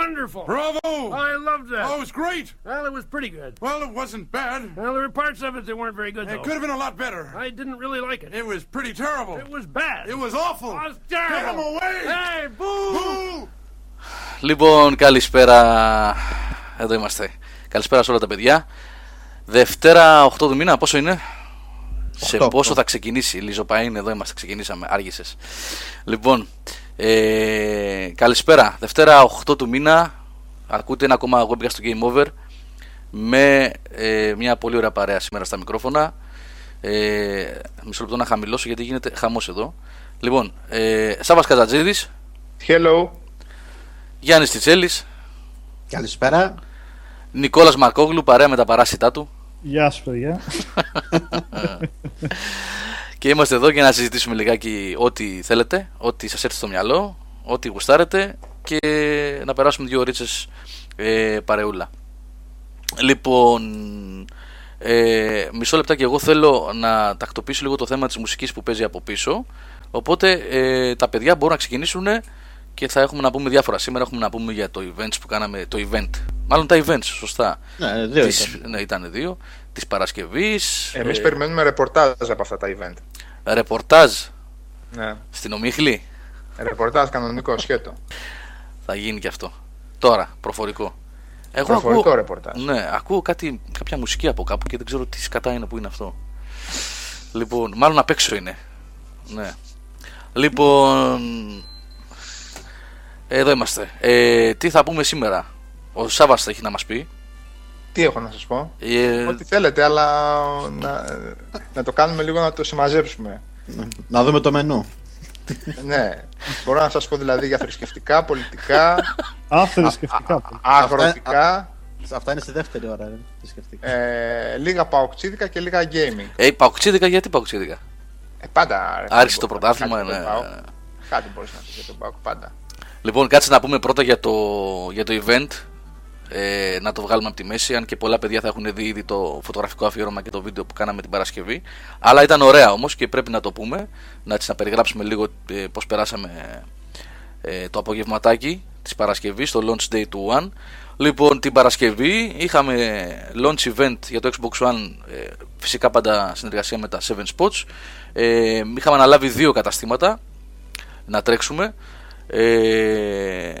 wonderful. Bravo! I loved that. Oh, it was great. Well, it was pretty good. Well, it wasn't bad. Well, there were parts of it that weren't very good, It though. could have been a lot better. I didn't really like it. It was pretty terrible. It was bad. It was awful. It was Get him terrible. away! Hey, boo! Boo! Λοιπόν, καλησπέρα. Εδώ είμαστε. Καλησπέρα σε όλα τα παιδιά. Δευτέρα 8 του μήνα, πόσο είναι? σε Οκτώ, πόσο οκτώ. θα ξεκινήσει. Λιζοπαΐν, εδώ είμαστε, ξεκινήσαμε, άργησες. Λοιπόν, ε, καλησπέρα. Δευτέρα 8 του μήνα, ακούτε ένα ακόμα webcast του Game Over με ε, μια πολύ ωραία παρέα σήμερα στα μικρόφωνα. Ε, μισό λεπτό να χαμηλώσω γιατί γίνεται χαμός εδώ. Λοιπόν, ε, Σάββας Καζατζίδης, Hello. Γιάννης Τιτσέλης, Καλησπέρα. Νικόλας Μαρκόγλου, παρέα με τα παράσιτά του. Γεια σου, παιδιά. Και είμαστε εδώ για να συζητήσουμε λιγάκι ό,τι θέλετε, ό,τι σας έρθει στο μυαλό, ό,τι γουστάρετε και να περάσουμε δύο ωρίτσες ε, παρεούλα. Λοιπόν, ε, μισό λεπτάκι εγώ θέλω να τακτοποιήσω λίγο το θέμα της μουσικής που παίζει από πίσω. Οπότε ε, τα παιδιά μπορούν να ξεκινήσουν και θα έχουμε να πούμε διάφορα. Σήμερα έχουμε να πούμε για το events που κάναμε, το event. Μάλλον τα events, σωστά. Ναι, δύο Της- ήταν. ναι, ήταν δύο. Της Παρασκευής. Εμείς ε, περιμένουμε ρεπορτάζ από αυτά τα event. ρεπορτάζ Ναι. στην Ομίχλη. Ρεπορτάζ κανονικό, σχέτο. Θα γίνει και αυτό. Τώρα, προφορικό. Εγώ Προφορικό ακούω, ρεπορτάζ. Ναι, ακούω κάτι, κάποια μουσική από κάπου και δεν ξέρω τι σκατά είναι που είναι αυτό. Λοιπόν, μάλλον απ' έξω είναι. Ναι. Λοιπόν, εδώ είμαστε. Ε, τι θα πούμε σήμερα; Ο Σάββας θα έχει να μας πει. Τι έχω να σας πω; Ε, Ό,τι θέλετε, αλλά να, να το κάνουμε λίγο να το συμμαζέψουμε. Να δούμε το μενού. ναι. Μπορώ να σας πω δηλαδή για θρησκευτικά, πολιτικά, Άθρησκευτικά. αγροτικά, Αυτά είναι στη δεύτερη ώρα, ρε. Τι σκεφτήκα. ε, λίγα παοξίδικα και λίγα gaming. ε, παουξίδικα, γιατί παουξίδικα. Ε, πάντα. ρε, Άρχισε κάτι το μπορεί- πρωτάθλημα, κάτι ναι. για τον ΠΑΟΚ. Κάτι μπορείς να πεις για τον ΠΑΟΚ, πάντα. Λοιπόν, κάτσε να πούμε πρώτα για το, για το event. Ε, να το βγάλουμε από τη μέση. Αν και πολλά παιδιά θα έχουν δει ήδη το φωτογραφικό αφιέρωμα και το βίντεο που κάναμε την Παρασκευή. Αλλά ήταν ωραία όμως και πρέπει να το πούμε. Να, έτσι, να περιγράψουμε λίγο ε, πώς περάσαμε ε, το απογευματάκι της Παρασκευής, το launch day του One. Λοιπόν, την Παρασκευή είχαμε launch event για το Xbox One, ε, φυσικά πάντα συνεργασία με τα 7 Spots. Ε, είχαμε αναλάβει δύο καταστήματα να τρέξουμε. Ε,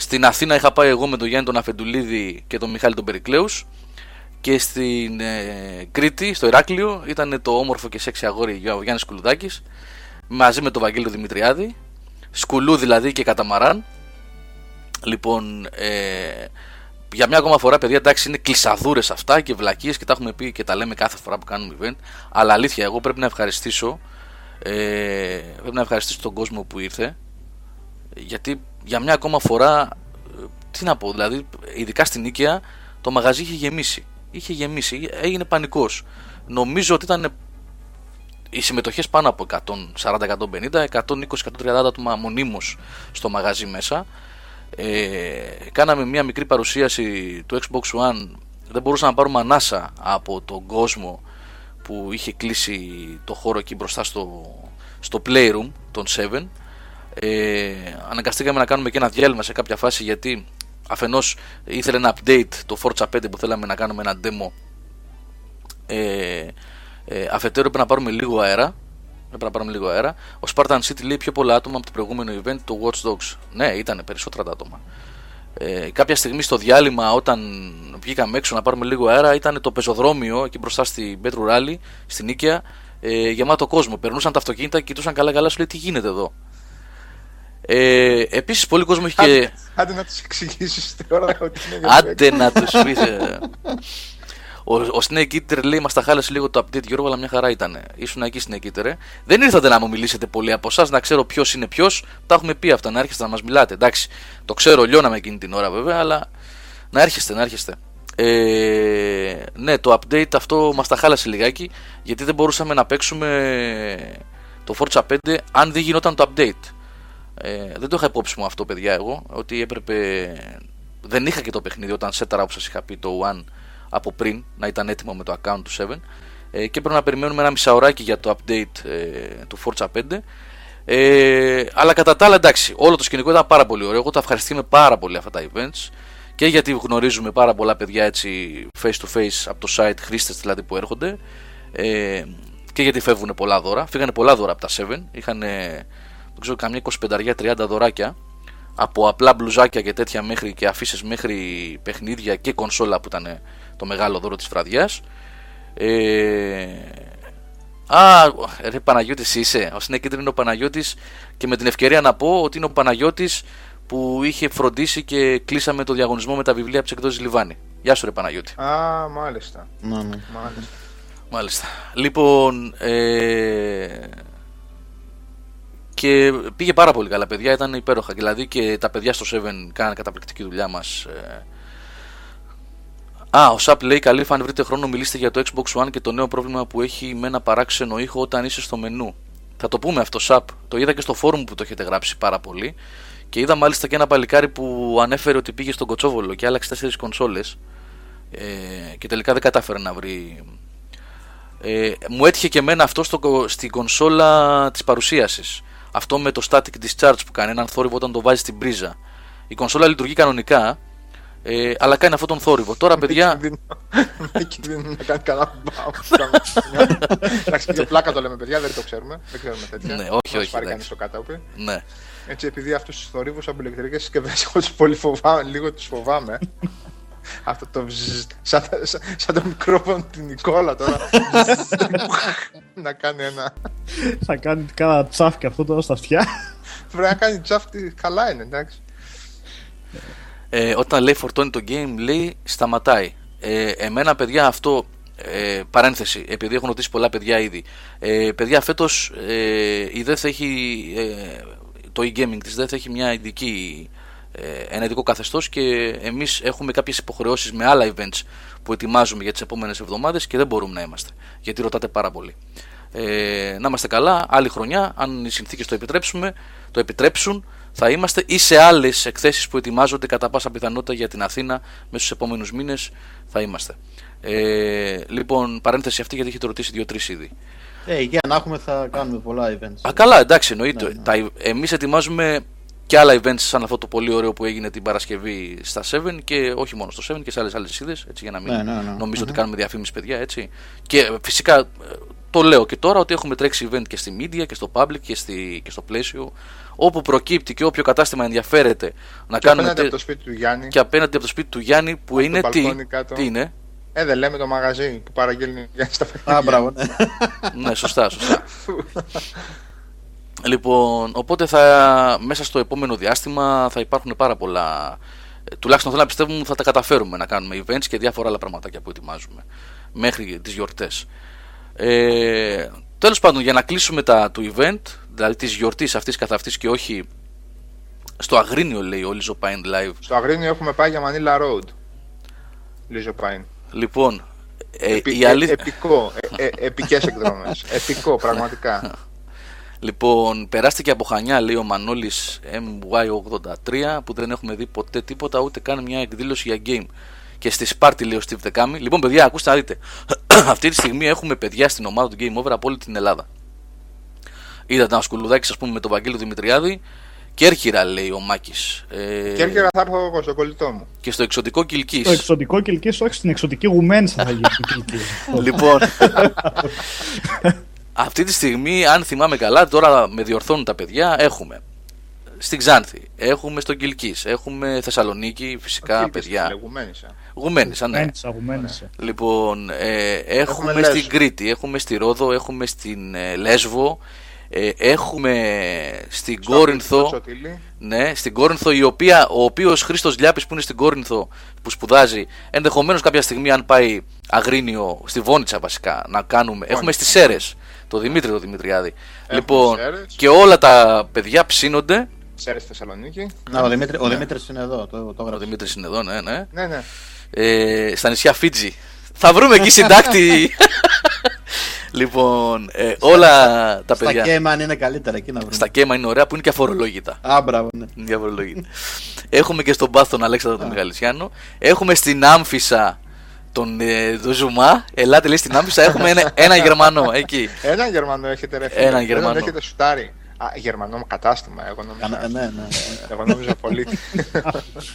στην Αθήνα είχα πάει εγώ με τον Γιάννη τον Αφεντουλίδη και τον Μιχάλη τον Περικλέους. Και στην ε, Κρήτη, στο Ηράκλειο, ήταν το όμορφο και σεξι αγόρι ο Γιάννης Κουλουδάκης μαζί με τον Βαγγέλη τον Δημητριάδη. Σκουλού δηλαδή και καταμαράν. Λοιπόν ε, για μια ακόμα φορά παιδιά εντάξει είναι κλεισαδούρες αυτά και βλακίες και τα έχουμε πει και τα λέμε κάθε φορά που κάνουμε event. Αλλά αλήθεια εγώ πρέπει να ευχαριστήσω ε, πρέπει να ευχαριστήσω τον κόσμο που ήρθε γιατί για μια ακόμα φορά ε, τι να πω δηλαδή ειδικά στην Ίκαια το μαγαζί είχε γεμίσει. Είχε γεμίσει, έγινε πανικός. Νομίζω ότι ήταν οι συμμετοχές πάνω από 140-150 120-130 άτομα μονίμως στο μαγαζί μέσα. Ε, κάναμε μια μικρή παρουσίαση του Xbox One. Δεν μπορούσαμε να πάρουμε ανάσα από τον κόσμο που είχε κλείσει το χώρο εκεί μπροστά στο, στο Playroom των 7 ε, αναγκαστήκαμε να κάνουμε και ένα διάλειμμα σε κάποια φάση γιατί αφενός ήθελε ένα update το Forza 5 που θέλαμε να κάνουμε ένα demo ε, ε, αφετέρου έπρεπε να πάρουμε λίγο αέρα Έπρεπε να πάρουμε λίγο αέρα. Ο Spartan City λέει πιο πολλά άτομα από το προηγούμενο event του Watch Dogs. Ναι, ήταν περισσότερα τα άτομα. Ε, κάποια στιγμή στο διάλειμμα, όταν βγήκαμε έξω να πάρουμε λίγο αέρα, ήταν το πεζοδρόμιο εκεί μπροστά στην Πέτρου Ράλι, στην Νίκαια, ε, γεμάτο κόσμο. Περνούσαν τα αυτοκίνητα και κοιτούσαν καλά-καλά, σου λέει τι γίνεται εδώ; Ε, Επίσης, πολύ κόσμο έχει και. Άντε, άντε να τους εξηγήσεις τώρα ότι είναι για Άντε να τους πεις. Ο, ο Snake Eater λέει: Μας τα χάλασε λίγο το update, Γιώργο, αλλά μια χαρά ήταν. Ήσουν εκεί, Snake Eater. Ε. Δεν ήρθατε να μου μιλήσετε πολύ από εσάς, να ξέρω ποιος είναι ποιος. Τα έχουμε πει αυτά, να έρχεστε να μας μιλάτε. Εντάξει, το ξέρω, λιώναμε εκείνη την ώρα βέβαια, αλλά να έρχεστε, να έρχεστε. Ε, ναι, το update αυτό μας τα χάλασε λιγάκι, γιατί δεν μπορούσαμε να παίξουμε το Forza 5 αν δεν γινόταν το update. Ε, δεν το είχα υπόψη μου αυτό, παιδιά, εγώ, ότι έπρεπε. Δεν είχα και το παιχνίδι όταν σέταρα όπω σας είχα πει το One από πριν να ήταν έτοιμο με το account του 7 ε, και πρέπει να περιμένουμε ένα μισάωράκι για το update ε, του Forza 5. Ε, αλλά κατά τα άλλα εντάξει, όλο το σκηνικό ήταν πάρα πολύ ωραίο. Εγώ τα ευχαριστούμε πάρα πολύ αυτά τα events και γιατί γνωρίζουμε πάρα πολλά παιδιά έτσι face to face από το site, χρήστες δηλαδή που έρχονται. Ε, και γιατί φεύγουν πολλά δώρα. Φύγανε πολλά δώρα από τα 7. Είχαν, δεν ξέρω, καμιά 25-30 δωράκια από απλά μπλουζάκια και τέτοια μέχρι και αφήσεις μέχρι παιχνίδια και κονσόλα που ήταν το μεγάλο δώρο της βραδιάς. Ε, Α, ρε Παναγιώτης είσαι. Ο Snake είναι ο Παναγιώτης και με την ευκαιρία να πω ότι είναι ο Παναγιώτης που είχε φροντίσει και κλείσαμε το διαγωνισμό με τα βιβλία από τι εκδόσει Λιβάνι. Γεια σου, ρε Παναγιώτη. Α, μάλιστα. Ναι, ναι. μάλιστα. Μάλιστα. Λοιπόν, ε... και πήγε πάρα πολύ καλά, παιδιά. Ήταν υπέροχα. Δηλαδή και τα παιδιά στο 7 κάνανε καταπληκτική δουλειά μας. Ε... Α, ο Σαπ λέει: Καλή, αν βρείτε χρόνο, μιλήστε για το Xbox One και το νέο πρόβλημα που έχει με ένα παράξενο ήχο όταν είσαι στο μενού. Θα το πούμε αυτό, Σαπ. Το είδα και στο φόρουμ που το έχετε γράψει πάρα πολύ. Και είδα μάλιστα και ένα παλικάρι που ανέφερε ότι πήγε στον Κοτσόβολο και άλλαξε τέσσερις κονσόλες. Ε, και τελικά δεν κατάφερε να βρει. Ε, μου έτυχε και εμένα αυτό στο, στην κονσόλα της παρουσίασης. Αυτό με το static discharge που κάνει, έναν θόρυβο όταν το βάζει στην πρίζα. Η κονσόλα λειτουργεί κανονικά, ε, αλλά κάνει αυτόν τον θόρυβο. Τώρα, παιδιά. Δεν κινδύνω να κάνει κανένα μπαμ. Εντάξει, πιο πλάκα το λέμε, παιδιά, δεν το ξέρουμε. Δεν ξέρουμε τέτοια. Ναι, όχι, Μας όχι, πάρει κανείς εντάξει. το κάτωπι. ναι. Έτσι, επειδή αυτούς τους θορύβους από ηλεκτρικές συσκευές εγώ τους πολύ φοβάμαι, λίγο τους φοβάμαι. Αυτό το βζζ, σαν, σαν, σαν το μικρόφωνο την Νικόλα τώρα. να κάνει ένα. Θα κάνει κάνα τσάφ και αυτό τώρα στα αυτιά. Πρέπει να κάνει τσάφτη, καλά είναι, εντάξει. Ε, όταν λέει φορτώνει το game, λέει σταματάει. Ε, εμένα, παιδιά, αυτό. Ε, παρένθεση, επειδή έχω ρωτήσει πολλά παιδιά ήδη. Ε, παιδιά, φέτος ε, η ΔΕΘ έχει. Ε, το e-gaming της ΔΕΘ έχει μια ειδική, ε, ένα ειδικό καθεστώς και εμείς έχουμε κάποιες υποχρεώσεις με άλλα events που ετοιμάζουμε για τις επόμενες εβδομάδες και δεν μπορούμε να είμαστε γιατί ρωτάτε πάρα πολύ ε, να είμαστε καλά άλλη χρονιά αν οι συνθήκες το επιτρέψουμε το επιτρέψουν θα είμαστε ή σε άλλες εκθέσεις που ετοιμάζονται κατά πάσα πιθανότητα για την Αθήνα μέσα στους επόμενους μήνες θα είμαστε ε, λοιπόν παρένθεση αυτή γιατί έχετε ρωτήσει δύο-τρεις ήδη Ε, για να έχουμε θα κάνουμε πολλά events. Α, καλά, εντάξει, εννοείται. Ναι, ναι. Εμείς ετοιμάζουμε και άλλα events σαν αυτό το πολύ ωραίο που έγινε την Παρασκευή στα 7 και όχι μόνο στο 7 και σε άλλες άλλες είδες. Έτσι, για να μην Ναι, ναι, ναι. νομίζω ότι κάνουμε διαφήμιση, παιδιά. Έτσι. Και ε, φυσικά ε, το λέω και τώρα ότι έχουμε τρέξει event και στη media και στο public και, στη, και στο πλαίσιο. Όπου προκύπτει και όποιο κατάστημα ενδιαφέρεται να Και κάνουμε. απέναντι από το σπίτι του Γιάννη. Και απέναντι από το σπίτι του Γιάννη που Από είναι το τι. μπαλκόνι κάτω. Τι είναι; Ε, δεν λέμε το μαγαζί που παραγγέλνει για στα παιχνίδια. Α, μπράβο. ναι. ναι, σωστά, σωστά. λοιπόν, οπότε θα, μέσα στο επόμενο διάστημα θα υπάρχουν πάρα πολλά. ε, Τουλάχιστον θέλω να πιστεύουμε ότι θα τα καταφέρουμε να κάνουμε events και διάφορα άλλα πραγματάκια που ετοιμάζουμε μέχρι τις γιορτές. Ε, τέλος πάντων, για να κλείσουμε τα του event, δηλαδή της γιορτής αυτής καθ' αυτής και όχι στο Αγρίνιο λέει ο Λίζο Pine Live. Στο Αγρίνιο έχουμε πάει για Manila Road. Λίζο Πάιν. Λοιπόν, ε, Επι, η αλήθεια... ε, επικό, ε, ε, επικές εκδρομές. επικό, πραγματικά. Λοιπόν, περάστηκε από Χανιά, λέει ο Μανώλης MY83, που δεν έχουμε δει ποτέ τίποτα, ούτε καν μια εκδήλωση για game. Και στη Σπάρτη, λέει ο Steve Δεκάμι. Λοιπόν, παιδιά, ακούστε να δείτε. Αυτή τη στιγμή έχουμε παιδιά στην ομάδα του Game Over από όλη την Ελλάδα. Είδατε ένα σκουλουδάκι, ας πούμε, με τον Βαγγέλη Δημητριάδη. Κέρκυρα, λέει ο Μάκης. Ε, Κέρκυρα θα έρθω εγώ στο κολλητό μου. και στο εξωτικό Κιλκή. Το εξωτικό κυλκής, όχι στην εξωτική γουμένσα θα γίνει το κυλκής. λοιπόν, αυτή τη στιγμή, αν θυμάμαι καλά, τώρα με διορθώνουν τα παιδιά, έχουμε στην Ξάνθη, έχουμε στον Κιλκής, έχουμε Θεσσαλονίκη, φυσικά Κίλκες, παιδιά. Λεγουμένησα. Γουμένησα, ναι. Γουμένισα, γουμένισα. Λοιπόν, ε, έχουμε, Έχουμε στην Λέσβο. Κρήτη, έχουμε στη Ρόδο, έχουμε στην ε, Λέσβο, ε, έχουμε στην Στο Κόρινθο. Σωτήλη. Ναι, στην Κόρινθο, η οποία, ο οποίος Χρήστος Λιάπης που είναι στην Κόρινθο που σπουδάζει, ενδεχομένως κάποια στιγμή, αν πάει αγρίνιο, στη Βόνιτσα βασικά, να κάνουμε. Έχουμε στι Σέρες το Δημήτρη το Δημητριάδη. λοιπόν, Σέρρες. και όλα τα παιδιά ψήνονται. Σέρες Θεσσαλονίκη. Να, ο Δημήτρη- ο Δημήτρης είναι εδώ. Το, το Ο έγραψε. Δημήτρης είναι εδώ, ναι, ναι. Ναι, ναι. Ε, στα νησιά Φίτζι. Θα βρούμε εκεί συντάκτη. λοιπόν, ε, όλα τα Στα παιδιά. Κέμαν είναι καλύτερα εκεί να βρούμε. Στα κέμα είναι ωραία που είναι και αφορολόγητα. Α, μπράβο, ναι. Είναι και αφορολόγητα. Έχουμε και στον Πάθ τον Αλέξανδρο τον Μιγαλισιάνο. Έχουμε στην Άμφισα τον, ε, τον Ζουμά. Ελάτε λέει στην Άμφισα. Έχουμε ένα, ένα Γερμανό εκεί. Έναν Γερμανό έχετε ρε φίλε. Έναν Δεν Γερμανό. τον έχετε σουτάρει. Α, Γερμανό κατάστημα, εγώ νόμιζα. Κανα- Ναι, ναι. Εγώ νόμιζα πολύ.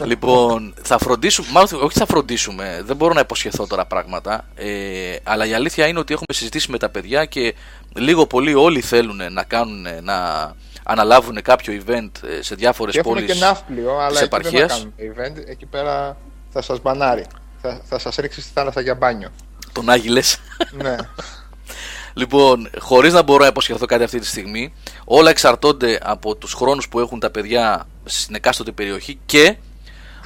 Λοιπόν, θα φροντίσουμε, μάλλον όχι θα φροντίσουμε, δεν μπορώ να υποσχεθώ τώρα πράγματα. Ε, αλλά η αλήθεια είναι ότι έχουμε συζητήσει με τα παιδιά και λίγο πολύ όλοι θέλουν να κάνουν, να αναλάβουν κάποιο event ε, σε διάφορες και έχουμε πόλεις. και ναύπλιο, αλλά της εκεί δεν θα επαρχίας. κάνουμε event. Εκεί πέρα θα σας μπανάρει. Θα, θα σας ρίξει στη θάλασσα για μπάνιο. Τον Άγιλε. ναι. Λοιπόν, χωρίς να μπορώ να υποσχεθώ κάτι αυτή τη στιγμή, όλα εξαρτώνται από τους χρόνους που έχουν τα παιδιά στην εκάστοτε περιοχή και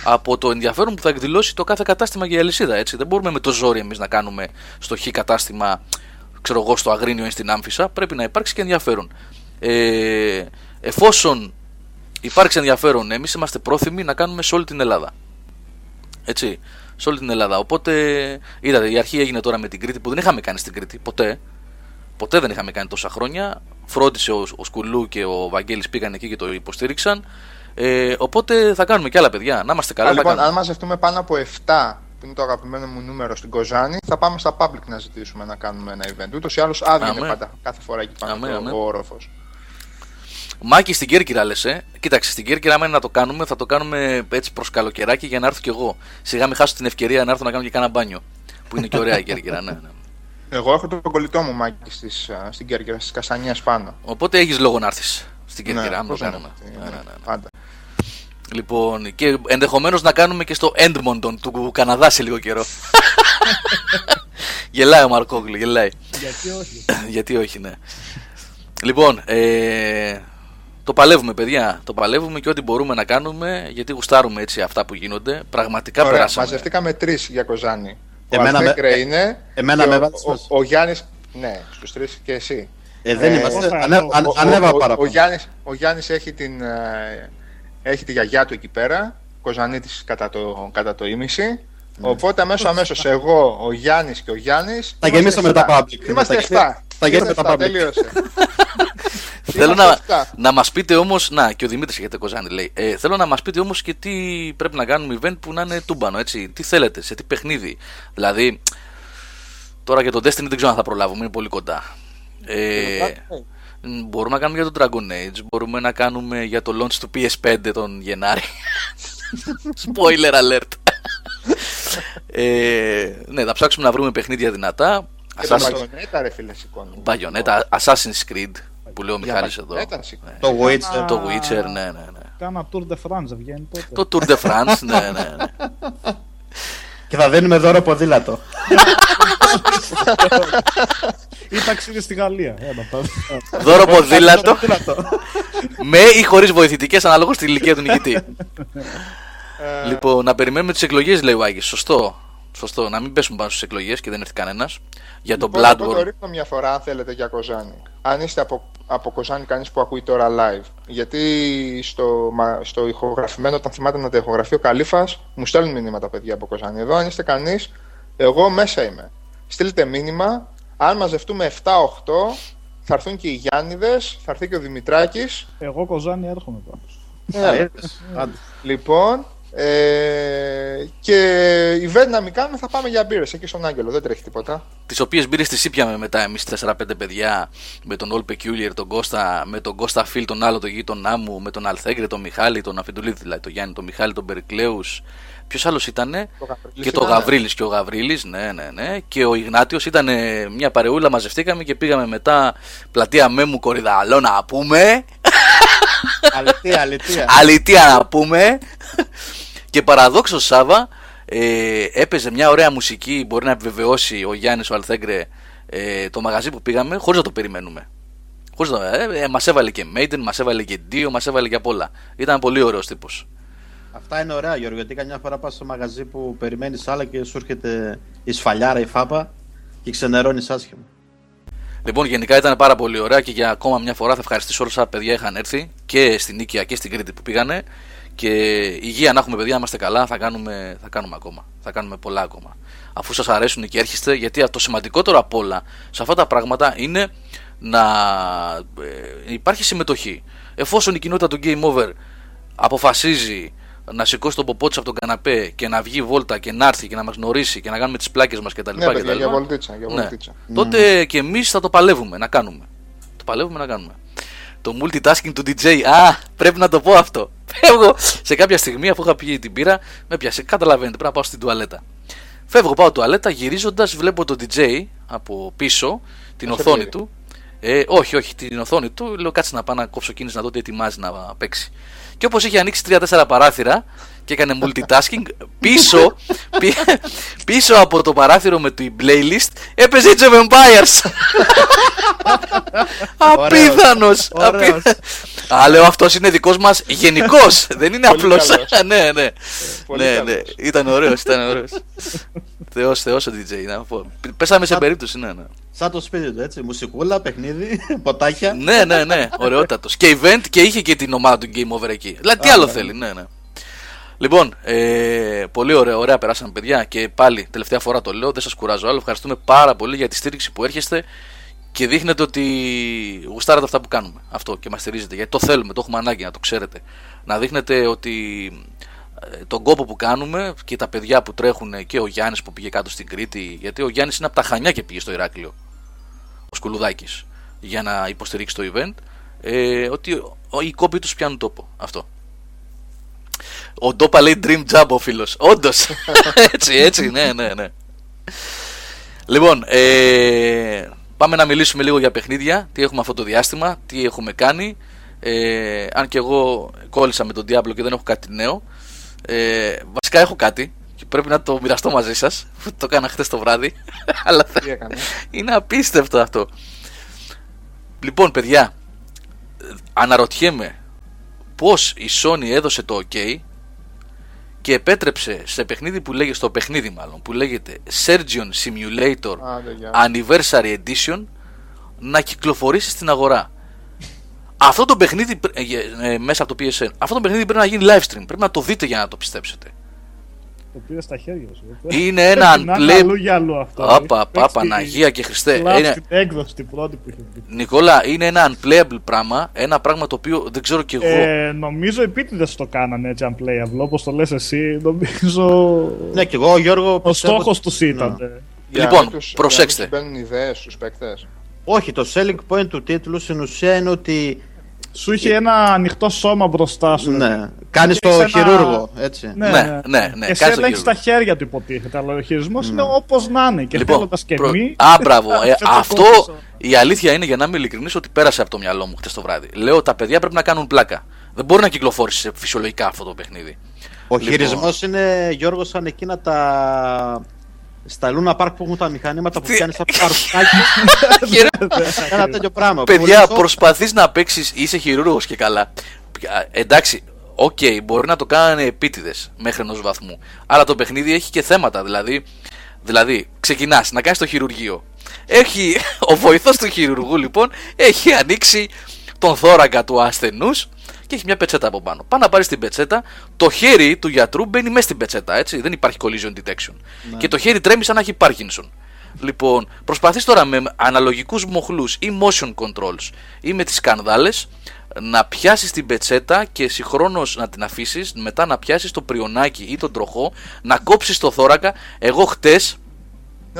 από το ενδιαφέρον που θα εκδηλώσει το κάθε κατάστημα για η αλυσίδα. Έτσι. Δεν μπορούμε με το ζόρι εμείς να κάνουμε στο χ κατάστημα, ξέρω εγώ, στο Αγρίνιο ή στην Άμφισα. Πρέπει να υπάρξει και ενδιαφέρον. Ε, εφόσον υπάρξει ενδιαφέρον, εμείς είμαστε πρόθυμοι να κάνουμε σε όλη την Ελλάδα. Έτσι. Σε όλη την Ελλάδα. Οπότε, είδατε, η αρχή έγινε τώρα με την Κρήτη που δεν είχαμε κάνει στην Κρήτη ποτέ. Ποτέ δεν είχαμε κάνει τόσα χρόνια. Φρόντισε ο, ο Σκουλού και ο Βαγγέλης πήγαν εκεί και το υποστήριξαν. Ε, οπότε θα κάνουμε και άλλα παιδιά. Να είμαστε καλά. Α, θα λοιπόν, κάνουμε. αν μαζευτούμε πάνω από 7, που είναι το αγαπημένο μου νούμερο στην Κοζάνη, θα πάμε στα public να ζητήσουμε να κάνουμε ένα event. Ούτως ή άλλως άδειο είναι Αμέ. πάντα κάθε φορά εκεί πάνω Αμέ, το, αμέ. ο όροφος. Μάκη στην Κέρκυρα λες, ε. Κοίταξε, στην Κέρκυρα, άμα είναι να το κάνουμε, θα το κάνουμε έτσι προς καλοκαιράκι για να έρθω κι εγώ. Σιγά μην χάσω την ευκαιρία να έρθω να κάνω και κάνα μπάνιο. Που είναι και ωραία η Κέρκυρα, ναι, ναι. Εγώ έχω τον κολλητό μου Μάκης στις, α, στην Κέρκυρα, στις Κασανίε πάνω. Οπότε έχεις λόγο να έρθεις στην Κέρκυρα, άμα το πώς να κάνουμε. είναι, Ναι, ναι, ναι, ναι. Πάντα. Λοιπόν, και ενδεχομένως να κάνουμε και στο Edmonton του Καναδά σε λίγο καιρό. γελάει ο Μαρκόγλου, γελάει. Γιατί όχι. Γιατί όχι, ναι. Λοιπόν, ε, το παλεύουμε, παιδιά. Το παλεύουμε και ό,τι μπορούμε να κάνουμε γιατί γουστάρουμε έτσι αυτά που γίνονται. Πραγματικά Ωραία, περάσαμε. μαζευτήκαμε τρεις για Κοζάνη. Ο Εμένα με- Αλθέγκρε ε, είναι. εμένα και με ο, βάζεις ο, μέσα. ο Γιάννης, ναι, στους τρεις και εσύ. Ε, δεν Ε, είμαστε. εγώ θα- Ανέ- αν- Ο- Ανέβα ο, ο, ο, παραπάνω. Γιάννης, ο Γιάννης έχει, την, ε, έχει τη γιαγιά του εκεί πέρα, Κοζανίτης κατά το, κατά το ίμιση. Οπότε αμέσω αμέσως εγώ, ο Γιάννης και ο Γιάννης Θα γεμίσουμε τα public. Είμαστε Θα 7. θα γεμίσουμε τα public. Τελείωσε. Θέλω Είμαστε να, εφτά. να μας πείτε όμω. Να, και ο Δημήτρης έχετε κοζάνη λέει. Ε, θέλω να μας πείτε όμως και τι πρέπει να κάνουμε event που να είναι τούμπανο, έτσι. Τι θέλετε, σε τι παιχνίδι. Δηλαδή, τώρα για το Destiny δεν ξέρω αν θα προλάβουμε, είναι πολύ κοντά. Ε, μ, μπορούμε να κάνουμε για το Dragon Age, μπορούμε να κάνουμε για το launch του PS5 τον Γενάρη. Spoiler alert. ε, ναι, θα ψάξουμε να βρούμε παιχνίδια δυνατά. Και το Assassin's- Bayonetta ρε φίλε σηκώνει. Bayonetta, Assassin's Creed που λέει ο Μιχάλης εδώ. Bayonetta σηκώνει. Ναι. Το Witcher. Το Witcher, ναι, ναι, ναι. Κάνα Tour de France δεν βγαίνει τότε. Το Tour de France, ναι, ναι, ναι. Και θα δίνουμε δώρο ποδήλατο. Ή ταξίδι στη Γαλλία. Ένα πάμε. Δώρο ποδήλατο Ποδήλατο. με ή χωρίς βοηθητικές αναλόγω στην ηλικία του νικητή. Ε, λοιπόν, να περιμένουμε τις εκλογές, λέει ο Άγης. Σωστό. Σωστό. Να μην πέσουμε πάνω στις εκλογές και δεν έρθει κανένας. Για το Λοιπόν, εγώ το Bloodborne. ρίχνω μια φορά αν θέλετε για Κοζάνη. Αν είστε από, από Κοζάνη κανείς που ακούει τώρα live. Γιατί στο, μα- στο ηχογραφημένο, όταν θυμάται να τα ηχογραφεί ο Καλήφας, μου στέλνουν μηνύματα παιδιά από Κοζάνη. Εδώ αν είστε κανείς, εγώ μέσα είμαι. Στείλτε μήνυμα. Αν μαζευτούμε 7-8, θα έρθουν και οι Γιάννηδες, θα έρθει και ο Δημητράκης. Εγώ κοζάνι έρχομαι πάντως. Α, ήρθες. Άντε. Λοιπόν, ε, και event να μην κάνουμε, θα πάμε για μπύρες εκεί στον Άγγελο. Δεν τρέχει τίποτα. Τις οποίες μπήρε τις ήπιαμε μετά εμείς 4-5 παιδιά με τον All Peculiar, τον Κώστα, με τον Κώστα Φιλ, τον άλλο τον γείτονά μου, με τον Αλθέγκρε, τον Μιχάλη, τον Αφεντουλίδη, δηλαδή τον Γιάννη, τον Μιχάλη, τον Περικλέους. Ποιος άλλος ήτανε, Το Γαβρίλης και το ήτανε. Γαβρίλης και ο Γαβρίλης, ναι, ναι, ναι. Και ο Ιγνάτιος ήταν μια παρεούλα, μαζευτήκαμε και πήγαμε μετά πλατεία Μέμου Κορυδαλό να πούμε. Αλήθεια, αλήθεια. Αλητία να πούμε. Και παραδόξω Σάβα ε, έπαιζε μια ωραία μουσική. Μπορεί να επιβεβαιώσει ο Γιάννης ο Αλθέγκρε ε, το μαγαζί που πήγαμε χωρίς να το περιμένουμε. Χωρίς να το, ε, ε, μας έβαλε και Maiden, μας έβαλε και Dio, μας έβαλε και απ' όλα. Ήταν πολύ ωραίος τύπος. Αυτά είναι ωραία, Γιώργο, γιατί καμιά φορά πας στο μαγαζί που περιμένεις άλλα και σου έρχεται η σφαλιάρα, η φάπα και ξενερώνεις άσχημα. Λοιπόν, γενικά ήταν πάρα πολύ ωραία και για ακόμα μια φορά θα ευχαριστήσω όλου όσα παιδιά είχαν έρθει και στην Νίκαια και στην Κρήτη που πήγανε. Και υγεία να έχουμε παιδιά, να είμαστε καλά, θα κάνουμε, θα κάνουμε ακόμα. Θα κάνουμε πολλά ακόμα. Αφού σας αρέσουν και έρχεστε, γιατί το σημαντικότερο απ' όλα σε αυτά τα πράγματα είναι να ε, υπάρχει συμμετοχή. Εφόσον η κοινότητα του Game Over αποφασίζει να σηκώσει το ποπό της από τον καναπέ και να βγει βόλτα και να έρθει και να μας γνωρίσει και να κάνουμε τις πλάκες μας κτλ. Ναι, παιδιά, για βολτίτσα. Για Ναι. βολτίτσα. Τότε και εμείς θα το παλεύουμε να κάνουμε. Το παλεύουμε να κάνουμε. Το multitasking του DJ. Α, πρέπει να το πω αυτό. Φεύγω σε κάποια στιγμή αφού είχα πει την πύρα, με πιάσε. Καταλαβαίνετε, πρέπει να πάω στην τουαλέτα. Φεύγω, πάω τουαλέτα, γυρίζοντας βλέπω τον DJ από πίσω, την σε οθόνη πλήρη. του. Ε, όχι, όχι, την οθόνη του. Λέω κάτσε να πάω να κόψω κίνηση να δω τι ετοιμάζει να παίξει. Και όπως είχε ανοίξει 3-4 παράθυρα και έκανε multitasking, πίσω, πι- πίσω από το παράθυρο με το playlist έπαιζε Age of Empires. Απίθανος. Ωραίος. Α, λέω αυτός είναι δικός μας γενικός. Δεν είναι Πολύ απλώ. καλός. ναι, ναι. Πολύ ναι, ναι. καλός. Ήταν ωραίος, ήταν ωραίος. Θεός, θεός ο DJ. Να πω. Πέσαμε σε Σαν- περίπτωση, ναι, ναι. Σαν το σπίτι του, έτσι. Μουσικούλα, παιχνίδι, ποτάκια. ναι, ναι, ναι. Ωραιότατος. Και event και είχε και την ομάδα του Game Over εκεί. Δηλαδή, τι Α, άλλο ναι. θέλει, ναι, ναι. Λοιπόν, ε, πολύ ωραία, ωραία περάσαμε παιδιά και πάλι τελευταία φορά το λέω, δεν σας κουράζω άλλο. Ευχαριστούμε πάρα πολύ για τη στήριξη που έρχεστε και δείχνετε ότι γουστάρετε αυτά που κάνουμε. Αυτό και μας στηρίζετε γιατί το θέλουμε, το έχουμε ανάγκη να το ξέρετε. Να δείχνετε ότι ε, τον κόπο που κάνουμε και τα παιδιά που τρέχουν και ο Γιάννης που πήγε κάτω στην Κρήτη, γιατί ο Γιάννης είναι από τα Χανιά και πήγε στο Ηράκλειο, ο Σκουλουδάκης, για να υποστηρίξει το event, ε, ότι ο- οι κόποι τους πιάνουν τόπο. Αυτό. Ο Ντόπα λέει dream job ο φίλος. Όντως. έτσι, έτσι, ναι, ναι, ναι. Λοιπόν, ε, πάμε να μιλήσουμε λίγο για παιχνίδια. Τι έχουμε αυτό το διάστημα, τι έχουμε κάνει. Ε, αν και εγώ κόλλησα με τον Diablo και δεν έχω κάτι νέο. Ε, βασικά έχω κάτι και πρέπει να το μοιραστώ μαζί σας. το έκανα χθες το βράδυ. Αλλά θα- Τι έκανες; είναι απίστευτο αυτό. Λοιπόν, παιδιά, αναρωτιέμαι πώς η Sony έδωσε το OK και επέτρεψε σε παιχνίδι που λέγεται, στο παιχνίδι μάλλον, που λέγεται Surgeon Simulator Άντε, γεια. Anniversary Edition να κυκλοφορήσει στην αγορά. Αυτό το παιχνίδι πρέ- ε, ε, μέσα από το PSN, αυτό το παιχνίδι πρέπει να γίνει live stream. Πρέπει να το δείτε για να το πιστέψετε. Το πήρε στα χέρια σου. Είναι ένα Πρέπει να είναι αλλού unplayable. για αλλού αυτό. Άπα, Έχει πάπα, παίξει Παναγία και Χριστέ. κλαμπ Είναι, στην έκδοση την πρώτη που είχε βγει. Νικόλα, είναι ένα unplayable πράγμα. Ένα πράγμα το οποίο δεν ξέρω κι εγώ. Ε, νομίζω επίτηδες το κάνανε έτσι unplayable, όπως το λες εσύ. Νομίζω. Ναι, και εγώ, Γιώργο. Ο πιστεύω στόχος ότι- τους ήταν. Ναι. Για Λοιπόν, να τους- προσέξτε. για να τους Μπαίνουν ιδέες στου παίκτες. Όχι, το selling point του τίτλου στην ουσία είναι ότι. Σου είχε ένα ανοιχτό σώμα μπροστά σου. Ναι, κάνεις Και το έχεις ένα- χειρούργο, έτσι. Ναι, Ναι, ναι, ναι, ναι, Και κάνεις σε το ελέγξει τα χειρούργο. χέρια του υποτίθεται. Αλλά ο χειρισμός είναι όπως να είναι. Και Λοιπόν, θέλοντας και προ- μη. Α, μπράβο. Ε, σε το αυτό κόψω. η αλήθεια είναι για να είμαι ειλικρινής ότι πέρασε από το μυαλό μου χτες το βράδυ. Λέω τα παιδιά πρέπει να κάνουν πλάκα. Δεν μπορεί να κυκλοφορήσει σε φυσιολογικά αυτό το παιχνίδι. Ο Λοιπόν. χειρισμός είναι, Γιώργος, σαν εκείνα τα. Στα Luna Park που έχουν τα μηχανήματα που Τι- πιάνει από το αρκουδάκι. Ένα τέτοιο πράγμα. Παιδιά, Πολύ προσπαθείς να παίξεις, είσαι χειρουργός και καλά. Α, Εντάξει, οκ, μπορεί να το κάνανε επίτηδες μέχρι ενός βαθμού. Αλλά το παιχνίδι έχει και θέματα. Δηλαδή, δηλαδή ξεκινάς να κάνεις το χειρουργείο. Έχει, ο βοηθός του χειρουργού λοιπόν έχει ανοίξει τον θώρακα του ασθενούς και έχει μια πετσέτα από πάνω. Πάει να πάρεις την πετσέτα, το χέρι του γιατρού μπαίνει μέσα στην πετσέτα, έτσι. Δεν υπάρχει collision detection. Και το χέρι τρέμει σαν να έχει Parkinson. Λοιπόν, προσπαθείς τώρα με αναλογικούς μοχλούς ή motion controls ή με τις σκανδάλες να πιάσεις την πετσέτα και συγχρόνως να την αφήσεις, μετά να πιάσεις το πριονάκι ή τον τροχό, να κόψεις το θώρακα. Εγώ χτες,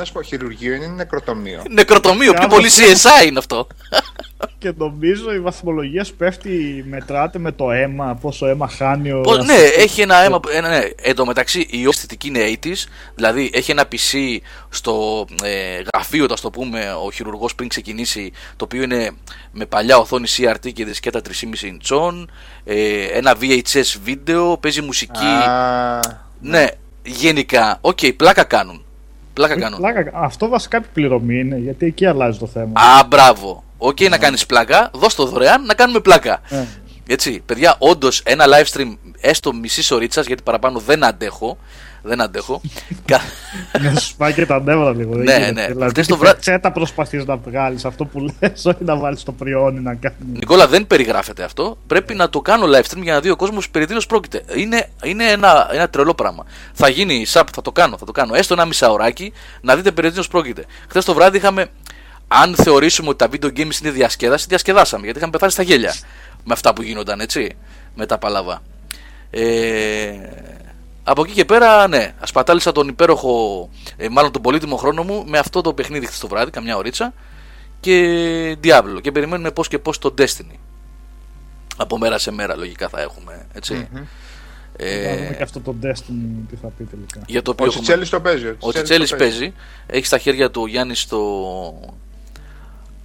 Να σου πω, χειρουργείο είναι νεκροτομείο. νεκροτομείο, πιο Μπράβο. πολύ CSI είναι αυτό. Και νομίζω η βαθμολογία σου πέφτει, μετράται με το αίμα, πόσο αίμα χάνει ο. Πώς- ναι, ασθενής. έχει ένα αίμα. Ένα, ναι. Εν τω μεταξύ η αισθητική είναι 80s, δηλαδή έχει ένα PC στο ε, γραφείο, το το πούμε, ο χειρουργός πριν ξεκινήσει, το οποίο είναι με παλιά οθόνη CRT και δισκέτα 3,5 ιντσών, ε, ένα VHS βίντεο, παίζει μουσική. Α, ναι, γενικά, οκ, πλάκα κάνουν. Πλάκα κάνουν. Πλάκα, αυτό βασικά επί πληρωμή είναι, γιατί εκεί αλλάζει το θέμα. Α, μπράβο. Οκ, να κάνεις πλάκα, δώσ' το δωρεάν να κάνουμε πλάκα. Ναι. Έτσι, παιδιά, όντως ένα live stream έστω μισή ωρίτσα, γιατί παραπάνω δεν αντέχω. Δεν αντέχω. Κα- να σου πάει και τα νεύρα λίγο. δεν Ναι, γίνεται. ναι. Δηλαδή, Χτες το τι βράδυ- πετσέτα προσπαθείς να βγάλεις αυτό που λες, όχι να βάλεις το πριόνι να κάνεις. Νικόλα, δεν περιγράφεται αυτό. Πρέπει να το κάνω live stream για να δει ο κόσμος περί τίνος πρόκειται. Είναι, είναι ένα, ένα τρελό πράγμα. Θα γίνει sub, θα το κάνω, θα το κάνω. Έστω ένα μισάωράκι να δείτε περί τίνος πρόκειται. Χθες το βράδυ είχαμε, αν θεωρήσουμε ότι τα video games είναι διασκέδαση, διασκεδάσαμε γιατί είχαμε πεθάνει στα γέλια με αυτά που γίνονταν, έτσι. Με τα παλαβά. Ε, από εκεί και πέρα, ναι, ασπατάλησα τον υπέροχο, ε, μάλλον τον πολύτιμο χρόνο μου με αυτό το παιχνίδι χθες το βράδυ, καμιά ωρίτσα και Diablo. Και περιμένουμε πώς και πώς το Destiny. Από μέρα σε μέρα λογικά θα έχουμε. Έτσι. Ε, Θα δούμε και αυτό το Destiny τι θα πει τελικά. για το οποίο Ο έχουμε- Τσιτσέλης το παίζει. Ο Τσιτσέλης παίζει. Έχει στα χέρια του ο Γιάννης το.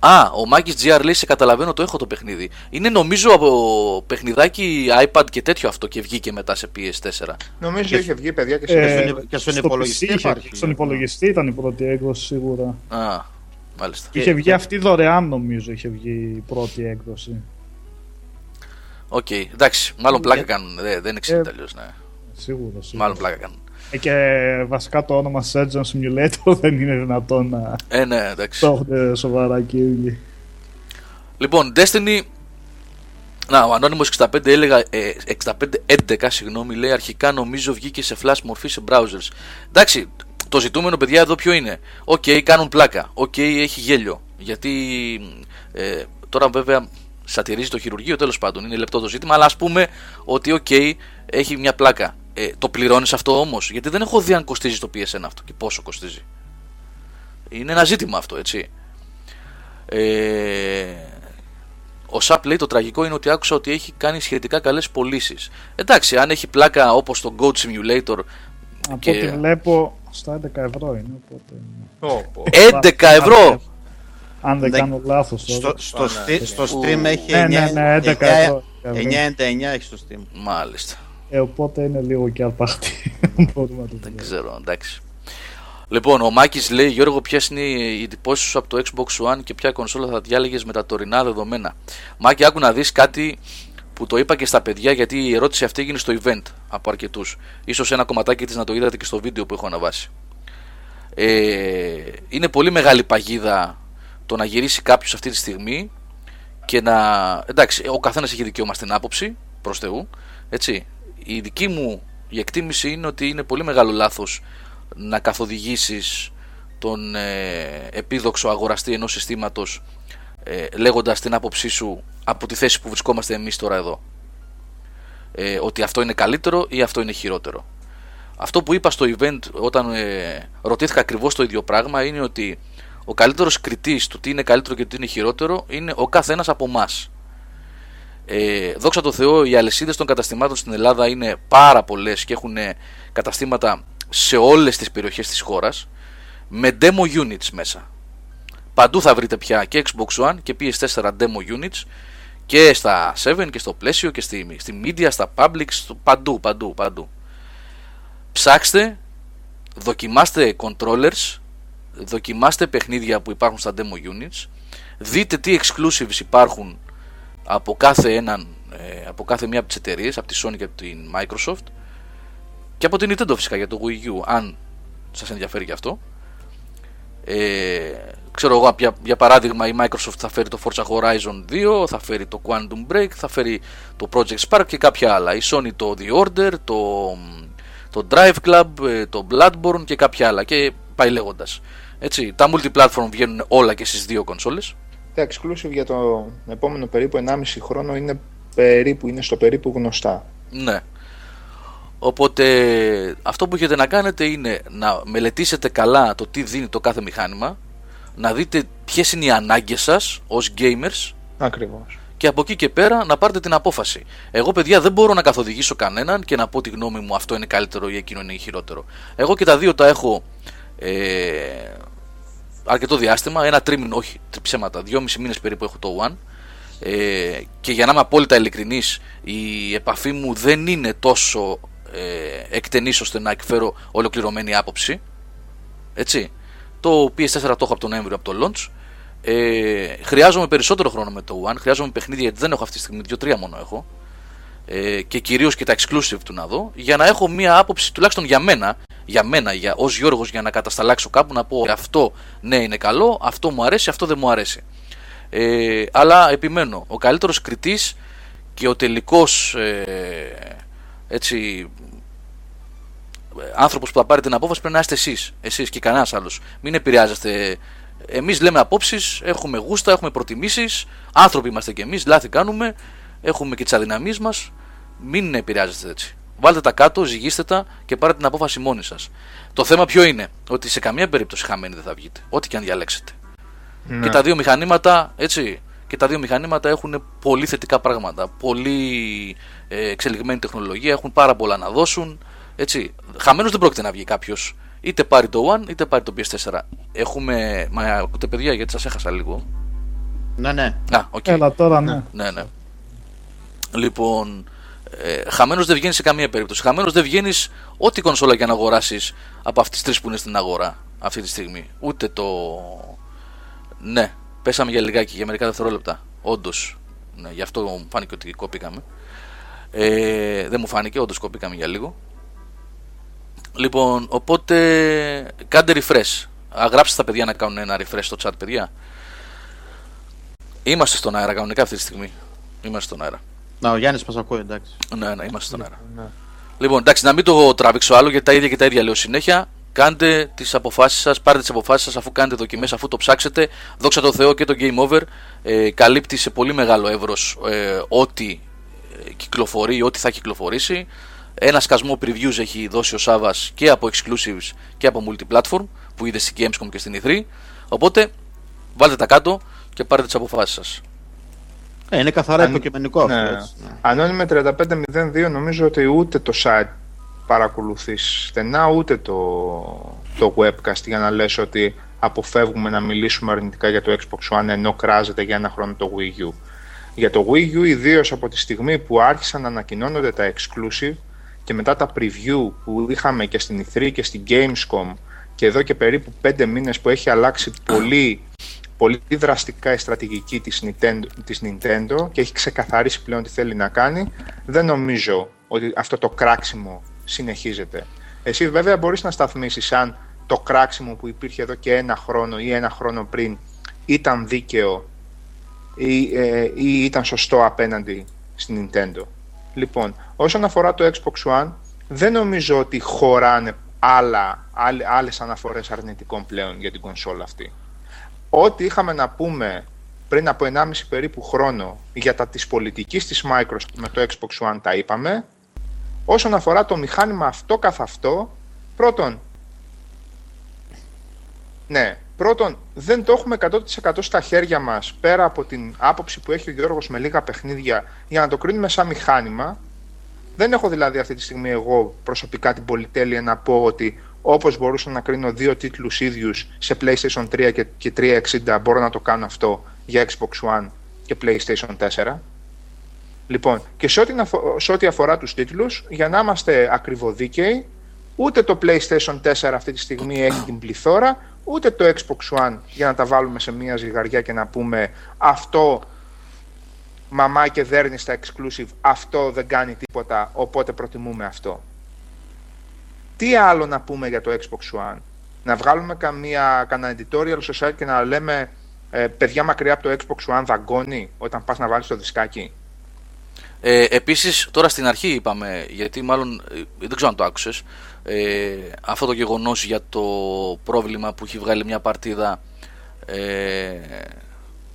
Α, ο Μάκης GR λέει: Σε καταλαβαίνω, το έχω το παιχνίδι. Είναι νομίζω από παιχνιδάκι iPad και τέτοιο αυτό και βγήκε μετά σε PS4. Νομίζω είχε βγει παιδιά και σε Ε, στον- και στον στο υπολογιστή PC είχε, υπάρχει. Στον υπολογιστή ήταν η πρώτη έκδοση σίγουρα. Α, μάλιστα. Και είχε βγει αυτή δωρεάν νομίζω, είχε βγει η πρώτη έκδοση. Οκ, εντάξει, μάλλον πλάκα Ε, κάνουν. Δεν, δεν εξηγείται ε, αλλιώς, ναι. Σίγουρα, σίγουρα. Μάλλον πλάκα κάνουν. Ε, και βασικά το όνομα Surgeon Simulator δεν είναι δυνατόν να Ε, ναι, εντάξει. το έχετε σοβαρά και οι ίδιοι. Λοιπόν, Destiny. Να, ο Anonymous 65 έλεγα. Ε, 6511, συγγνώμη, λέει αρχικά νομίζω βγήκε σε flash μορφή σε browsers. Εντάξει, το ζητούμενο παιδιά εδώ ποιο είναι. Οκ, κάνουν πλάκα. Οκ, έχει γέλιο. Γιατί ε, τώρα βέβαια σατυρίζει το χειρουργείο, τέλος πάντων είναι λεπτό το ζήτημα. Αλλά ας πούμε ότι οκ, έχει μια πλάκα. Ε, το πληρώνεις αυτό όμως, γιατί δεν έχω δει αν κοστίζει το PSN αυτό και πόσο κοστίζει. Είναι ένα ζήτημα αυτό, έτσι. Ε, ο Σαπ λέει το τραγικό είναι ότι άκουσα ότι έχει κάνει σχετικά καλές πωλήσεις. Εντάξει, αν έχει πλάκα όπως το Goat Simulator. Από Και- ό,τι βλέπω στα 11 ευρώ είναι. Οπότε... Ω, πω. 11 ευρώ! Αν δεν Δεν- κάνω λάθος Στο, τώρα. στο, Α, Steam- ναι. στο Steam έχει Ναι, ναι, ναι, 11 ευρώ. 9,99 έχει στο Steam. Μάλιστα. Ε, οπότε είναι λίγο και αρπαχτή. Μπορούμε να το Δεν πούμε. ξέρω, εντάξει. Λοιπόν, ο Μάκης λέει: Γιώργο, ποιε είναι οι εντυπώσει σου από το Xbox One και ποια κονσόλα θα διάλεγες με τα τωρινά δεδομένα; Μάκη, άκου να δεις κάτι που το είπα και στα παιδιά γιατί η ερώτηση αυτή έγινε στο event από αρκετούς. σω ένα κομματάκι της να το είδατε και στο βίντεο που έχω αναβάσει. Ε, είναι πολύ μεγάλη παγίδα το να γυρίσει κάποιος αυτή τη στιγμή και να. Εντάξει, ο καθένας έχει δικαίωμα στην άποψη προς Θεού. Έτσι. Η δική μου η εκτίμηση είναι ότι είναι πολύ μεγάλο λάθος να καθοδηγήσεις τον ε, επίδοξο αγοραστή ενός συστήματος ε, λέγοντας την άποψή σου από τη θέση που βρισκόμαστε εμείς τώρα εδώ. Ε, ότι αυτό είναι καλύτερο ή αυτό είναι χειρότερο. Αυτό που είπα στο event όταν ε, ρωτήθηκα ακριβώς το ίδιο πράγμα είναι ότι ο καλύτερος κριτής του τι είναι καλύτερο και τι είναι χειρότερο είναι ο καθένας από εμά. Ε, δόξα τω Θεώ, οι αλυσίδες των καταστημάτων στην Ελλάδα είναι πάρα πολλές και έχουν καταστήματα σε όλες τις περιοχές της χώρας με demo units μέσα. Παντού θα βρείτε πια και Xbox One και PS4 demo units και στα 7 και στο πλαίσιο και στη, στη media, στα public, στο, παντού, παντού, παντού. Ψάξτε, δοκιμάστε controllers, δοκιμάστε παιχνίδια που υπάρχουν στα demo units, δείτε τι exclusives υπάρχουν από κάθε, έναν, ε, από κάθε μία από τις εταιρείες, από τη Sony και από την Microsoft και από την Nintendo φυσικά για το Wii U, αν σας ενδιαφέρει και αυτό. Ε, ξέρω εγώ, για, για παράδειγμα, η Microsoft θα φέρει το Forza Horizon 2, θα φέρει το Quantum Break, θα φέρει το Project Spark και κάποια άλλα. Η Sony το The Order, το, το Drive Club, ε, το Bloodborne και κάποια άλλα. Και πάει λέγοντας. Έτσι, τα multiplatform βγαίνουν όλα και στις δύο κονσόλες. Τα exclusive για το επόμενο περίπου 1,5 χρόνο είναι περίπου, είναι στο περίπου γνωστά. Ναι. Οπότε αυτό που έχετε να κάνετε είναι να μελετήσετε καλά το τι δίνει το κάθε μηχάνημα, να δείτε ποιες είναι οι ανάγκες σας ως gamers Ακριβώς. και από εκεί και πέρα να πάρετε την απόφαση. Εγώ, παιδιά, δεν μπορώ να καθοδηγήσω κανέναν και να πω τη γνώμη μου αυτό είναι καλύτερο ή εκείνο είναι χειρότερο. Εγώ και τα δύο τα έχω ε, αρκετό διάστημα, ένα τρίμηνο, όχι ψέματα, δυόμιση μήνες περίπου έχω το One. Ε, και για να είμαι απόλυτα ειλικρινής, η επαφή μου δεν είναι τόσο ε, εκτενής ώστε να εκφέρω ολοκληρωμένη άποψη. Έτσι. Το PS4 το έχω από τον Νοέμβριο από το launch. Ε, χρειάζομαι περισσότερο χρόνο με το One. Χρειάζομαι παιχνίδια γιατί δεν έχω αυτή τη στιγμή, δύο-τρία μόνο έχω. Ε, και κυρίως και τα exclusive του να δω. Για να έχω μία άποψη, τουλάχιστον για μένα, για μένα, για, ως Γιώργος για να κατασταλάξω κάπου να πω αυτό ναι είναι καλό, αυτό μου αρέσει, αυτό δεν μου αρέσει. Ε, αλλά επιμένω, ο καλύτερος κριτής και ο τελικός ε, έτσι άνθρωπος που θα πάρει την απόφαση πρέπει να είστε εσείς, εσείς και κανένας άλλος. Μην επηρεάζεστε. Εμείς λέμε απόψεις, έχουμε γούστα, έχουμε προτιμήσεις, άνθρωποι είμαστε κι εμείς, λάθη κάνουμε, έχουμε και τις αδυναμίες μας. Μην επηρεάζεστε έτσι. Βάλτε τα κάτω, ζυγίστε τα και πάρετε την απόφαση μόνοι σας. Το θέμα ποιο είναι, ότι σε καμία περίπτωση χαμένοι δεν θα βγείτε, ό,τι και αν διαλέξετε. Ναι. Και τα δύο μηχανήματα, έτσι, και τα δύο μηχανήματα έχουν πολύ θετικά πράγματα. Πολύ ε, εξελιγμένη τεχνολογία, έχουν πάρα πολλά να δώσουν. Έτσι. Χαμένος δεν πρόκειται να βγει κάποιος. Είτε πάρει το One είτε πάρει το PS4. Έχουμε. Μα ακούτε παιδιά, γιατί σας έχασα λίγο. Ναι, ναι. Α, οκ. Έλα τώρα, ναι. Ναι, ναι. Λοιπόν, ε, χαμένος δεν βγαίνεις σε καμία περίπτωση. Χαμένος δεν βγαίνεις ό,τι κονσόλα και να αγοράσεις από αυτές τις τρεις που είναι στην αγορά αυτή τη στιγμή. Ούτε το. Ναι, πέσαμε για λιγάκι, για μερικά δευτερόλεπτα. Όντως. Ναι, γι' αυτό μου φάνηκε ότι κόπηκαμε. Ε, δεν μου φάνηκε, όντως κόπηκαμε για λίγο. Λοιπόν, οπότε κάντε refresh. Αγράψτε τα παιδιά να κάνουν ένα refresh στο chat, παιδιά. Είμαστε στον αέρα κανονικά αυτή τη στιγμή. Είμαστε στον αέρα. Να, ο Γιάννης μας ακούει, εντάξει. Ναι, ναι, είμαστε στον αέρα. Ναι. Λοιπόν, εντάξει, να μην το τραβήξω άλλο γιατί τα ίδια και τα ίδια λέω συνέχεια. Κάντε τις αποφάσεις σας, πάρτε τις αποφάσεις σας αφού κάνετε δοκιμές, αφού το ψάξετε. Δόξα τω Θεώ και το Game Over ε, καλύπτει σε πολύ μεγάλο εύρος ε, ό,τι ε, κυκλοφορεί, ό,τι θα κυκλοφορήσει. Ένα σκασμό previews έχει δώσει ο Σάβας και από exclusives και από multiplatform που είδες στην Gamescom και στην E3. Οπότε βάλτε τα κάτω και πάρτε τις αποφάσεις σας. Ε, είναι καθαρά Αν- υποκειμενικό Ναι. αυτό. Έτσι. ναι. Ανώνυμε 3502 νομίζω ότι ούτε το site παρακολουθείς στενά ούτε το, το webcast για να λες ότι αποφεύγουμε να μιλήσουμε αρνητικά για το Xbox One ενώ κράζεται για ένα χρόνο το Wii U. Για το Wii U ιδίως από τη στιγμή που άρχισαν να ανακοινώνονται τα exclusive και μετά τα preview που είχαμε και στην E3 και στην Gamescom και εδώ και περίπου 5 μήνες που έχει αλλάξει πολύ πολύ δραστικά η στρατηγική της Nintendo, της Nintendo και έχει ξεκαθαρίσει πλέον τι θέλει να κάνει, δεν νομίζω ότι αυτό το κράξιμο συνεχίζεται. Εσύ βέβαια μπορείς να σταθμίσεις αν το κράξιμο που υπήρχε εδώ και ένα χρόνο ή ένα χρόνο πριν ήταν δίκαιο ή, ε, ή ήταν σωστό απέναντι στην Nintendo. Λοιπόν, όσον αφορά το Xbox One, δεν νομίζω ότι χωράνε άλλα, άλλ- άλλες αναφορές αρνητικών πλέον για την κονσόλα αυτή. Ό,τι είχαμε να πούμε πριν από 1,5 περίπου χρόνο για τα της πολιτικής της Microsoft με το Xbox One τα είπαμε. Όσον αφορά το μηχάνημα αυτό καθ' αυτό, πρώτον, ναι, πρώτον δεν το έχουμε 100% στα χέρια μας πέρα από την άποψη που έχει ο Γιώργος με λίγα παιχνίδια για να το κρίνουμε σαν μηχάνημα. Δεν έχω δηλαδή αυτή τη στιγμή εγώ προσωπικά την πολυτέλεια να πω ότι όπως μπορούσα να κρίνω δύο τίτλους ίδιους σε PlayStation 3 και, και 360 μπορώ να το κάνω αυτό για Xbox One και PlayStation 4. Λοιπόν, και σε ό,τι, να φο- σε ό,τι αφορά τους τίτλους, για να είμαστε ακριβοδίκαιοι, ούτε το PlayStation 4 αυτή τη στιγμή έχει την πληθώρα, ούτε το Xbox One για να τα βάλουμε σε μία ζυγαριά και να πούμε αυτό μαμά και δέρνει στα exclusive, αυτό δεν κάνει τίποτα, οπότε προτιμούμε αυτό. Τι άλλο να πούμε για το Xbox One; Να βγάλουμε καμία, κανένα editorial στο site και να λέμε ε, παιδιά μακριά από το Xbox One δαγκώνει όταν πας να βάλεις το δισκάκι; Ε, Επίσης, τώρα στην αρχή είπαμε, γιατί μάλλον ε, δεν ξέρω αν το άκουσες, ε, αυτό το γεγονός για το πρόβλημα που έχει βγάλει μια παρτίδα ε,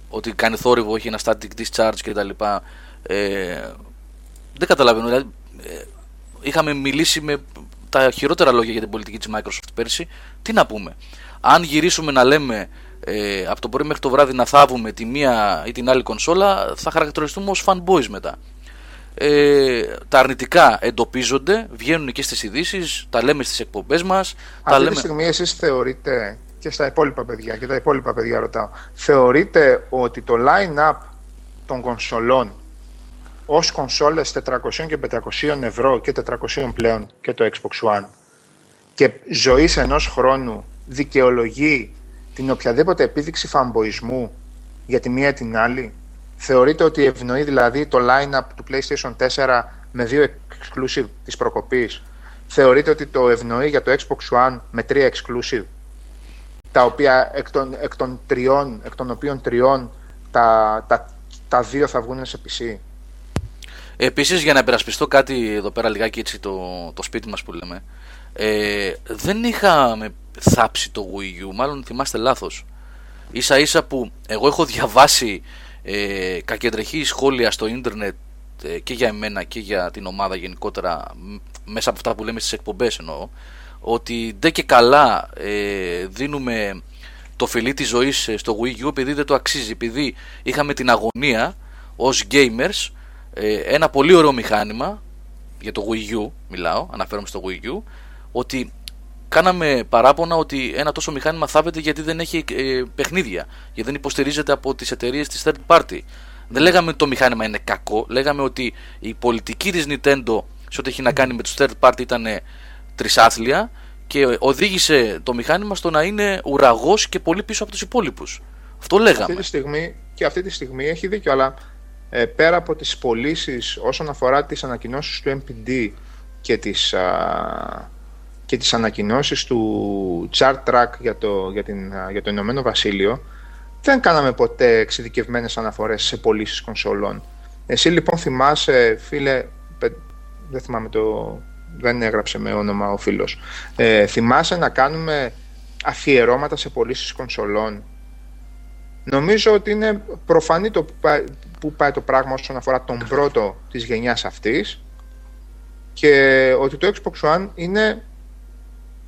ότι κάνει θόρυβο, έχει ένα static discharge κτλ. Ε, δεν καταλαβαίνω. Δηλαδή, ε, είχαμε μιλήσει με τα χειρότερα λόγια για την πολιτική της Microsoft πέρσι. Τι να πούμε. Αν γυρίσουμε να λέμε ε, από το πρωί μέχρι το βράδυ να θάβουμε τη μία ή την άλλη κονσόλα, θα χαρακτηριστούμε ως fanboys μετά. Ε, τα αρνητικά εντοπίζονται, βγαίνουν και στις ειδήσεις, τα λέμε στις εκπομπές μας. τα Αυτή λέμε... τη στιγμή εσείς θεωρείτε, και στα υπόλοιπα παιδιά, και τα υπόλοιπα παιδιά ρωτάω, θεωρείτε ότι το line-up των κονσολών ως κονσόλες 400 και 500 ευρώ και 400 πλέον και το Xbox One και ζωής ενός χρόνου δικαιολογεί την οποιαδήποτε επίδειξη φαμποϊσμού για τη μία ή την άλλη. Θεωρείτε ότι ευνοεί δηλαδή το line-up του PlayStation 4 με δύο exclusive της προκοπής. Θεωρείτε ότι το ευνοεί για το Xbox One με τρία exclusive. Τα οποία εκ των, εκ των, τριών, εκ των οποίων τριών τα, τα, τα δύο θα βγουν σε PC. Επίσης, για να υπερασπιστώ κάτι εδώ πέρα λιγάκι έτσι το, το σπίτι μας που λέμε, ε, δεν είχαμε θάψει το Wii U, μάλλον θυμάστε λάθος. Ίσα ίσα που εγώ έχω διαβάσει ε, κακεντρεχή σχόλια στο ίντερνετ ε, και για εμένα και για την ομάδα γενικότερα, μ, μέσα από αυτά που λέμε στις εκπομπές εννοώ, ότι ντε και καλά ε, δίνουμε το φιλί της ζωής ε, στο Wii U επειδή δεν το αξίζει. Επειδή είχαμε την αγωνία ως gamers ε, ένα πολύ ωραίο μηχάνημα για το Wii U μιλάω, αναφέρομαι στο Wii U ότι κάναμε παράπονα ότι ένα τόσο μηχάνημα θάβεται γιατί δεν έχει ε, παιχνίδια, γιατί δεν υποστηρίζεται από τις εταιρείες της third party. Δεν λέγαμε ότι το μηχάνημα είναι κακό, λέγαμε ότι η πολιτική της Nintendo σε ό,τι έχει να κάνει με τους third party ήταν τρισάθλια και οδήγησε το μηχάνημα στο να είναι ουραγός και πολύ πίσω από τους υπόλοιπους. Αυτό λέγαμε. Αυτή τη στιγμή, και αυτή τη στιγμή έχει δίκιο, αλλά ε, πέρα από τις πωλήσεις όσον αφορά τις ανακοινώσεις του MPD και τις, α, και τις ανακοινώσεις του chart track για το, για, την, α, για το Ηνωμένο Βασίλειο δεν κάναμε ποτέ εξειδικευμένες αναφορές σε πωλήσεις κονσολών. Εσύ λοιπόν θυμάσαι, φίλε, πε- δεν θυμάμαι το, δεν έγραψε με όνομα ο φίλος, ε, θυμάσαι να κάνουμε αφιερώματα σε πωλήσεις κονσολών; Νομίζω ότι είναι προφανή το που πάει, που πάει το πράγμα όσον αφορά τον πρώτο της γενιάς αυτής και ότι το Xbox One είναι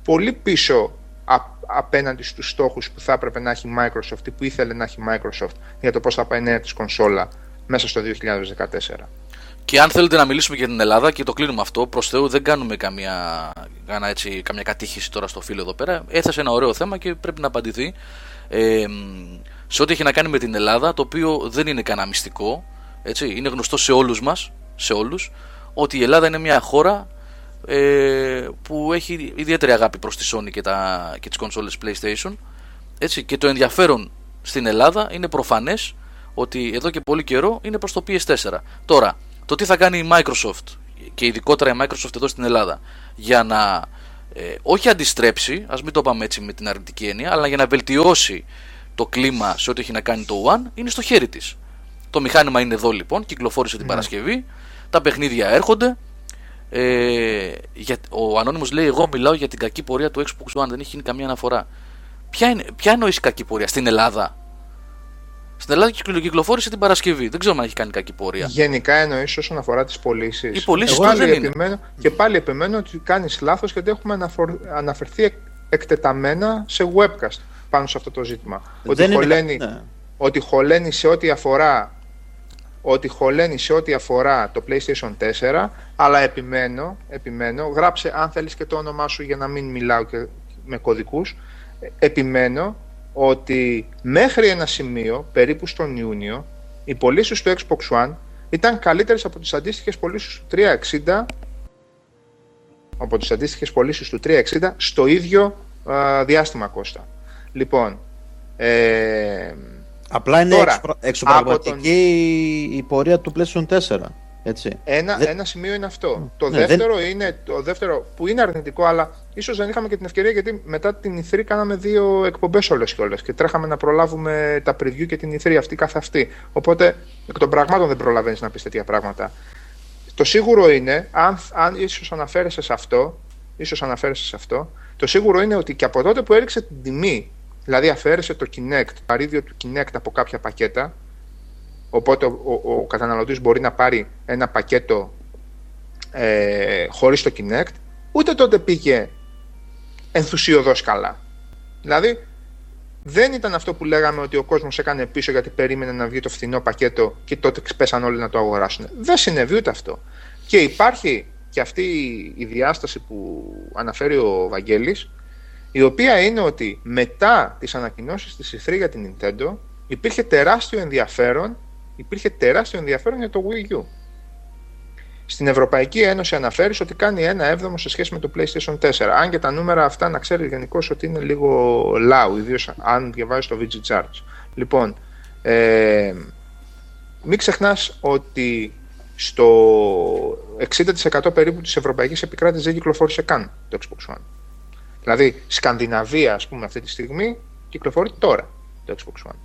πολύ πίσω α- απέναντι στους στόχους που θα έπρεπε να έχει η Microsoft ή που ήθελε να έχει η Microsoft για το πώς θα πάει νέα της κονσόλα μέσα στο 2014. Και αν θέλετε να μιλήσουμε για την Ελλάδα και το κλείνουμε αυτό, προς Θεού δεν κάνουμε καμία, κάνα έτσι, καμία κατήχηση τώρα στο φίλο εδώ πέρα. Έθεσε ένα ωραίο θέμα και πρέπει να απαντηθεί. Ε, μ, σε ό,τι έχει να κάνει με την Ελλάδα, το οποίο δεν είναι κανένα μυστικό, έτσι, είναι γνωστό σε όλους μας, σε όλους, ότι η Ελλάδα είναι μια χώρα ε, που έχει ιδιαίτερη αγάπη προς τη Sony και, τα, και τις κονσόλες PlayStation έτσι, και το ενδιαφέρον στην Ελλάδα είναι προφανές ότι εδώ και πολύ καιρό είναι προς το PS4. Τώρα, το τι θα κάνει η Microsoft και ειδικότερα η Microsoft εδώ στην Ελλάδα για να ε, όχι αντιστρέψει, ας μην το πάμε έτσι με την αρνητική έννοια, αλλά για να βελτιώσει το κλίμα σε ό,τι έχει να κάνει το One είναι στο χέρι της. Το μηχάνημα είναι εδώ λοιπόν, κυκλοφόρησε την Παρασκευή, τα παιχνίδια έρχονται. Ε, για, ο Ανώνυμος λέει: Εγώ μιλάω για την κακή πορεία του Xbox One, δεν έχει γίνει καμία αναφορά. Ποια, είναι, ποια εννοείς κακή πορεία στην Ελλάδα; Στην Ελλάδα κυκλο- κυκλοφόρησε την Παρασκευή. Δεν ξέρω αν έχει κάνει κακή πορεία. Γενικά εννοείς όσον αφορά τις πωλήσεις. Οι πωλήσεις Εγώ τους δεν πάλι είναι. επιμένω, και πάλι επιμένω ότι κάνεις λάθος γιατί έχουμε αναφορ- αναφερθεί εκ- εκτεταμένα σε webcast πάνω σε αυτό το ζήτημα. Ότι Δεν είναι χωλαίνει, κα- ναι. ότι χωλαίνει σε ό,τι αφορά ότι χωλαίνει σε ό,τι αφορά το PlayStation 4, αλλά επιμένω, επιμένω, γράψε αν θέλεις και το όνομά σου για να μην μιλάω και με κωδικούς, ε, επιμένω ότι μέχρι ένα σημείο, περίπου στον Ιούνιο, οι πωλήσεις του Xbox One ήταν καλύτερες από τις αντίστοιχες πωλήσεις του 360 από τις αντίστοιχες πωλήσεις του 360 στο ίδιο α, διάστημα Κώστα. Λοιπόν, ε, Απλά είναι Τώρα, εξωπρα- εξωπραγματική η πορεία του PlayStation 4. Έτσι. Ένα, Δεν- ένα σημείο είναι αυτό. Το Ναι, δεν- δεύτερο είναι το δεύτερο που είναι αρνητικό, αλλά ίσως δεν είχαμε και την ευκαιρία γιατί μετά την E3 κάναμε δύο εκπομπές όλες και όλες και τρέχαμε να προλάβουμε τα preview και την E3 αυτή καθ' αυτή. Οπότε εκ των πραγμάτων δεν προλαβαίνεις να πεις τέτοια πράγματα. Το σίγουρο είναι, αν, αν ίσως αναφέρεσαι σε αυτό, ίσως αναφέρεσαι σε αυτό, το σίγουρο είναι ότι και από τότε που έριξε την τιμή, δηλαδή αφαίρεσε το Kinect, το παρίδιο του Kinect από κάποια πακέτα, Οπότε ο, ο, ο καταναλωτής μπορεί να πάρει ένα πακέτο ε, χωρίς το Kinect, ούτε τότε πήγε ενθουσιοδός καλά. Δηλαδή, δεν ήταν αυτό που λέγαμε ότι ο κόσμος έκανε πίσω γιατί περίμενε να βγει το φθηνό πακέτο και τότε πέσαν όλοι να το αγοράσουν. Δεν συνεβεί ούτε αυτό. Και υπάρχει και αυτή η διάσταση που αναφέρει ο Βαγγέλης, η οποία είναι ότι μετά τις ανακοινώσεις της E3 για την Nintendo υπήρχε τεράστιο ενδιαφέρον υπήρχε τεράστιο ενδιαφέρον για το Wii U. Στην Ευρωπαϊκή Ένωση αναφέρεις ότι κάνει ένα έβδομο σε σχέση με το PlayStation 4. Αν και τα νούμερα αυτά να ξέρεις γενικώς ότι είναι λίγο λαού, ιδίως αν διαβάζεις το VG Charts. Λοιπόν, ε, μην ξεχνάς ότι στο 60% περίπου της ευρωπαϊκής επικράτησης δεν κυκλοφόρησε καν το Xbox One. Δηλαδή, Σκανδιναβία, ας πούμε, αυτή τη στιγμή κυκλοφορεί τώρα το Xbox One.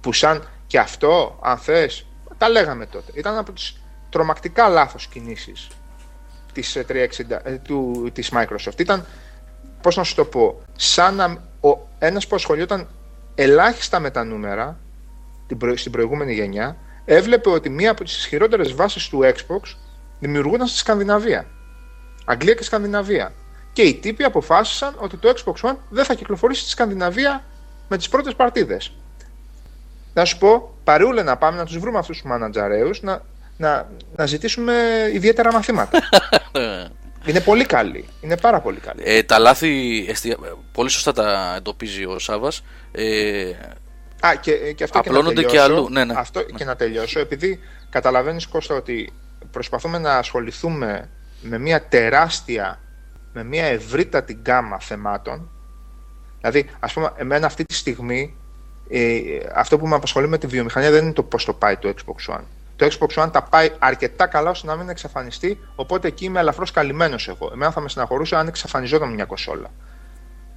Που σαν και αυτό, αν θες, τα λέγαμε τότε. Ήταν από τις τρομακτικά λάθος κινήσεις της, 360, ε, του, της Microsoft. Ήταν, πώς να σου το πω, σαν να, ο, ένας που ασχολιόταν ελάχιστα με τα νούμερα την προ, στην προηγούμενη γενιά, έβλεπε ότι μία από τις ισχυρότερες βάσεις του Xbox δημιουργούνταν στη Σκανδιναβία. Αγγλία και Σκανδιναβία. Και οι τύποι αποφάσισαν ότι το Xbox One δεν θα κυκλοφορήσει στη Σκανδιναβία με τις πρώτες παρτίδες. Να σου πω, παρούλε να πάμε να τους βρούμε αυτούς τους μανατζαρέους, να, να, να ζητήσουμε ιδιαίτερα μαθήματα. Είναι πολύ καλή. Είναι πάρα πολύ καλή. Ε, τα λάθη, εστια... πολύ σωστά τα εντοπίζει ο Σάβας. Ε, Α, και, και αυτό Απλώνονται και, να και τελειώσω, αλλού. Ναι, ναι. Αυτό και να τελειώσω, επειδή καταλαβαίνεις Κώστα ότι προσπαθούμε να ασχοληθούμε με μια τεράστια, με μια ευρύτατη γκάμα θεμάτων. Δηλαδή, ας πούμε, εμένα αυτή τη στιγμή ε, αυτό που με απασχολεί με τη βιομηχανία δεν είναι το πώς το πάει το Xbox One. Το Xbox One τα πάει αρκετά καλά ώστε να μην εξαφανιστεί, οπότε εκεί είμαι ελαφρώς καλυμμένος εγώ. Εμένα θα με στεναχωρούσε αν εξαφανιζόταν μια κοσόλα.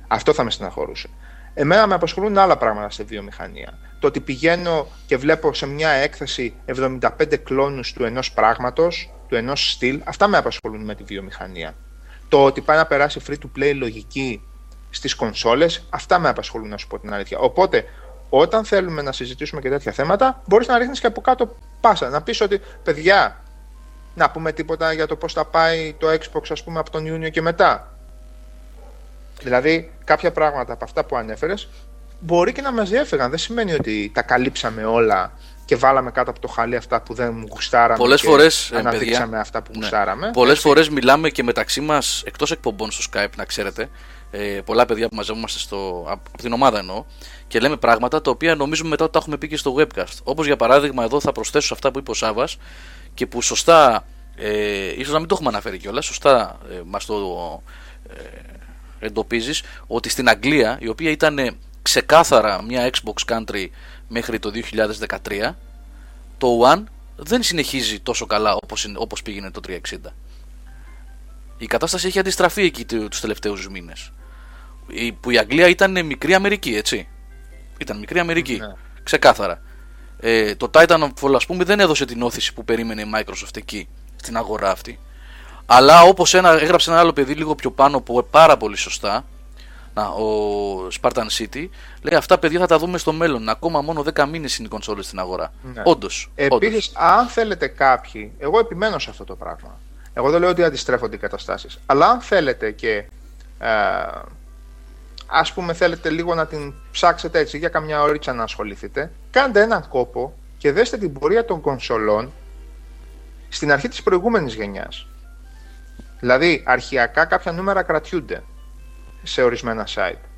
Αυτό θα με στεναχωρούσε. Εμένα με απασχολούν άλλα πράγματα στη βιομηχανία. Το ότι πηγαίνω και βλέπω σε μια έκθεση 75 κλόνους του ενός πράγματος, του ενός στυλ, αυτά με απασχολούν με τη βιομηχανία. Το ότι πάει να περάσει free to play λογική στις κονσόλες, αυτά με απασχολούν να σου πω την αλήθεια. Οπότε, όταν θέλουμε να συζητήσουμε και τέτοια θέματα, μπορείς να ρίχνεις και από κάτω πάσα. Να πεις ότι, παιδιά, να πούμε τίποτα για το πώς θα πάει το Xbox, ας πούμε, από τον Ιούνιο και μετά. Δηλαδή, κάποια πράγματα από αυτά που ανέφερες μπορεί και να μας διέφεραν. Δεν σημαίνει ότι τα καλύψαμε όλα και βάλαμε κάτω από το χαλί αυτά που δεν γουστάραμε. Πολλές και φορές. Αναδείξαμε αυτά που γουστάραμε. Πολλές φορές μιλάμε και μεταξύ μας εκτός εκπομπών στο Skype, να ξέρετε. Ε, πολλά παιδιά που μαζεύομαστε στο, από την ομάδα εννοώ και λέμε πράγματα τα οποία νομίζουμε μετά ότι τα έχουμε πει και στο webcast. Όπως για παράδειγμα, εδώ θα προσθέσω σε αυτά που είπε ο Σάβα και που σωστά, ε, ίσως να μην το έχουμε αναφέρει κιόλας, σωστά ε, μας το ε, εντοπίζεις ότι στην Αγγλία, η οποία ήταν ξεκάθαρα μια Xbox country μέχρι το 2013, το One δεν συνεχίζει τόσο καλά όπως, όπως πήγαινε το 360. Η κατάσταση έχει αντιστραφεί εκεί τους τελευταίους μήνες. Που η Αγγλία ήταν μικρή Αμερική, έτσι. Ήταν μικρή Αμερική. Ναι. Ξεκάθαρα. Ε, το Titanfall, ας πούμε, δεν έδωσε την όθηση που περίμενε η Microsoft εκεί, στην αγορά αυτή. Αλλά όπως έγραψε ένα άλλο παιδί λίγο πιο πάνω που πάρα πολύ σωστά, να, ο Spartan City, λέει αυτά παιδιά θα τα δούμε στο μέλλον. Ακόμα μόνο 10 μήνες είναι οι κονσόλες στην αγορά. Ναι. Όντως. Επίσης, αν θέλετε κάποιοι, εγώ επιμένω σε αυτό το πράγμα. Εγώ δεν λέω ότι αντιστρέφονται οι καταστάσεις. Αλλά αν θέλετε και ε, ας πούμε θέλετε λίγο να την ψάξετε έτσι για καμιά ώριτσα να ασχοληθείτε, κάντε έναν κόπο και δέστε την πορεία των κονσολών στην αρχή της προηγούμενης γενιάς. Δηλαδή, αρχιακά κάποια νούμερα κρατιούνται σε ορισμένα site.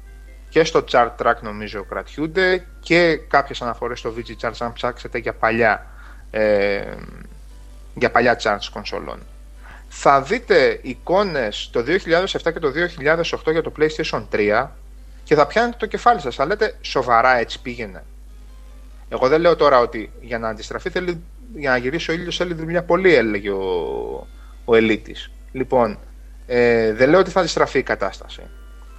Και στο chart track νομίζω κρατιούνται και κάποιες αναφορές στο VG Charts αν ψάξετε για παλιά, ε, για παλιά charts κονσολών. Θα δείτε εικόνες το 2007 και το 2008 για το PlayStation 3 και θα πιάνετε το κεφάλι σας. Θα λέτε σοβαρά έτσι πήγαινε. Εγώ δεν λέω τώρα ότι για να αντιστραφεί θέλει, για να γυρίσει ο ήλιος θέλει δουλειά πολύ έλεγε ο, ο ελίτης. Λοιπόν, ε, δεν λέω ότι θα αντιστραφεί η κατάσταση.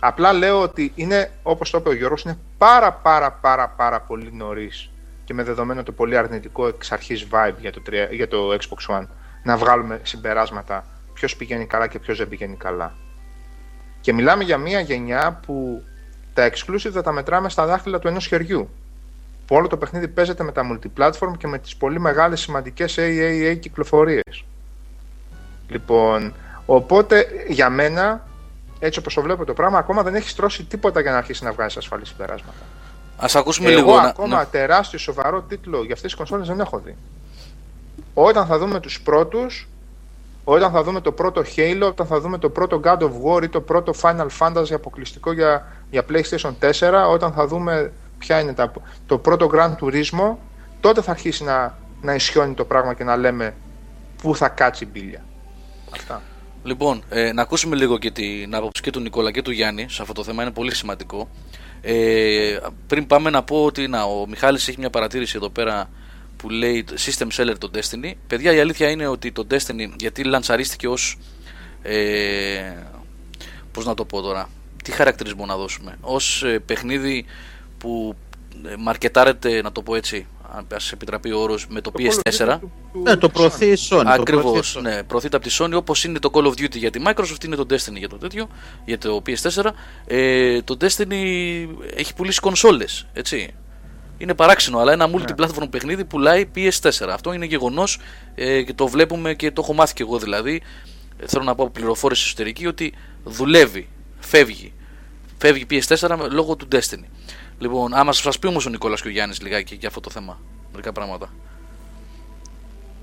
Απλά λέω ότι είναι, όπως το είπε ο Γιώργος, είναι πάρα πάρα πάρα πάρα πολύ νωρίς και με δεδομένο το πολύ αρνητικό εξ αρχής vibe για το, για το Xbox One να βγάλουμε συμπεράσματα ποιος πηγαίνει καλά και ποιος δεν πηγαίνει καλά. Και μιλάμε για μια γενιά που τα exclusive θα τα μετράμε στα δάχτυλα του ενός χεριού. Που όλο το παιχνίδι παίζεται με τα multiplatform και με τις πολύ μεγάλες σημαντικές AAA κυκλοφορίες. Λοιπόν, οπότε για μένα, έτσι όπως το βλέπω το πράγμα, ακόμα δεν έχει στρώσει τίποτα για να αρχίσει να βγάζει ασφαλή συμπεράσματα. Α ακούσουμε Εγώ λίγο. ακόμα να... τεράστιο σοβαρό τίτλο για αυτές τις κονσόλες δεν έχω δει. Όταν θα δούμε τους πρώτους, όταν θα δούμε το πρώτο Halo, όταν θα δούμε το πρώτο God of War ή το πρώτο Final Fantasy αποκλειστικό για, για PlayStation 4, όταν θα δούμε ποια είναι τα, το πρώτο Grand Turismo, τότε θα αρχίσει να, να ισιώνει το πράγμα και να λέμε πού θα κάτσει η μπίλια. Αυτά. Λοιπόν, ε, να ακούσουμε λίγο και την άποψη και του Νικόλα και του Γιάννη σε αυτό το θέμα, είναι πολύ σημαντικό. Ε, πριν πάμε να πω ότι να, ο Μιχάλης έχει μια παρατήρηση εδώ πέρα που λέει System Seller το Destiny. Παιδιά, η αλήθεια είναι ότι το Destiny, γιατί λανσαρίστηκε ως ε, πώς να το πω τώρα, τι χαρακτηρισμό να δώσουμε, ως ε, παιχνίδι που ε, μαρκετάρεται, να το πω έτσι, αν σε επιτραπεί ο όρος, με το, το PS4. Ναι, το προωθεί η Sony. Ακριβώς, ναι, προωθείται από τη Sony όπως είναι το Call of Duty για τη Microsoft, είναι το Destiny για το τέτοιο, για το PS4. Ε, το Destiny έχει πουλήσει κονσόλες, έτσι. Είναι παράξενο, αλλά ένα multi-platform ναι. παιχνίδι πουλάει PS4. Αυτό είναι γεγονός ε, και το βλέπουμε και το έχω μάθει και εγώ δηλαδή. Θέλω να πω πληροφόρηση εσωτερική ότι δουλεύει, φεύγει. Φεύγει PS4 λόγω του Destiny. Λοιπόν, άμα σα πει όμως ο Νικόλας και ο Γιάννης λιγάκι για αυτό το θέμα. Μερικά πράγματα.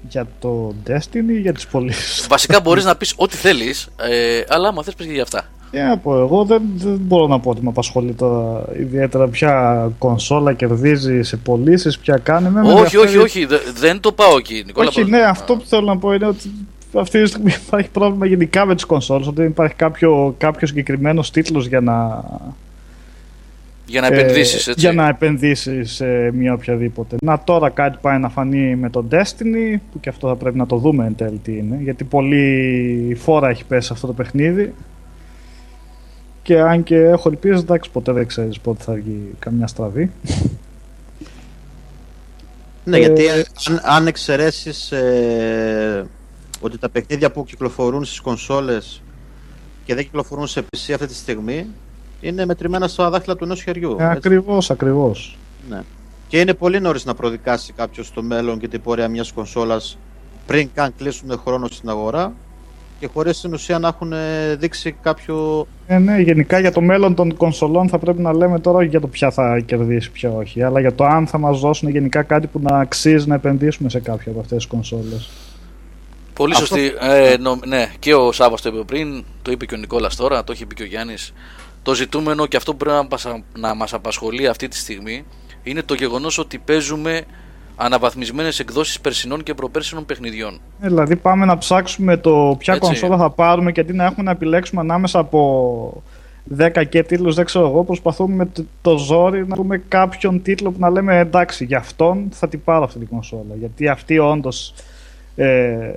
Για το Destiny ή για τις πωλήσεις; Βασικά μπορείς να πεις ό,τι θέλεις, ε, αλλά άμα θες, πεις και για αυτά. Τι να πω, εγώ δεν, δεν μπορώ να πω ότι με απασχολεί τώρα ιδιαίτερα ποια κονσόλα κερδίζει σε πωλήσεις, ποια κάνει. Με με όχι, ενδιαφέρει- όχι, όχι, δε- δεν το πάω εκεί, Νικόλα. Όχι, πώς- ναι, αυτό που θέλω να πω είναι ότι αυτή τη στιγμή υπάρχει πρόβλημα γενικά με τις κονσόλες. Ότι δεν υπάρχει κάποιο, κάποιος συγκεκριμένος τίτλος για να. Για να επενδύσεις, έτσι. Ε, για να επενδύσεις σε μία οποιαδήποτε. Να τώρα κάτι πάει να φανεί με το Destiny, που και αυτό θα πρέπει να το δούμε εν τέλει τι είναι. Γιατί πολύ φόρα έχει πέσει αυτό το παιχνίδι. Και αν και έχω ελπίσει, εντάξει, ποτέ δεν ξέρεις πότε θα βγει καμιά στραβή. Ναι, Ε, γιατί αν, αν εξαιρέσεις ότι τα παιχνίδια που κυκλοφορούν στις κονσόλες και δεν κυκλοφορούν σε PC αυτή τη στιγμή είναι μετρημένα στα δάχτυλα του ενός χεριού. Ε, έτσι. ακριβώς, ακριβώς. Ναι. Και είναι πολύ νωρίς να προδικάσει κάποιος το μέλλον και την πορεία μιας κονσόλας πριν καν κλείσουν χρόνο στην αγορά και χωρίς στην ουσία να έχουν ε, δείξει κάποιο... Ε, ναι, γενικά για το μέλλον των κονσολών θα πρέπει να λέμε τώρα όχι για το ποια θα κερδίσει, ποια όχι, αλλά για το αν θα μας δώσουν γενικά κάτι που να αξίζει να επενδύσουμε σε κάποια από αυτές τις κονσόλες. Πολύ Αυτό- σωστή. Ε, νο- ναι, και ο Σάβα το είπε πριν, το είπε και ο Νικόλας τώρα, το έχει πει και ο Γιάννης. Το ζητούμενο και αυτό που πρέπει να μας- να μας απασχολεί αυτή τη στιγμή είναι το γεγονός ότι παίζουμε αναβαθμισμένες εκδόσεις περσινών και προπέρσινων παιχνιδιών. Ε, δηλαδή πάμε να ψάξουμε το ποια Έτσι. κονσόλα θα πάρουμε και αντί να έχουμε να επιλέξουμε ανάμεσα από 10 και τίτλους, δεν ξέρω εγώ, προσπαθούμε με το- το ζόρι να βρούμε κάποιον τίτλο που να λέμε εντάξει, για αυτόν θα την πάρω αυτή την κονσόλα. Γιατί αυτή όντως ε,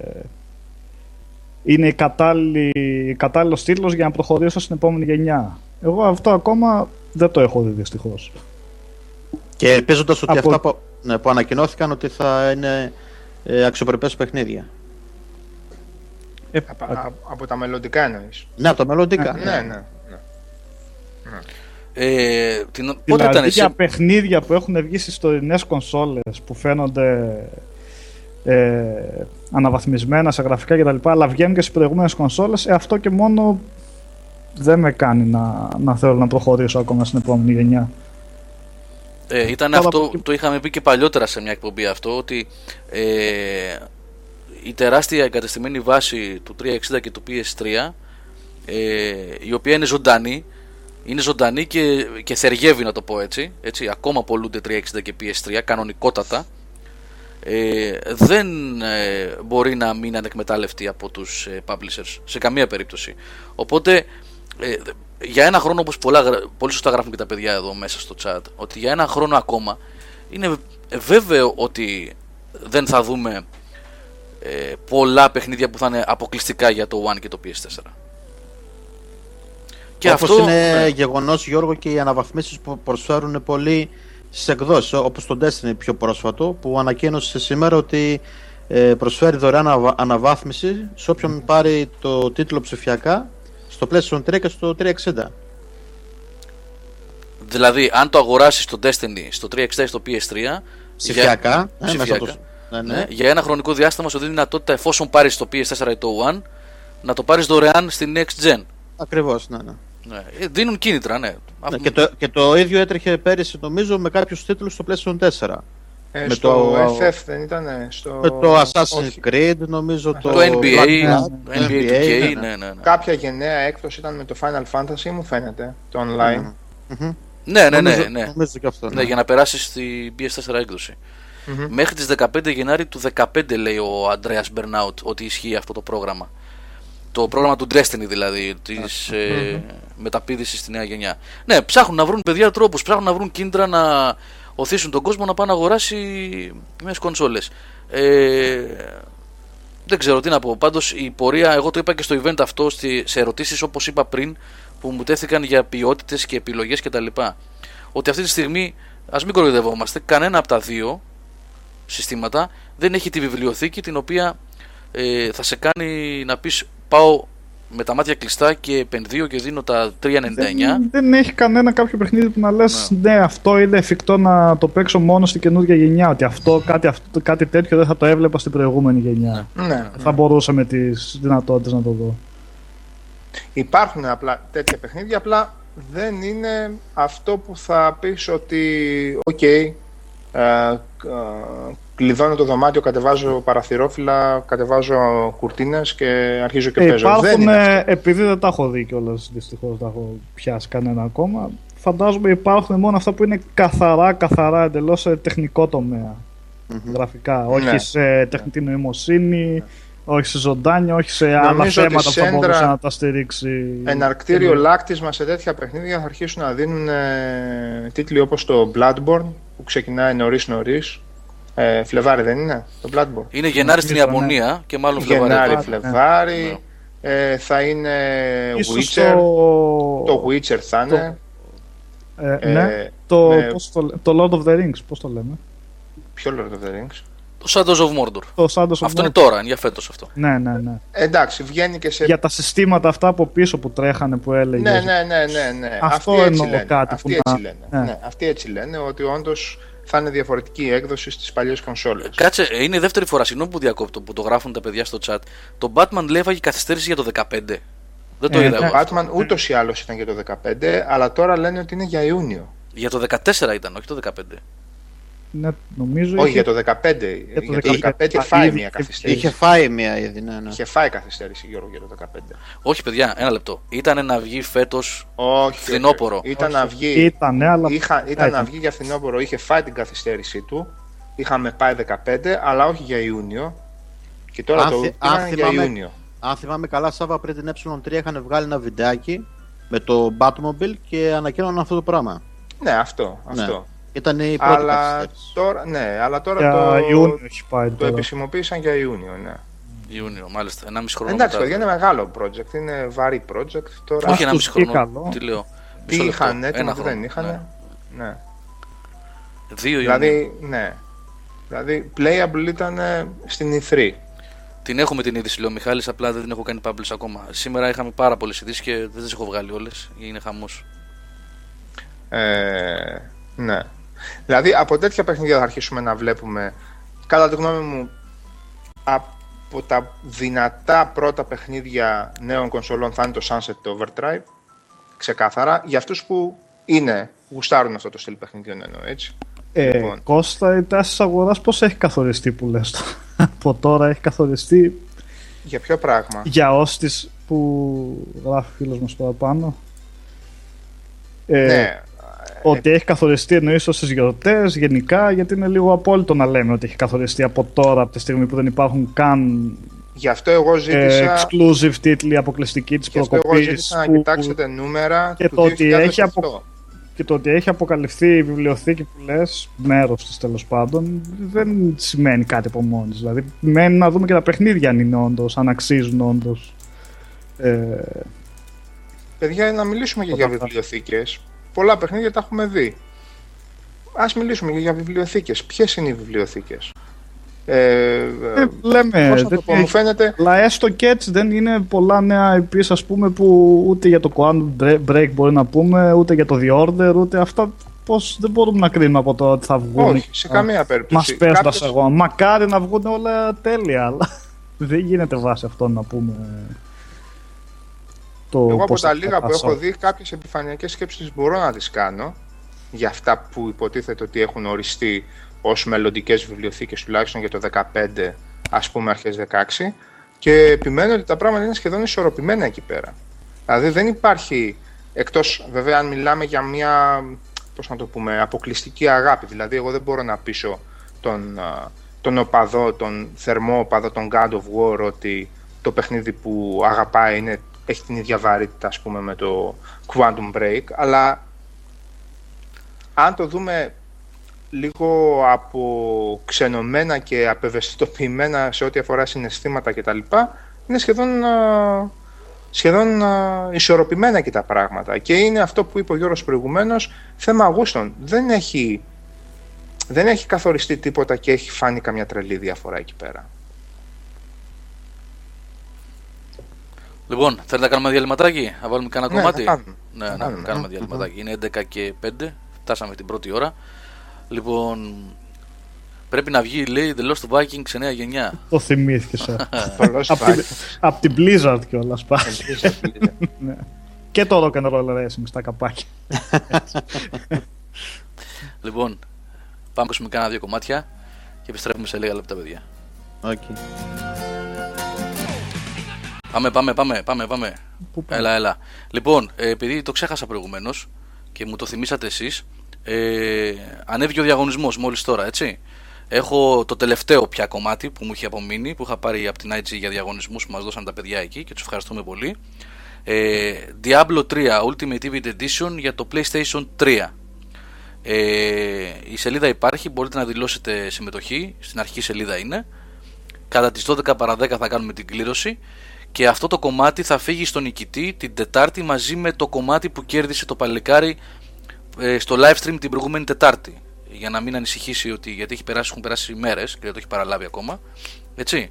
είναι η κατάλληλη, κατάλληλος τίτλος για να προχωρήσω στην επόμενη γενιά. Εγώ αυτό ακόμα δεν το έχω δει δυστυχώς. και ελπίζοντας ότι Από- αυτά που, ναι, που ανακοινώθηκαν ότι θα είναι ε, αξιοπρεπές παιχνίδια. Ε, Από, α- από τα μελλοντικά εννοείς. Ναι, από τα μελλοντικά. Ναι, ναι. ναι. Ε, την, πότε Δηλαδή ήταν για εσύ, παιχνίδια που έχουν βγει στις τωρινές κονσόλες που φαίνονται ε, αναβαθμισμένα σε γραφικά κτλ. αλλά βγαίνουν και στις προηγούμενες κονσόλες, ε, αυτό και μόνο δεν με κάνει να, να θέλω να προχωρήσω ακόμα στην επόμενη γενιά. ε, ήταν Τώρα αυτό, που- το είχαμε πει και παλιότερα σε μια εκπομπή αυτό, ότι ε, η τεράστια εγκατεστημένη βάση του 360 και του PS3, ες, η οποία είναι ζωντανή, είναι ζωντανή και, και θεργεύει να το πω έτσι, έτσι ακόμα πολλούνται 360 και PS3 κανονικότατα ε, δεν ε, μπορεί να μην ανεκμετάλλευτεί από τους ε, publishers σε καμία περίπτωση οπότε ε, για ένα χρόνο όπως πολλά, γρα- πολύ σωστά γράφουν και τα παιδιά εδώ μέσα στο chat ότι για ένα χρόνο ακόμα είναι βέβαιο ότι δεν θα δούμε ε, πολλά παιχνίδια που θα είναι αποκλειστικά για το One και το PS4 και Όπως αυτό είναι ναι. γεγονός Γιώργο και οι αναβαθμίσεις που προσφέρουν πολύ στις εκδόσεις όπως το Destiny πιο πρόσφατο που ανακοίνωσε σήμερα ότι ε, προσφέρει δωρεάν ανα- αναβάθμιση σε όποιον πάρει το τίτλο ψηφιακά στο PlayStation 3 και στο 360. Δηλαδή, αν το αγοράσεις το Destiny στο 360 ή στο PS3, Ψηφιακά, για, ε, μέσα ψηφιακά, από το- ναι, ναι. ναι, για ένα χρονικό διάστημα σου δίνει δυνατότητα, εφόσον πάρεις το PS4 ή το One, να το πάρεις δωρεάν στην Next Gen. Ακριβώς, ναι, ναι. Ναι. Ε, Δίνουν κίνητρα, ναι. Ναι, Αυτό- και, το, και το ίδιο έτρεχε πέρυσι νομίζω με κάποιους τίτλους στο PlayStation 4. Ε, Με στο το- FF δεν ήταν, στο... Με το Assassin's όχι. Creed νομίζω το, Το NBA, Black Ops, το NBA 2K, ναι, ναι, ναι. Κάποια γενναία έκδοση ήταν με το Final Fantasy, μου φαίνεται, το online. Μμμ. Ναι, ναι, ναι, Νομίζω- ναι. Νομίζω και αυτό. Ναι, για να περάσεις στη PS4 έκδοση. Μμμ. Μέχρι τις 15 Γενάρη του 2015 λέει ο Αντρέας Μπερνάουτ ότι ισχύει αυτό το πρόγραμμα. Το πρόγραμμα του Destiny δηλαδή, της ε, μεταπίδησης στη νέα γενιά. Ναι, ψάχνουν να βρουν παιδιά τρόπους, ψάχνουν να βρουν κίνητρα να οθήσουν τον κόσμο να πάει να αγοράσει μιας κονσόλες. Ε, δεν ξέρω τι να πω. Πάντως η πορεία, εγώ το είπα και στο event αυτό στη, σε ερωτήσεις όπως είπα πριν που μου τέθηκαν για ποιότητες και επιλογές κτλ. Ότι αυτή τη στιγμή, ας μην κοροϊδευόμαστε, κανένα από τα δύο συστήματα δεν έχει τη βιβλιοθήκη την οποία ε, θα σε κάνει να πεις πάω με τα μάτια κλειστά και επενδύω και δίνω τα 3,99 Δεν, δεν έχει κανένα κάποιο παιχνίδι που να λες ναι. αυτό είναι εφικτό να το παίξω μόνο στην καινούργια γενιά. Ότι αυτό, κάτι, αυτό, κάτι τέτοιο δεν θα το έβλεπα στην προηγούμενη γενιά. Ναι. Θα μπορούσα με τις δυνατότητες να το δω. Υπάρχουν απλά τέτοια παιχνίδια, απλά δεν είναι αυτό που θα πεις ότι οκ, ε, ε, κλειδώνω το δωμάτιο, κατεβάζω παραθυρόφυλλα, κατεβάζω κουρτίνες και αρχίζω και Ε, παίζω. δεν υπάρχουν, είναι ε, αυτό. επειδή δεν τα έχω δει κιόλας, δυστυχώς δεν τα έχω πιάσει κανένα ακόμα. Φαντάζομαι υπάρχουν μόνο αυτά που είναι καθαρά, καθαρά εντελώς σε τεχνικό τομέα. Γραφικά. Όχι Ναι. σε τεχνητή νοημοσύνη, όχι σε ζωντάνια, όχι σε άλλα Νομίζω ότι θέματα που θα Σέντρα- μπορούσε να τα στηρίξει. Εναρκτήριο λάκτισμα σε τέτοια παιχνίδια θα αρχίσουν να δίνουν ε, τίτλοι όπως το Bloodborne που ξεκινάει νωρίς νωρίς. Ε, Φλεβάρι δεν είναι το Bloodborne. Είναι Γενάρη στην Νομίζω, Ιαπωνία και μάλλον Φλεβάρι. Γενάρη, εδώ. Φλεβάρι, Φλεβάρι. Ε, θα είναι Ίσως Witcher. το... Το Witcher θα είναι. ε, Ε, ναι, το, ναι. πώς το, λέ- το Lord of the Rings, πώς το λέμε; Ποιο Lord of the Rings; Το Shadows of Mordor. Το Shadows of Αυτό είναι Mordor. τώρα, είναι για φέτος αυτό. Ναι, ναι, ναι. Εντάξει, βγαίνει και σε. Για τα συστήματα αυτά από πίσω που τρέχανε που έλεγε. Ναι, ναι, ναι, ναι, ναι. Αυτό Αυτοί έτσι εννοώ λένε. κάτι Αυτοί που έτσι να- λένε. ναι. Ναι, αυτοί έτσι λένε ότι όντως θα είναι διαφορετική η έκδοση στις παλιές κονσόλες. Κάτσε, ε, είναι η δεύτερη φορά, συγγνώμη που διακόπτω, που το γράφουν τα παιδιά στο chat. Το Batman λέει έφαγε καθυστέρηση για το 15. Δεν το Ε, είδα ναι. εγώ. Ο αυτό. Batman ούτως ή άλλως ήταν για το 15, αλλά τώρα λένε ότι είναι για Ιούνιο. Για το 14 ήταν, όχι το 15. Ναι, νομίζω Όχι, είχε- για το 15. Για το 15 είχε φάει Ήδη- μια καθυστέρηση. Είχε φάει μια ήδη, ναι, ναι. Είχε φάει καθυστέρηση Γιώργο για το 15. Όχι, παιδιά, ένα λεπτό. Ήταν να βγει φέτος. Όχι. Φθινόπωρο. όχι. Ήταν Όχι. να βγει. Ήτανε, αλλά Είχα, ήταν Έκανε. να βγει για φθινόπωρο, είχε φάει την καθυστέρησή του. Είχαμε πάει 15, αλλά όχι για Ιούνιο. Και τώρα Αν το θυ- πήγαν αν για θυμάμαι- Ιούνιο. Αν θυμάμαι καλά, Σάβα πριν την ε3 είχαν βγάλει ένα βιντεάκι με το Batmobile και ανακοίνωναν αυτό το πράγμα. Ναι, αυτό. Ναι. αυτό. Ήταν η πρώτη Αλλά καθυστέρηση. τώρα, ναι, αλλά τώρα για το, Ιούνιο έχει πάει το τώρα. επισημοποίησαν για Ιούνιο, ναι. Ιούνιο, μάλιστα. 1,5 χρόνο Εντάξει, μετά. παιδιά, είναι μεγάλο project, είναι βαρύ project. Τώρα Όχι, 1,5 τους χρόνο. βγει καλό. Τι λέω. τι Μισό λεπτό. είχαν έτοιμο, Ένα τι χρόνο. δεν είχαν. Ναι. Ναι. Δύο Ιουνίου. Δηλαδή, ναι. Δηλαδή, playable ήταν ε, στην E3. Την έχουμε την είδηση, λέει ο Μιχάλης, απλά δεν την έχω κάνει publish ακόμα. Σήμερα είχαμε πάρα πολλές ειδήσεις και δεν τις έχω βγάλει όλες. Είναι χαμός. Ε, ναι. Δηλαδή από τέτοια παιχνίδια θα αρχίσουμε να βλέπουμε, κατά τη γνώμη μου, από τα δυνατά πρώτα παιχνίδια νέων κονσολών θα είναι το Sunset Overdrive. Ξεκάθαρα. Για αυτούς που είναι, γουστάρουν αυτό το στυλ παιχνιδιών εννοώ, έτσι. Ε, Λοιπόν. Κώστα, η τάση της αγοράς πώς έχει καθοριστεί που λες το. Από τώρα έχει καθοριστεί; Για ποιο πράγμα; για όσοι που γράφει ο φίλος μας παραπάνω. Ε, ναι. Ότι έχει καθοριστεί εννοείς στις γιορτές γενικά γιατί είναι λίγο απόλυτο να λέμε ότι έχει καθοριστεί από τώρα από τη στιγμή που δεν υπάρχουν καν Γι' αυτό εγώ ε, ζήτησα, exclusive τίτλοι αποκλειστικοί της γι αυτό εγώ προκοπής ζήτησα να που- κοιτάξετε νούμερα και του το ότι 2008. έχει απο- και το ότι έχει αποκαλυφθεί η βιβλιοθήκη που λες, μέρος της τέλος πάντων, δεν σημαίνει κάτι από μόνης της. Δηλαδή, μένει να δούμε και τα παιχνίδια αν είναι όντως, αν αξίζουν όντως. Ε, Παιδιά, να μιλήσουμε και Το για αυτά. Βιβλιοθήκες. Πολλά παιχνίδια τα έχουμε δει. Ας μιλήσουμε και για βιβλιοθήκες. Ποιες είναι οι βιβλιοθήκες; Ε, ε, λέμε, πώς να δεν το πω, μου έχει- φαίνεται... αλλά έστω και έτσι δεν είναι πολλά νέα IPs ας πούμε που ούτε για το Quantum Break μπορεί να πούμε, ούτε για το The Order, ούτε αυτά πώς δεν μπορούμε να κρίνουμε από το ότι θα βγουν. Όχι, σε καμία περίπτωση. Μας παίζοντας Κάποιες- εγώ. Μακάρι να βγουν όλα τέλεια, αλλά δεν γίνεται βάσει αυτό να πούμε. Το Εγώ από πώς τα θα λίγα που περάσω. έχω δει, κάποιες επιφανειακές σκέψεις μπορώ να τις κάνω για αυτά που υποτίθεται ότι έχουν οριστεί ως μελλοντικές βιβλιοθήκες τουλάχιστον για το 15, ας πούμε αρχές 16 και επιμένω ότι τα πράγματα είναι σχεδόν ισορροπημένα εκεί πέρα. Δηλαδή δεν υπάρχει, εκτός βέβαια αν μιλάμε για μια, πώς να το πούμε, αποκλειστική αγάπη, δηλαδή εγώ δεν μπορώ να πείσω τον, α, τον οπαδό, τον θερμό οπαδό, τον God of War ότι το παιχνίδι που αγαπάει είναι, έχει την ίδια βαρύτητα ας πούμε με το Quantum Break, αλλά αν το δούμε λίγο από ξενωμένα και απευαισθητοποιημένα σε ό,τι αφορά συναισθήματα κτλ. Είναι σχεδόν, α, σχεδόν α, ισορροπημένα και τα πράγματα. Και είναι αυτό που είπε ο Γιώργος προηγουμένως, θέμα γούστων. Δεν έχει, δεν έχει καθοριστεί τίποτα και έχει φάνει καμιά τρελή διαφορά εκεί πέρα. Λοιπόν, θέλετε να κάνουμε διαλυματάκι, να βάλουμε κανένα Ναι, κομμάτι; να κάνουμε. Ναι, Να να κάνουμε. κάνουμε διαλυματάκι. Είναι 11 και 5, φτάσαμε την πρώτη ώρα. Λοιπόν, πρέπει να βγει, λέει, The Lost Vikings σε νέα γενιά. Το θυμήθηκες. ε. Πολλός Απ' την- υπάρχει. Απ' την Blizzard κιόλας πάει. Ελπίζω, ελπίζω. Και το rock and roll racing στα καπάκια. Λοιπόν, πάμε να ακούσουμε κάνα δύο κομμάτια και επιστρέφουμε σε λίγα λεπτά, παιδιά. Okay. Πάμε, πάμε, πάμε, πάμε, πάμε. Πού πάμε; Έλα, έλα. Λοιπόν, ε, επειδή το ξέχασα προηγουμένως και μου το θυμήσατε εσείς, ε, ανέβηκε ο διαγωνισμός μόλις τώρα, έτσι. Έχω το τελευταίο πια κομμάτι που μου είχε απομείνει, που είχα πάρει από την IG για διαγωνισμούς που μας δώσαν τα παιδιά εκεί και τους ευχαριστούμε πολύ. Ε, Diablo 3 Ultimate Event Edition για το PlayStation 3. Ε, η σελίδα υπάρχει, μπορείτε να δηλώσετε συμμετοχή, στην αρχική σελίδα είναι. Κατά τις 12 παρα 10 θα κάνουμε την κλήρωση και αυτό το κομμάτι θα φύγει στον νικητή την Τετάρτη μαζί με το κομμάτι που κέρδισε το παλικάρι ε, στο live stream την προηγούμενη Τετάρτη. Για να μην ανησυχήσει ότι γιατί έχει περάσει, έχουν περάσει μέρες και δεν το έχει παραλάβει ακόμα. Έτσι.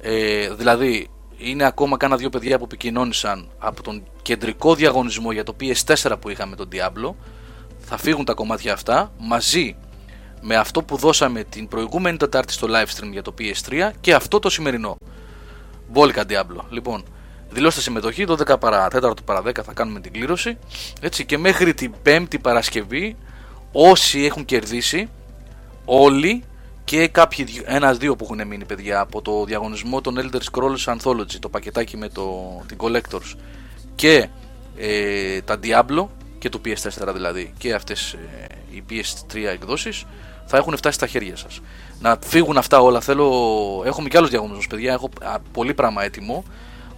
Ε, δηλαδή είναι ακόμα κάνα δύο παιδιά που επικοινώνησαν από τον κεντρικό διαγωνισμό για το PS4 που είχαμε τον Diablo. Θα φύγουν τα κομμάτια αυτά μαζί με αυτό που δώσαμε την προηγούμενη Τετάρτη στο live stream για το PS3 και αυτό το σημερινό. Μπόλικα Diablo. Λοιπόν, δηλώστε συμμετοχή, 12 παρα 4 παρα 10 θα κάνουμε την κλήρωση. Έτσι, και μέχρι την 5η Παρασκευή, όσοι έχουν κερδίσει, όλοι και κάποιοι, δυο- ένας-δύο που έχουν μείνει παιδιά από το διαγωνισμό των Elder Scrolls Anthology, το πακετάκι με το, την Collectors και ε, τα Diablo και το PS4 δηλαδή και αυτές ε, οι PS3 εκδόσεις θα έχουν φτάσει στα χέρια σας. Να φύγουν αυτά όλα, θέλω, έχουμε και άλλους διαγωνισμούς παιδιά, έχω α, πολύ πράγμα έτοιμο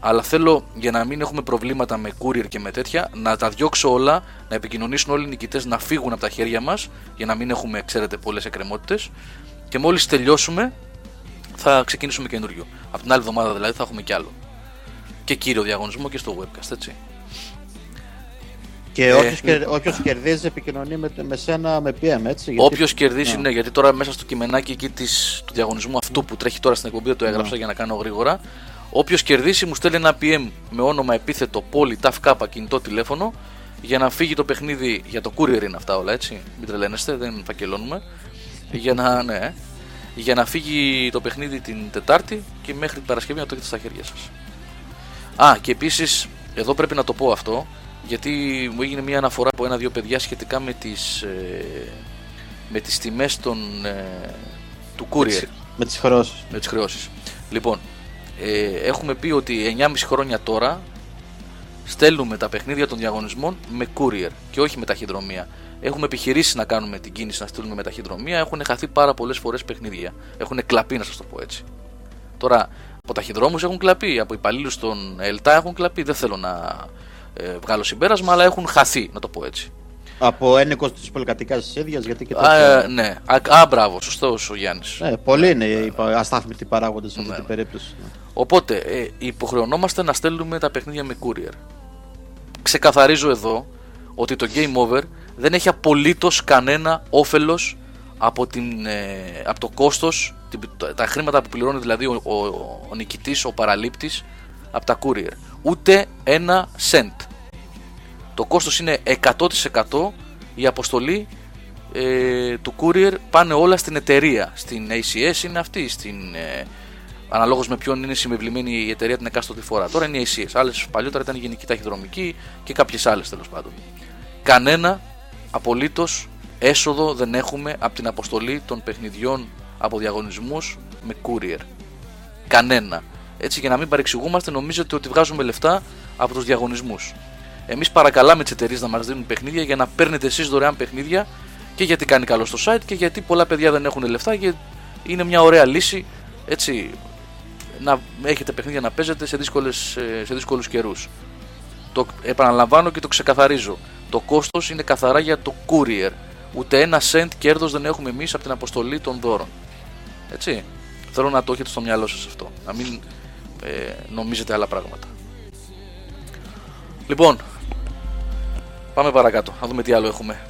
αλλά θέλω για να μην έχουμε προβλήματα με courier και με τέτοια να τα διώξω όλα, να επικοινωνήσουν όλοι οι νικητές να φύγουν από τα χέρια μας για να μην έχουμε, ξέρετε, πολλές εκκρεμότητες και μόλις τελειώσουμε θα ξεκινήσουμε καινούριο. Από την άλλη εβδομάδα δηλαδή θα έχουμε κι άλλο. Και κύριο διαγωνισμό και στο webcast, έτσι. Και Ε, όποιος, κερ- όποιος κερδίζει επικοινωνεί με, με σένα με PM, έτσι. γιατί- Όποιος κερδίσει, Ναι. ναι, γιατί τώρα μέσα στο κειμενάκι εκεί της, του διαγωνισμού αυτού που τρέχει τώρα στην εκπομπή δεν το έγραψα Ναι. για να κάνω γρήγορα. Όποιος κερδίσει μου στέλνει ένα PM με όνομα επίθετο πόλη ταφ κινητό τηλέφωνο για να φύγει το παιχνίδι. Για το courier είναι αυτά όλα έτσι. Μην τρελαίνεστε, δεν φακελώνουμε. Για να, ναι, για να φύγει το παιχνίδι την Τετάρτη και μέχρι την Παρασκευή να το έχετε στα χέρια σας. Α, και επίσης, εδώ πρέπει να το πω αυτό, γιατί μου έγινε μια αναφορά από ένα-δύο παιδιά σχετικά με τις, ε, με τις τιμές των, ε, του courier, Με τις χρεώσεις. με τις χρεώσεις. Λοιπόν, ε, έχουμε πει ότι 9,5 χρόνια τώρα στέλνουμε τα παιχνίδια των διαγωνισμών με courier και όχι με ταχυδρομεία. Έχουμε επιχειρήσει να κάνουμε την κίνηση να στείλουμε με ταχυδρομεία, έχουν χαθεί πάρα πολλές φορές παιχνίδια. Έχουν κλαπεί, να σας το πω έτσι. Τώρα, από ταχυδρόμους έχουν κλαπεί, από υπαλλήλους των ΕΛΤΑ έχουν κλαπεί. Δεν θέλω να ε, βγάλω συμπέρασμα, αλλά έχουν χαθεί, να το πω έτσι. Από ένικος της πολυκατοικά της ίδιας, γιατί και Α, τέτοια. ε, ναι, α, α, μπράβο, σωστό ο Γιάννης. Ε, πολλοί είναι οι πα- αστάθμητοι παράγοντες σε αυτή Ναι. την περίπτωση. Οπότε, ε, υποχρεωνόμαστε να στέλνουμε τα παιχνίδια με courier. Ξεκαθαρίζω εδώ ότι το Game Over δεν έχει απολύτως κανένα όφελος από, την, ε, από το κόστος, την- τα χρήματα που πληρώνει δηλαδή ο, ο, ο νικητής, ο παραλήπτης από τα courier. Ούτε ένα cent. Το κόστος είναι 100% η αποστολή ε, του courier πάνε όλα στην εταιρεία. Στην ACS είναι αυτή, στην, ε, αναλόγως με ποιον είναι συμμευλημένη η εταιρεία την εκάστοτε φορά. Τώρα είναι η ACS. Άλλες παλιότερα ήταν η Γενική Ταχυδρομική και κάποιες άλλες τέλος πάντων. Κανένα απολύτως έσοδο δεν έχουμε από την αποστολή των παιχνιδιών από διαγωνισμούς με courier. Κανένα. Έτσι για να μην παρεξηγούμαστε νομίζετε ότι βγάζουμε λεφτά από τους διαγωνισμούς. Εμείς παρακαλάμε τις εταιρείες να μας δίνουν παιχνίδια για να παίρνετε εσείς δωρεάν παιχνίδια και γιατί κάνει καλό στο site και γιατί πολλά παιδιά δεν έχουν λεφτά και είναι μια ωραία λύση έτσι να έχετε παιχνίδια να παίζετε σε, δύσκολες, ε, σε δύσκολους καιρούς. Το επαναλαμβάνω και το ξεκαθαρίζω. Το κόστος είναι καθαρά για το courier. Ούτε ένα cent κέρδος δεν έχουμε εμείς από την αποστολή των δώρων. Έτσι. Θέλω να το έχετε στο μυαλό σας αυτό. Να μην ε, νομίζετε άλλα πράγματα. Λοιπόν, πάμε παρακάτω. Να δούμε τι άλλο έχουμε.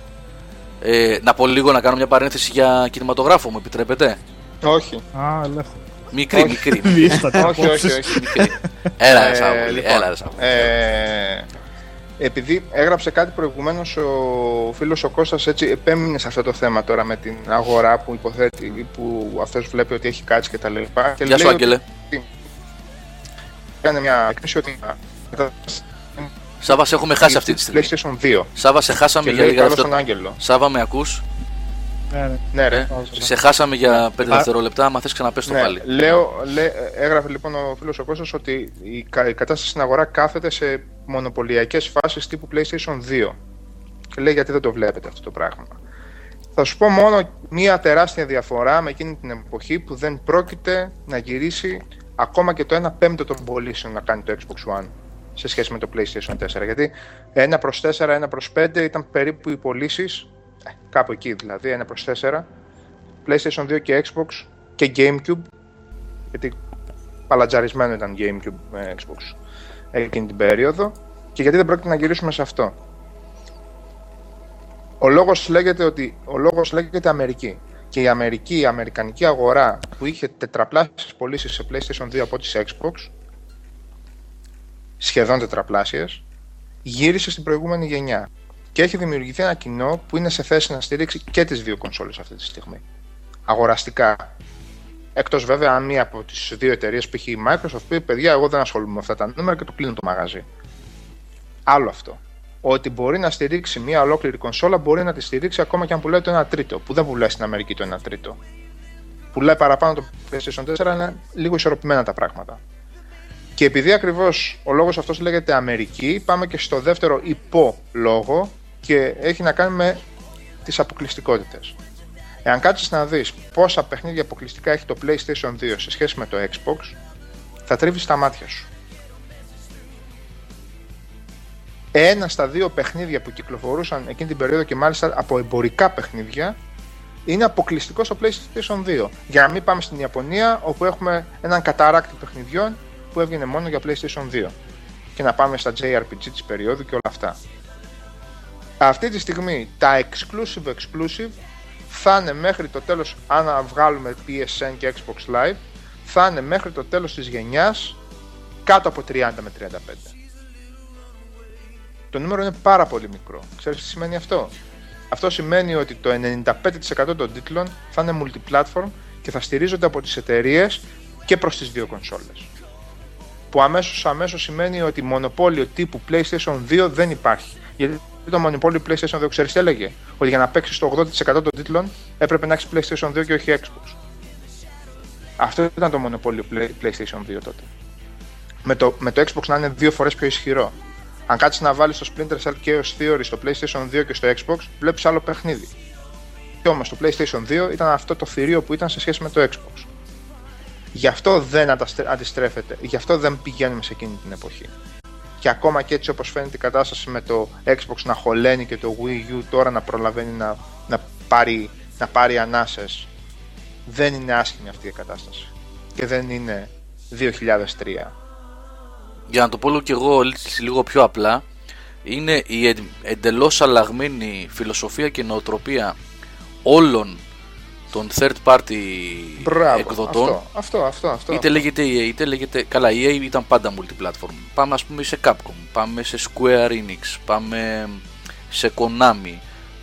Ε, να πω λίγο να κάνω μια παρένθεση για κινηματογράφο, μου επιτρέπετε; Όχι. Α, ελεύθερο. Μικρή, μικρή. Δίστατη όχι, όχι, απόψεις. όχι. μικρή. Έλα, ρε Ε, Σάββολη, λοιπόν, έλα, ρε Σάββολη. ε, επειδή έγραψε κάτι προηγουμένως ο φίλος ο Κώστας έτσι επέμεινε σε αυτό το θέμα τώρα με την αγορά που υποθέτει που αυτός βλέπει ότι έχει κάτσει και τα λοιπά και Γεια σου, λέει Άγγελε. ότι κάνει μια έκθεση ότι Σάβα, σε έχουμε χάσει αυτή τη στιγμή. PlayStation 2. Σάβα, σε χάσαμε Και για λέει λίγα καλώς τον δευτερόλεπτα. Άγγελο. Σάβα, με ακούς; Ναι, ναι. Ναι, ρε. Ε, σε χάσαμε για 5 Α. δευτερόλεπτα. Άμα θες ξαναπες το Ναι, πάλι. λέω, λέ, έγραφε λοιπόν ο φίλος ο Κώστας ότι η, κα- η κατάσταση στην αγορά κάθεται σε μονοπωλιακές φάσεις τύπου PlayStation 2. Και λέει γιατί δεν το βλέπετε αυτό το πράγμα; Θα σου πω μόνο μία τεράστια διαφορά με εκείνη την εποχή που δεν πρόκειται να γυρίσει ακόμα και το 1 πέμπτο των πωλήσεων να κάνει το Xbox One σε σχέση με το PlayStation 4. Γιατί 1 προς 4, 1 προς 5 ήταν περίπου οι πωλήσεις, κάπου εκεί δηλαδή, 1 προς 4, PlayStation 2 και Xbox και GameCube, γιατί παλατζαρισμένο ήταν GameCube με Xbox εκείνη την περίοδο και γιατί δεν πρόκειται να γυρίσουμε σε αυτό. Ο λόγος λέγεται, ότι, ο λόγος λέγεται Αμερική. Και η Αμερική, η Αμερικανική αγορά που είχε τετραπλάσιες πωλήσεις σε PlayStation 2 από τις Xbox, σχεδόν τετραπλάσιες, γύρισε στην προηγούμενη γενιά. Και έχει δημιουργηθεί ένα κοινό που είναι σε θέση να στηρίξει και τις δύο κονσόλες αυτή τη στιγμή. Αγοραστικά. Εκτός βέβαια αν μία από τις δύο εταιρείες που έχει η Microsoft πει: Παιδιά, εγώ δεν ασχολούμαι με αυτά τα νούμερα και το κλείνω το μαγαζί. Άλλο αυτό. Ότι μπορεί να στηρίξει μία ολόκληρη κονσόλα μπορεί να τη στηρίξει ακόμα και αν πουλάει το 1 τρίτο. Που δεν πουλάει στην Αμερική το 1 τρίτο. Πουλάει παραπάνω το PlayStation 4, είναι λίγο ισορροπημένα τα πράγματα. Και επειδή ακριβώς ο λόγος αυτός λέγεται Αμερική, πάμε και στο δεύτερο υπόλογο και έχει να κάνει με τις αποκλειστικότητες. Εάν κάτσεις να δεις πόσα παιχνίδια αποκλειστικά έχει το PlayStation 2 σε σχέση με το Xbox, θα τρίβεις τα μάτια σου. Ένα στα δύο παιχνίδια που κυκλοφορούσαν εκείνη την περίοδο και μάλιστα από εμπορικά παιχνίδια είναι αποκλειστικό στο PlayStation 2. Για να μην πάμε στην Ιαπωνία, όπου έχουμε έναν καταράκτη παιχνιδιών που έβγαινε μόνο για PlayStation 2. Και να πάμε στα JRPG της περίοδου και όλα αυτά. Αυτή τη στιγμή τα exclusive exclusive θα είναι μέχρι το τέλος, αν βγάλουμε PSN και Xbox Live, θα είναι μέχρι το τέλος της γενιάς κάτω από 30 με 35. Το νούμερο είναι πάρα πολύ μικρό. Ξέρεις τι σημαίνει αυτό; Αυτό σημαίνει ότι το 95% των τίτλων θα είναι multiplatform και θα στηρίζονται από τις εταιρείες και προς τις δύο κονσόλες. Που αμέσως αμέσως σημαίνει ότι μονοπόλιο τύπου PlayStation 2 δεν υπάρχει. Γιατί το μονοπόλιο PlayStation 2 ξέρεις τι έλεγε; Ότι για να παίξεις το 80% των τίτλων έπρεπε να έχεις PlayStation 2 και όχι Xbox. Αυτό ήταν το μονοπόλιο Play- PlayStation 2 τότε. Με το, με το Xbox να είναι δύο φορές πιο ισχυρό. Αν κάτσεις να βάλεις το Splinter Cell Chaos Theory στο PlayStation 2 και στο Xbox, βλέπεις άλλο παιχνίδι. Και όμως το PlayStation 2 ήταν αυτό το θηρίο που ήταν σε σχέση με το Xbox. Γι' αυτό δεν ανταστρέ- αντιστρέφεται, γι' αυτό δεν πηγαίνουμε σε εκείνη την εποχή. Και ακόμα και έτσι όπως φαίνεται η κατάσταση με το Xbox να χωλαίνει και το Wii U τώρα να προλαβαίνει να, να, πάρει, να πάρει ανάσες, δεν είναι άσχημη αυτή η κατάσταση. Και δεν είναι 2003. Για να το πω και εγώ λίγο πιο απλά, είναι η εν- εντελώς αλλαγμένη φιλοσοφία και νοοτροπία όλων των third party Μπράβο, εκδοτών. αυτό, αυτό, αυτό, αυτό. Είτε λέγεται EA, είτε λέγεται. Καλά, η EA ήταν πάντα multiplatform. Πάμε, ας πούμε, σε Capcom, πάμε σε Square Enix, πάμε σε Konami.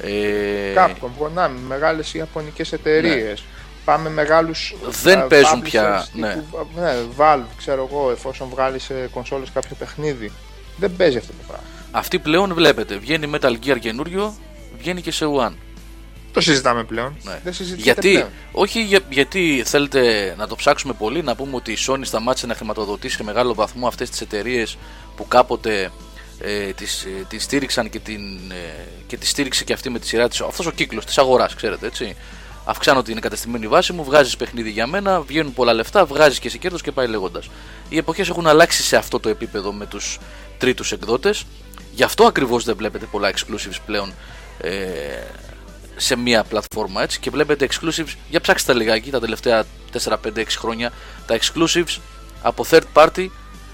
Ε, Capcom, Konami, μεγάλες ιαπωνικές εταιρείες. Πάμε μεγάλους Δεν α, παίζουν publishers πια, τύπου, ναι. α, ναι, Valve, ξέρω εγώ, εφόσον βγάλει σε κονσόλες κάποιο παιχνίδι. Δεν παίζει αυτό το πράγμα. Αυτή πλέον βλέπετε, βγαίνει Metal Gear καινούριο, βγαίνει και σε One. Το συζητάμε πλέον. Ναι. Δεν συζητιέται Γιατί, πλέον. όχι για- γιατί θέλετε να το ψάξουμε πολύ, να πούμε ότι η Sony σταμάτησε να χρηματοδοτήσει σε μεγάλο βαθμό αυτές τις εταιρείες που κάποτε ε, τις, ε, τις στήριξαν και, την, ε, και τη στήριξε και αυτή με τη σειρά της. Αυτός ο κύκλος της αγοράς, ξέρετε έτσι. Αυξάνω την εγκατεστημένη βάση μου, βγάζεις παιχνίδι για μένα, βγαίνουν πολλά λεφτά, βγάζεις και εσύ κέρδος και πάει λέγοντας. Οι εποχές έχουν αλλάξει σε αυτό το επίπεδο με τους τρίτους εκδότες. Γι' αυτό ακριβώς δεν βλέπετε πολλά exclusives πλέον ε, σε μία πλατφόρμα έτσι και βλέπετε exclusives για ψάξτε τα λιγάκι τα τελευταία 4, 5, 6 χρόνια τα exclusives από third party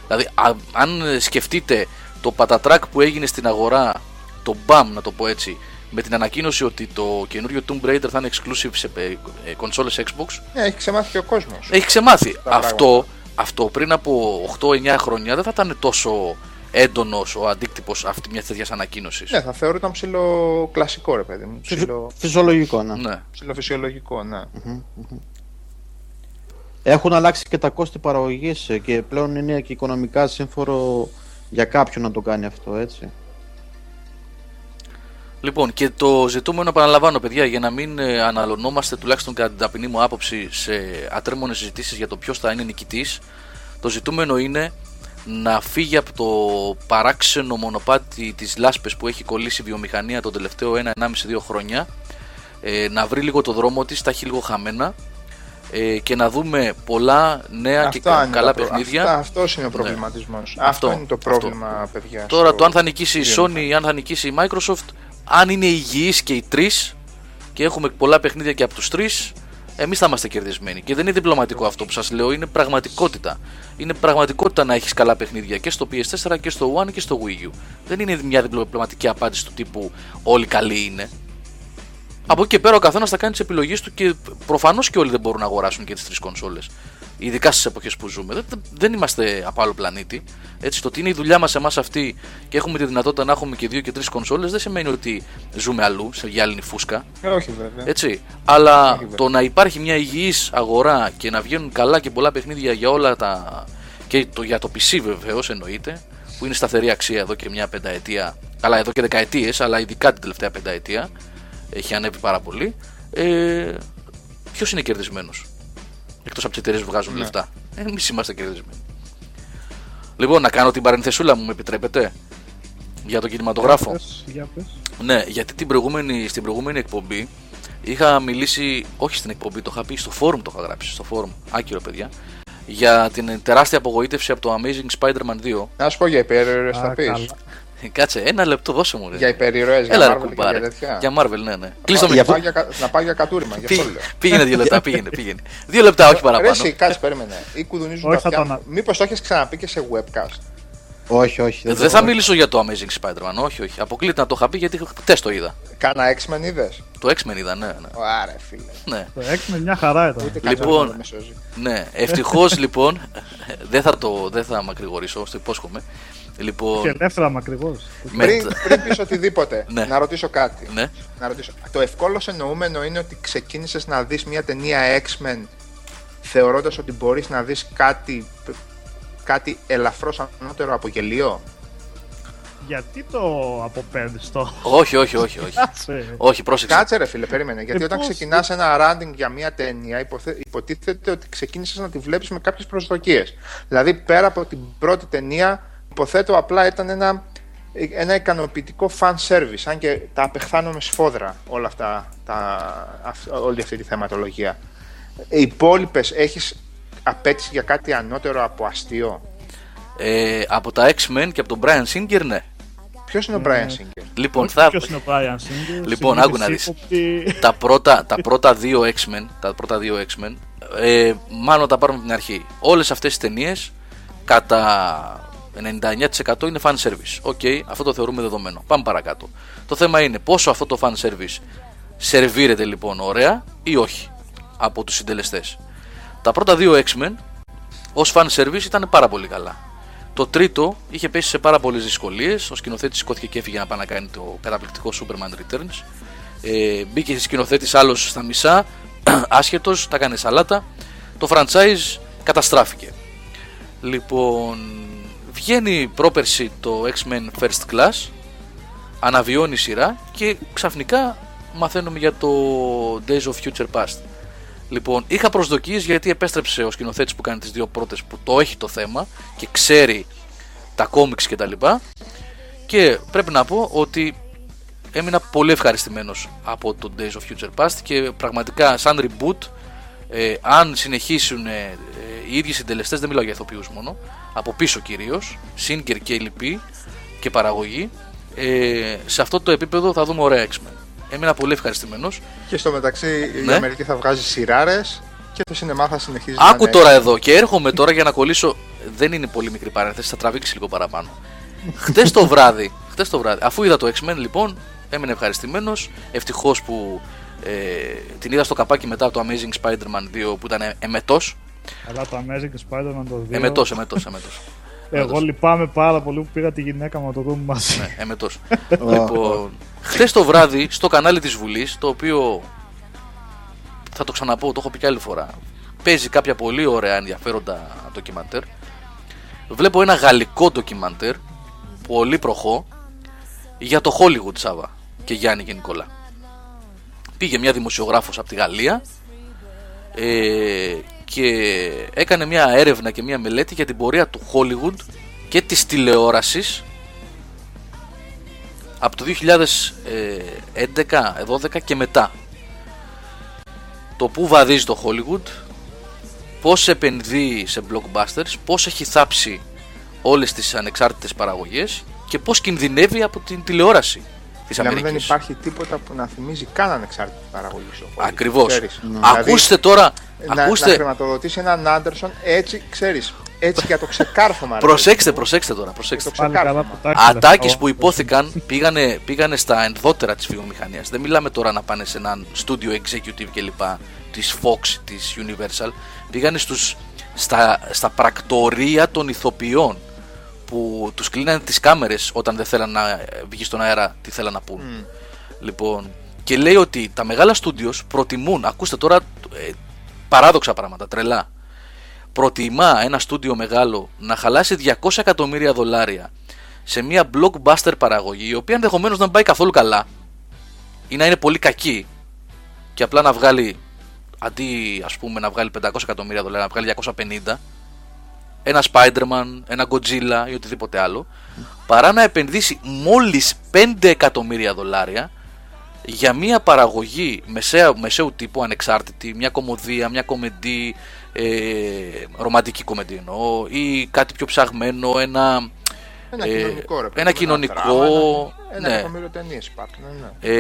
δηλαδή α- αν σκεφτείτε το πατατράκ που έγινε στην αγορά το BAM να το πω έτσι με την ανακοίνωση ότι το καινούριο Tomb Raider θα είναι exclusive σε ε, ε, κονσόλες Xbox Ναι, έχει ξεμάθει και ο κόσμος. έχει ξεμάθει. πράγματα. Αυτό, αυτό πριν από 8-9 χρόνια δεν θα ήταν τόσο έντονος ο αντίκτυπος αυτή μιας τέτοιας ανακοίνωσης. Ναι, θα θεωρούταν ψηλό κλασικό ρε παιδί μου. Ψηλό, Φυσιολογικό, ναι. ναι. ψηλοφυσιολογικό, ναι. Έχουν αλλάξει και τα κόστη παραγωγής ε, και πλέον είναι και οικονομικά σύμφωνο για κάποιον να το κάνει αυτό, έτσι. Λοιπόν, και το ζητούμενο, επαναλαμβάνω, παιδιά, για να μην ε, αναλωνόμαστε τουλάχιστον κατά την ταπεινή μου άποψη σε ατρέμονες συζητήσεις για το ποιος θα είναι νικητής, το ζητούμενο είναι να φύγει από το παράξενο μονοπάτι της λάσπες που έχει κολλήσει η βιομηχανία τον τελευταίο 1-1,5-2 χρόνια ε, να βρει λίγο το δρόμο της, τα έχει λίγο χαμένα ε, και να δούμε πολλά νέα και Αυτά είναι καλά τα προ- παιχνίδια. Αυτά, αυτός είναι ο προβληματισμός. Αυτό, Αυτό, είναι το αυτό. πρόβλημα, παιδιά. Τώρα στο- το αν θα νικήσει η στο Sony ή αν θα νικήσει η Microsoft, αν είναι υγιείς και οι τρεις και έχουμε πολλά παιχνίδια και από τους τρεις, εμείς θα είμαστε κερδισμένοι. Και δεν είναι διπλωματικό αυτό που σας λέω, είναι πραγματικότητα. Είναι πραγματικότητα να έχεις καλά παιχνίδια και στο PS4 και στο One και στο Wii U. Δεν είναι μια διπλωματική απάντηση του τύπου όλοι καλοί είναι. Από εκεί και πέρα ο καθένας θα κάνει τις επιλογές του και προφανώς και όλοι δεν μπορούν να αγοράσουν και τις τρεις κονσόλες. Ειδικά στις εποχές που ζούμε. Δεν, δεν είμαστε από άλλο πλανήτη. Έτσι, το ότι είναι η δουλειά μας εμάς αυτή και έχουμε τη δυνατότητα να έχουμε και δύο και τρεις κονσόλες δεν σημαίνει ότι ζούμε αλλού, σε γυάλινη φούσκα. Ε, όχι βέβαια. Έτσι. Αλλά Όχι, βέβαια. το να υπάρχει μια υγιής αγορά και να βγαίνουν καλά και πολλά παιχνίδια για όλα τα. και το, για το PC βεβαίως εννοείται, που είναι σταθερή αξία εδώ και μια πενταετία. Καλά, εδώ και δεκαετίες, αλλά ειδικά την τελευταία πενταετία έχει ανέβει πάρα πολύ. Ε, Ποιος είναι κερδισμένος, εκτός από τις εταιρείες που βγάζουν Ναι. λεφτά. Εμείς είμαστε κερδισμένοι. Λοιπόν, να κάνω την παρενθεσούλα μου, με επιτρέπετε, για τον κινηματογράφο. Πες, για πες. Ναι, γιατί την προηγούμενη, στην προηγούμενη εκπομπή είχα μιλήσει, όχι στην εκπομπή, το είχα πει στο φόρουμ το είχα γράψει, στο φόρουμ, άκυρο παιδιά, για την τεράστια απογοήτευση από το Amazing Spider-Man 2. Να σου πω για υπερηρωές θα Α, πεις. Καλά. Κάτσε, ένα λεπτό δώσε μου. Ρε. Για υπερηρωές, για Έλα ρε Marvel και κουμπάρε. για τέτοια. Για Marvel, ναι, ναι. Κλείστο Να με πάω για κα- Να πάω για κατούριμα, γι' αυτό λέω. Πήγαινε δύο λεπτά, πήγαινε, πήγαινε. Δύο λεπτά, όχι Ρε παραπάνω. εσύ, κάτσε, περίμενε. Ή κουδουνίζουν Όχι, τα θα το αυτιά. ανα- Μήπως το έχεις ξαναπεί και σε webcast; Όχι, όχι. Δεν θα μιλήσω για το Amazing Spider-Man, όχι, όχι. Αποκλείται να το είχα πει γιατί χτες το είδα. Κάνα X-Men είδες; Το X-Men είδα, ναι, ναι. Άρε φίλε. ναι. Το X-Men μια χαρά ήταν. Ούτε Λοιπόν, κάτσε να με σώζει. Ναι, ευτυχώς λοιπόν. δεν θα το δεν θα μακρηγορήσω, στο υπόσχομαι. Και Λοιπόν. ελεύθερα μακριγώς. με Πριν, τα- πριν πεις οτιδήποτε, Ναι. να ρωτήσω κάτι. Ναι. Να ρωτήσω. Το ευκόλως εννοούμενο είναι ότι ξεκίνησες να δεις μια ταινία X-Men θεωρώντας ότι μπορείς να δεις κάτι, κάτι ελαφρώς ανώτερο από γελίο; Γιατί το αποπέμπεις το. Όχι, όχι, όχι, όχι. Κάτσε. όχι, πρόσεξε. Κάτσε ρε φίλε, περίμενε. Γιατί Ε, όταν πώς; ξεκινάς ένα ράντινγκ για μια ταινία, υποθε- υποτίθεται ότι ξεκίνησες να τη βλέπεις με κάποιες προσδοκίες. Δηλαδή, πέρα από την πρώτη ταινία, υποθέτω απλά ήταν ένα, ένα ικανοποιητικό fan service. Αν και τα απεχθάνω με σφόδρα όλα αυτά, τα, αυ- όλη αυτή τη θεματολογία. Οι υπόλοιπες έχεις απέτηση για κάτι ανώτερο από αστείο; Ε, από τα X-Men και από τον Brian Singer, ναι. Ποιος είναι ο Brian Singer; Λοιπόν, θα, Ποιος είναι ο Brian Singer. Λοιπόν, συνήθις άκου να δεις. ύποπτη. τα, πρώτα, τα πρώτα δύο X-Men, τα πρώτα δύο X-Men, ε, μάλλον τα πάρουμε από την αρχή. Όλες αυτές τις ταινίες κατά 99% είναι fan service. OK, αυτό το θεωρούμε δεδομένο. Πάμε παρακάτω. Το θέμα είναι πόσο αυτό το fan service σερβίρεται λοιπόν ωραία ή όχι από τους συντελεστές. Τα πρώτα δύο X-Men ως fan service ήταν πάρα πολύ καλά. Το τρίτο είχε πέσει σε πάρα πολλές δυσκολίες. Ο σκηνοθέτης σηκώθηκε και έφυγε να πάει να κάνει το καταπληκτικό Superman Returns. Ε, μπήκε σκηνοθέτης άλλος στα μισά, άσχετος, τα έκανε σαλάτα. Το franchise καταστράφηκε. Λοιπόν, βγαίνει πρόπερση το X-Men First Class, αναβιώνει η σειρά και ξαφνικά μαθαίνουμε για το Days of Future Past. Λοιπόν, είχα προσδοκίες γιατί επέστρεψε ο σκηνοθέτης που κάνει τις δύο πρώτες που το έχει το θέμα και ξέρει τα κόμιξ και τα λοιπά και πρέπει να πω ότι έμεινα πολύ ευχαριστημένος από το Days of Future Past και πραγματικά σαν reboot ε, αν συνεχίσουν ε, οι ίδιοι συντελεστές, δεν μιλάω για ηθοποιούς μόνο από πίσω κυρίως, Singer και LP και παραγωγή ε, σε αυτό το επίπεδο θα δούμε ωραία X-Men έμεινα πολύ ευχαριστημένος Και στο μεταξύ η Ναι. Αμερική θα βγάζει σειράρες και το σινεμά θα συνεχίζει Άκου να είναι τώρα εδώ και έρχομαι τώρα για να κολλήσω. Δεν είναι πολύ μικρή παρένθεση, θα τραβήξει λίγο παραπάνω. Χτες το βράδυ, χτες το βράδυ, αφού είδα το X-Men λοιπόν, έμεινε ευχαριστημένος. Ευτυχώς που ε, την είδα στο καπάκι μετά από το Amazing Spider-Man 2 που ήταν εμετός. Αλλά το Amazing Spider-Man το 2. Εμετό, εμετό, εμετό. Εγώ λυπάμαι πάρα πολύ που πήγα τη γυναίκα μου να το δούμε μαζί. ναι, εμετό. λοιπόν, χτε το βράδυ στο κανάλι της Βουλής, το οποίο θα το ξαναπώ, το έχω πει και άλλη φορά. Παίζει κάποια πολύ ωραία ενδιαφέροντα ντοκιμαντέρ. Βλέπω ένα γαλλικό ντοκιμαντέρ πολύ προχώ για το Hollywood Σάβα και Γιάννη και Νικόλα. Πήγε μια δημοσιογράφος από τη Γαλλία ε, και έκανε μια έρευνα και μια μελέτη για την πορεία του Hollywood και της τηλεόρασης από το 2011, 12 και μετά. Το που βαδίζει το Hollywood, πώς επενδύει σε blockbusters, πώς έχει θάψει όλες τις ανεξάρτητες παραγωγές και πώς κινδυνεύει από την τηλεόραση της Δηλαδή Αμερικής. δεν υπάρχει τίποτα που να θυμίζει καν ανεξάρτητη παραγωγή στο Hollywood, Ακριβώς. ξέρεις. Ακούστε τώρα, να, ακούστε, να χρηματοδοτήσει έναν Άντερσον έτσι, ξέρεις, έτσι για το ξεκάρφωμα. ρε προσέξτε, παιδί μου. προσέξτε τώρα, προσέξτε. Το Πάλι καλά ξεκάρφωμα. που τα έχεις, Ατάκες λεφτά. που υπόθηκαν πήγανε, πήγανε στα ενδότερα της βιομηχανίας. Δεν μιλάμε τώρα να πάνε σε έναν studio executive κλπ. της Fox, της Universal. Πήγανε στους, στα, στα πρακτορία των ηθοποιών που τους κλείνανε τις κάμερες όταν δεν θέλαν να ε, βγει στον αέρα τι θέλαν να πούν. Λοιπόν, και λέει ότι τα μεγάλα στούντιος προτιμούν, ακούστε τώρα ε, παράδοξα πράγματα, τρελά. Προτιμά ένα στούντιο μεγάλο να χαλάσει 200 εκατομμύρια δολάρια σε μια blockbuster παραγωγή, η οποία ενδεχομένως να μην πάει καθόλου καλά ή να είναι πολύ κακή και απλά να βγάλει αντί ας πούμε να βγάλει 500 εκατομμύρια δολάρια, να βγάλει 250 ένα Spider-Man, ένα Godzilla ή οτιδήποτε άλλο, παρά να επενδύσει μόλις 5 εκατομμύρια δολάρια για μια παραγωγή μεσαίου, μεσαίου τύπου ανεξάρτητη, μια κομμωδία, μια κομμεντή, ε, ρομαντική κομμεντή εννοώ, ή κάτι πιο ψαγμένο, ένα, Ένα ε, κοινωνικό ρε παιδί ένα μου, κοινωνικό, δράμα, ένα, ένα ναι. εκατομμύριο ταινίες υπάρχουν. Ναι, ναι.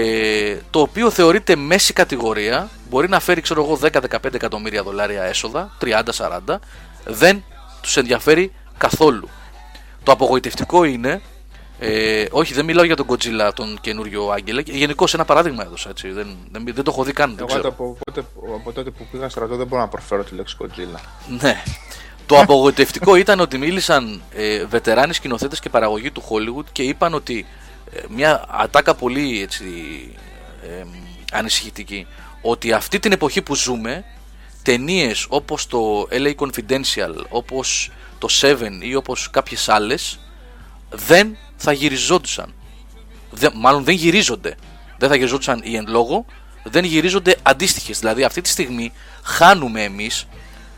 ε, το οποίο θεωρείται μέση κατηγορία, μπορεί να φέρει ξέρω εγώ 10-15 εκατομμύρια δολάρια έσοδα, 30-40, δεν τους ενδιαφέρει καθόλου. Το απογοητευτικό είναι, ε, όχι δεν μιλάω για τον Godzilla τον καινούριο Άγγελε, γενικώς ένα παράδειγμα έδωσα έτσι, δεν, δεν, δεν το έχω δει καν, δεν Εγώ ξέρω. από, τότε, από τότε που πήγα στρατό δεν μπορώ να προφέρω τη λέξη Godzilla. Ναι. Το απογοητευτικό ήταν ότι μίλησαν ε, βετεράνοι σκηνοθέτες και παραγωγοί του Hollywood και είπαν ότι ε, μια ατάκα πολύ έτσι, ε, ανησυχητική ότι αυτή την εποχή που ζούμε ταινίες όπως το LA Confidential, όπως το Seven ή όπως κάποιες άλλες δεν θα γυριζόντουσαν. Δεν, μάλλον δεν γυρίζονται. Δεν θα γυριζόντουσαν οι εν λόγω, δεν γυρίζονται αντίστοιχες. Δηλαδή αυτή τη στιγμή χάνουμε εμείς.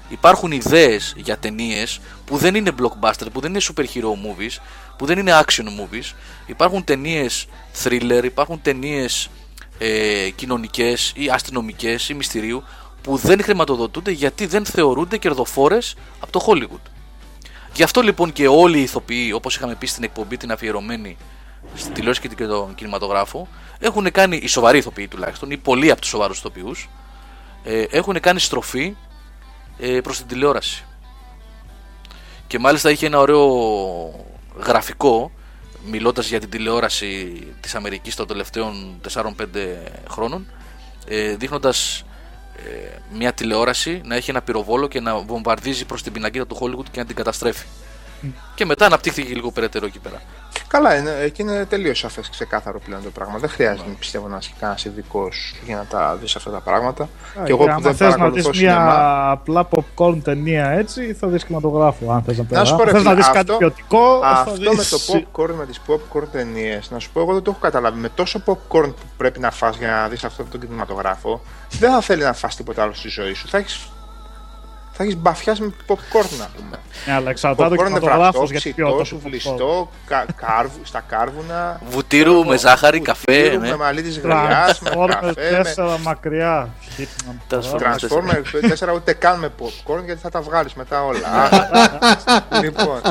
Υπάρχουν ιδέες για ταινίες που δεν είναι blockbuster, που δεν είναι super hero movies, που δεν είναι action movies. Υπάρχουν ταινίες thriller, υπάρχουν ταινίες ε, κοινωνικές ή αστυνομικές ή μυστηρίου που δεν χρηματοδοτούνται γιατί δεν θεωρούνται κερδοφόρες από το Hollywood. Γι' αυτό λοιπόν και όλοι οι ηθοποιοί, όπως είχαμε πει στην εκπομπή την αφιερωμένη στην τηλεόραση και τον κινηματογράφο, έχουν κάνει, οι σοβαροί ηθοποιοί τουλάχιστον, ή πολλοί από τους σοβαρούς ηθοποιούς, ε, έχουν κάνει στροφή ε, προς την τηλεόραση. Και μάλιστα είχε ένα ωραίο γραφικό, μιλώντας για την τηλεόραση της Αμερικής των τελευταίων 4-5 χρόνων, ε, δείχνοντας ε, μια τηλεόραση να έχει ένα πυροβόλο και να βομβαρδίζει προς την πινακίδα του Hollywood και να την καταστρέφει. Και μετά αναπτύχθηκε λίγο περαιτέρω εκεί πέρα. Καλά, είναι, εκεί είναι τελείως σαφές ξεκάθαρο πλέον το πράγμα. Δεν χρειάζεται, πιστεύω, να είσαι κανένας ειδικός για να τα δεις αυτά τα πράγματα. και εγώ που Αν δεν θες να παρακολουθώ δεις μια σινεμά. απλά popcorn ταινία έτσι, θα δεις κινηματογράφο. Αν θες να, Να σου πω, Αν ρε θες να φίλε, δεις αυτό- κάτι ποιοτικό, θα Αυτό με δεις... το popcorn, με τις popcorn ταινίες, να σου πω, εγώ δεν το έχω καταλάβει. Με τόσο popcorn που πρέπει να φας για να δεις αυτό τον κινηματογράφο, δεν θα θέλει να φας τίποτα άλλο στη ζωή σου. Θα έχεις θα έχεις μπαφιάσει με popcorn να πούμε. Ναι, αλλά εξαρτάται ο popcorn είναι βραστό, κινηματογράφος γιατί ψητό, ποιότητα σου του popcorn. φλιστό, κα, κάρβου, στα κάρβουνα. Βουτύρου με ζάχαρη, καφέ. βουτύρου, Ναι. Με μαλλί της γριλιάς, με Transformers καφέ, με 4 μακριά. Hitman. Transformers. Transformers 4 ούτε καν με popcorn γιατί θα τα βγάλεις μετά όλα. λοιπόν,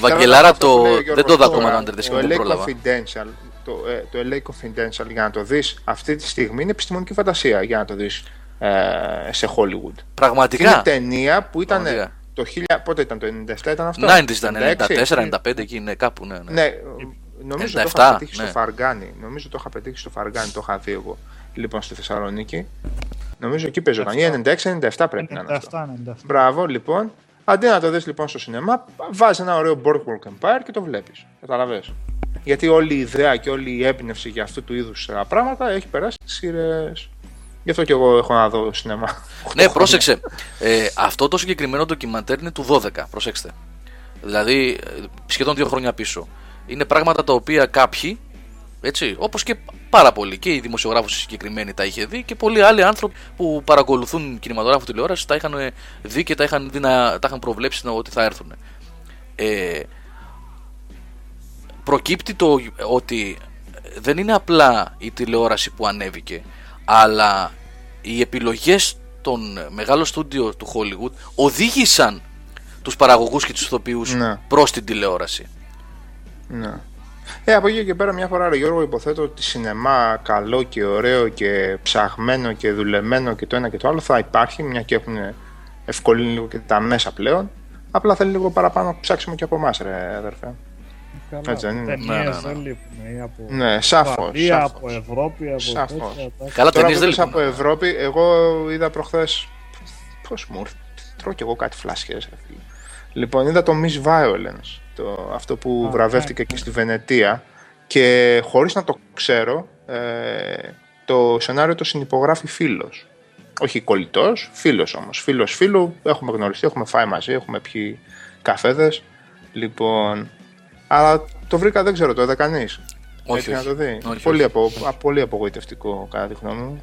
Βαγγελάρα αυτό που το. λέει ο Δεν Γιώργος το είδα τώρα, ακόμα το Underdesk, Το δεν LA πρόλαβα. Confidential, το, ε, το LA Confidential για να το δεις αυτή τη στιγμή είναι επιστημονική φαντασία για να το δεις ε, σε Hollywood. Είναι Πραγματικά. ταινία που ήταν Πραγματικά. το 1000, πότε ήταν το 97 ήταν αυτό; 90 ήταν, 96. 94-95 εκεί, ναι, κάπου, ναι. ναι. Ναι, νομίζω το 97, είχα πετύχει ναι. στο Φαργάνι. Νομίζω το είχα πετύχει στο Φαργάνι, το είχα δει εγώ. Λοιπόν, στη Θεσσαλονίκη. Νομίζω εκεί παίζονταν. Ή 96-97 πρέπει να είναι αυτό. 97, 97. Μπράβο, λοιπόν. Αντί να το δεις λοιπόν στο σινεμά, βάζεις ένα ωραίο Boardwalk Empire και το βλέπεις. Καταλαβες. Γιατί όλη η ιδέα και όλη η έμπνευση για αυτού του είδους τα πράγματα έχει περάσει στις σειρές. Γι' αυτό και εγώ έχω να δω σινεμά. Ναι, πρόσεξε. Ε, αυτό το συγκεκριμένο ντοκιμαντέρ είναι του 12. Προσέξτε. Δηλαδή, ε, σχεδόν δύο χρόνια πίσω. είναι πράγματα τα οποία κάποιοι, έτσι, όπως και πάρα πολλοί, και οι δημοσιογράφοι συγκεκριμένοι τα είχε δει και πολλοί άλλοι άνθρωποι που παρακολουθούν κινηματογράφο τηλεόραση τα είχαν δει και τα είχαν, δει να, τα είχαν προβλέψει να- ότι θα έρθουν. Ε, προκύπτει το ότι δεν είναι απλά η τηλεόραση που ανέβηκε, αλλά οι επιλογές των μεγάλων στούντιο του Hollywood οδήγησαν τους παραγωγούς και τους ηθοποιούς Ναι. προς την τηλεόραση. Ναι. Ε, από εκεί και πέρα μια φορά, ρε Γιώργο, υποθέτω ότι σινεμά καλό και ωραίο και ψαγμένο και δουλεμένο και το ένα και το άλλο θα υπάρχει, μια και έχουν ευκολύνει λίγο και τα μέσα πλέον. Απλά θέλει λίγο παραπάνω ψάξιμο και από εμάς, ρε αδερφέ. Καλά, Έτσι δεν είναι. ταινίες Ναι, ναι, ναι. δεν λείπουν. ή από Ναι, σαφώς, Βαρδία, σαφώς. από Ευρώπη, από Σαφώς. τέτοια, εντάξει. Καλά Τώρα ταινίες που δεν είπες λείπουν. από Ευρώπη, εγώ είδα προχθές. Πώς μου ήρθε. Τρώω κι εγώ κάτι φλάσχες, ρε φίλε. Λοιπόν, είδα το Miss Violence, το, αυτό που Α, βραβεύτηκε ναι, και στη Βενετία και χωρίς να το ξέρω, ε, το σενάριο το συνυπογράφει φίλος. Όχι κολλητός, φίλος όμως. Φίλος φίλου, έχουμε γνωριστεί, έχουμε φάει μαζί, έχουμε πιει καφέδες. Λοιπόν, αλλά το βρήκα, δεν ξέρω, το είδα κανείς. Όχι, Έτσι να όχι. το δει. Όχι, πολύ, όχι. απο, α, πολύ απογοητευτικό κατά τη γνώμη μου.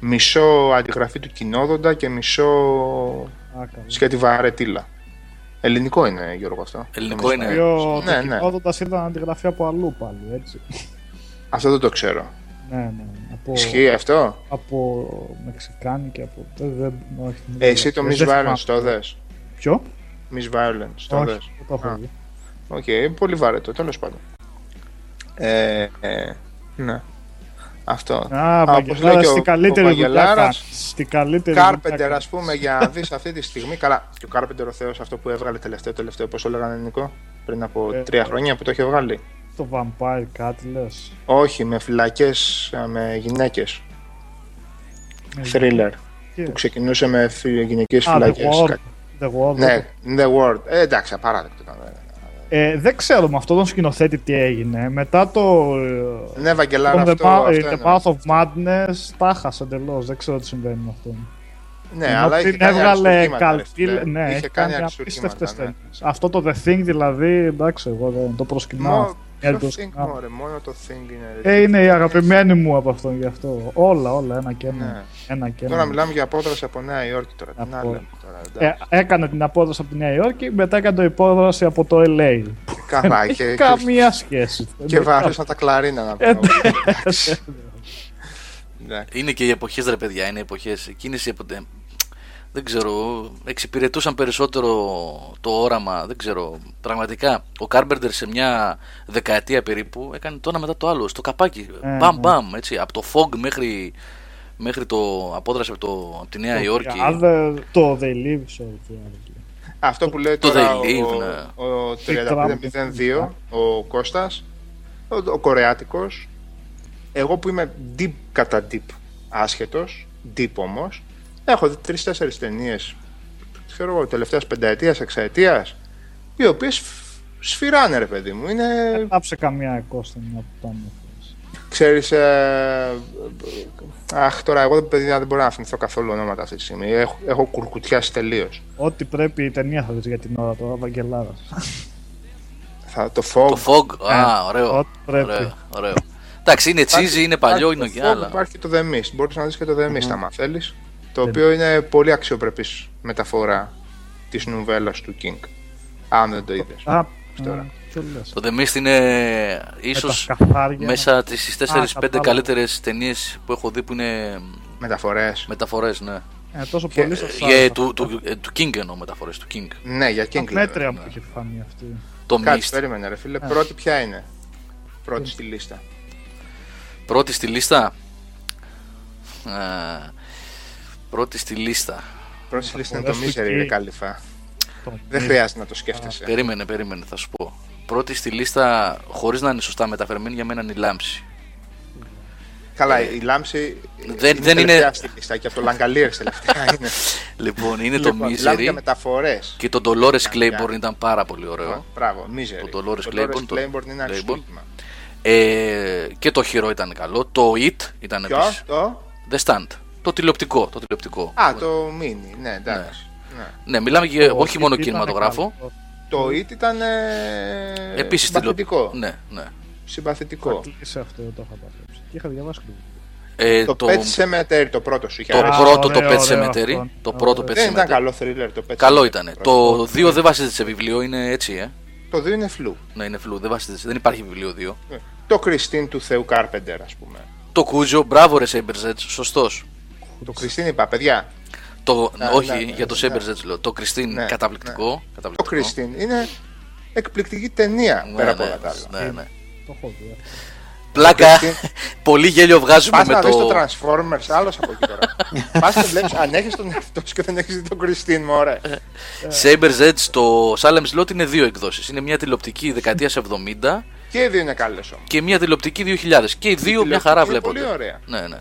Μισό αντιγραφή του κοινόδοντα και μισό Α, καλά. σκέτη βαρετήλα. Ελληνικό είναι, Γιώργο, αυτό; Ελληνικό είναι. Ναι. οποίο Ναι, το ναι. κοιτώντας ήταν αντιγραφή από αλλού πάλι, έτσι. Αυτό δεν το ξέρω. Ναι, ναι. Από, Ισχύει αυτό; από Μεξικάνη και από... Δεν, δεν, όχι, δεν Ε, εσύ το δεν Miss θυμάμαι. Violence το δες; Ποιο; Miss Violence το όχι, δες; δεν το έχω Α. δει. Οκ, πολύ βαρετό, τέλος πάντων. Ε, ε, ναι. Αυτό. Α, όπως Βαγγελάρα, λέει και ο- στην καλύτερη ο δουλειά Βαγγελάρας, κάνεις. Στην καλύτερη δουλειά Κάρπεντερ, ας κάνεις. πούμε, για να δεις αυτή τη στιγμή. Καλά, και ο Κάρπεντερ ο Θεός, αυτό που έβγαλε τελευταίο, τελευταίο, πώς το λέγανε Νικό, πριν από Ε, τρία ε. χρόνια που το είχε βγάλει. Το Vampire κάτι λες. Όχι, με φυλακές, με γυναίκες. Thriller. Και- Που ξεκινούσε με γυναικές Α, The φυλακές. Ward. The Ward. Ναι, The World. Ε, εντάξει, απαράδεκτο ήταν. Ε. Ε, δεν ξέρω με αυτόν τον σκηνοθέτη τι έγινε. Μετά το. ε, Ναι, Βαγγελάρα, το αυτό, The, Ma- αυτό ε, εννοώ. The Path of Madness τα χάσε εντελώς. Δεν ξέρω τι συμβαίνει με αυτόν. Ναι, Ενώ αλλά είχε πριν κάνει έβγαλε αριστουργήματα, ρε καλπίλ. φίλε. Ναι, είχε έχει κάνει κάνει αριστουργήματα, απίστευτες ναι. ταινίες. Αυτό το The Thing δηλαδή, εντάξει, εγώ δεν το προσκυνάω. Μόνο Ε, το το think, σκηνάω. μωρέ, μόνο το think είναι. ρε. Ε, είναι η αγαπημένη μου από αυτόν γι' αυτό. Όλα, όλα, ένα και ένα. Ναι. Ένα και ένα. Τώρα μιλάμε για απόδραση από Νέα Υόρκη τώρα. Τι να Από- λέμε τώρα. Ε, εντάξει. έκανε την απόδοση από τη Νέα Υόρκη, μετά έκανε την υπόδοση από το LA. Καλά, Δεν και, έχει και, καμία σχέση. και βάρεσαν τα κλαρίνα να Ε, πούμε. Εντάξει. Είναι και οι εποχές ρε παιδιά, είναι οι εποχές. Εκείνες οι εποχές, δεν ξέρω, εξυπηρετούσαν περισσότερο το όραμα, δεν ξέρω. Πραγματικά, ο Κάρμπερντερ σε μια δεκαετία περίπου έκανε το ένα μετά το άλλο, στο καπάκι. Ε, μπαμ ναι. μπαμ, έτσι, από το Fog μέχρι, μέχρι το απόδραση από, το, από τη Νέα Υόρκη. The Other- Το They Live, sorry. τι άλλο. Αυτό που λέει Το τώρα They Live, ο, ναι. ο Τι 3502, ο Κώστας, ο, ο Κορεάτικος, εγώ που είμαι deep κατά deep άσχετος, deep όμως, έχω δει τρεις-τέσσερις ταινίες, ξέρω εγώ, τελευταίας πενταετίας, εξαετίας, οι οποίες σφ- σφυράνε ρε παιδί μου, είναι Δεν άψε καμία κόστα μια πουτάνα. Ξέρεις, ε, αχ τώρα εγώ παιδιά δεν μπορώ να θυμηθώ καθόλου ονόματα αυτή τη στιγμή. Έχω, έχω κουρκουτιάσει τελείως. Ό,τι πρέπει η ταινία θα δεις για την ώρα τώρα, Βαγγελάρας. Θα το Fog. Το Fog, α, ωραίο. Ό,τι πρέπει. ωραίο, ωραίο. Εντάξει, είναι τσίζι, είναι παλιό, είναι Υπάρχει και το Fog, άλλα. Υπάρχει και το The Mist. Μπορείς να δεις και το The Mist άμα θέλεις. Το οποίο είναι πολύ αξιοπρεπής μεταφορά της νουβέλας του King. Αν δεν το είδες. Α, τώρα. α, ποιο λες. Το The Mist είναι ίσως τα σκαθάρια. μέσα στις 4-5 κατάλαβα. καλύτερες ταινίες που έχω δει που είναι Μεταφορές. μεταφορές, ναι. Ε, τόσο Και- πολύ σας Ε, άρεσε. του, του, ε, του King εννοώ μεταφορές, του King. Ναι, για King. Τα λέμε. μέτρια που είχε φανεί αυτή. Το Κάτσε, Mist. περίμενε ρε φίλε. Πρώτη ποια είναι; Πρώτη στη λίστα. Πρώτη στη λίστα. Α, πρώτη στη λίστα. Πρώτη στη λίστα είναι το Μεταφορές του Misery, ρε King. καλυφά. Το Δεν χρειάζεται να το σκέφτεσαι. Περίμενε, περίμενε, θα σου πω. Πρώτη στη λίστα, χωρίς να είναι σωστά μεταφερμένη, για μένα είναι η Λάμψη. Καλά, η λάμψη Ε, Δεν- είναι δεν είναι- τελευταία στη λίστα και από το Λαγκαλίερ τελευταία είναι. Λοιπόν, είναι το Λοιπόν, μιλάμε για Misery μεταφορές. και το Dolores Καμιά. Claiborne ήταν πάρα πολύ ωραίο. Μπράβο, Misery. Το Dolores το Claiborne, το Claiborne είναι Claiborne. αριστούργημα. Ε, και το χειρό ήταν καλό. Το It ήταν Ποιο, επίσης. το... The Stand. Το τηλεοπτικό. Το τηλεοπτικό. Α, το Mini, ναι, εντάξει. Ναι. Ναι, μιλάμε για Το όχι μόνο ήταν κινηματογράφο. καλό. Το It ήταν ε, Επίσης συμπαθητικό. Ναι, ναι. συμπαθητικό. Κλείσε αυτό, δεν το είχα παρέψει. Και είχα διαβάσει και το Ε, Το, το, Pet Cemetery το πρώτο σου είχε το αρέσει. Α, πρώτο το ωραίο, Pet ωραίο Cemetery. αυτό. Το πρώτο Pet Ωραίο. Δεν ήταν Cemetery. καλό thriller το Pet Καλό Cemetery ήταν. πρώτο. Το 2 δεν βασίζεται σε βιβλίο, είναι έτσι, ε; Το 2 είναι φλου. Ναι, είναι φλού, δεν, βασίζεται, σε- δεν υπάρχει βιβλίο 2. Ε, Το Christine του Θεού Κάρπεντερ, ας πούμε. Το Κούζο, μπράβο ρε Saber σωστός. Το Christine είπα, παιδιά. Το, Ναι, όχι, ναι, ναι, για το ναι. Saber λέω. Το Christine, Ναι, καταπληκτικό. Το καταπληκτικό. Christine είναι εκπληκτική ταινία Ναι, πέρα από ναι, όλα τα άλλα. ναι, ναι. Το έχω δει. αυτό. Πλάκα, Christine- πολύ γέλιο βγάζουμε Πας με να δεις το το... Transformers, άλλος από εκεί τώρα. Πας και βλέπεις, αν έχεις τον εαυτό σου και δεν έχεις δει τον Christine, μωρέ. Saber's Edge στο Salem Slot είναι δύο εκδόσεις. Είναι μια τηλεοπτική δεκαετίας 70 Και οι δύο είναι καλές όμως. και μια τηλεοπτική 2000. Και οι δύο μια χαρά είναι βλέπονται. πολύ ωραία. Ναι, ναι, ναι.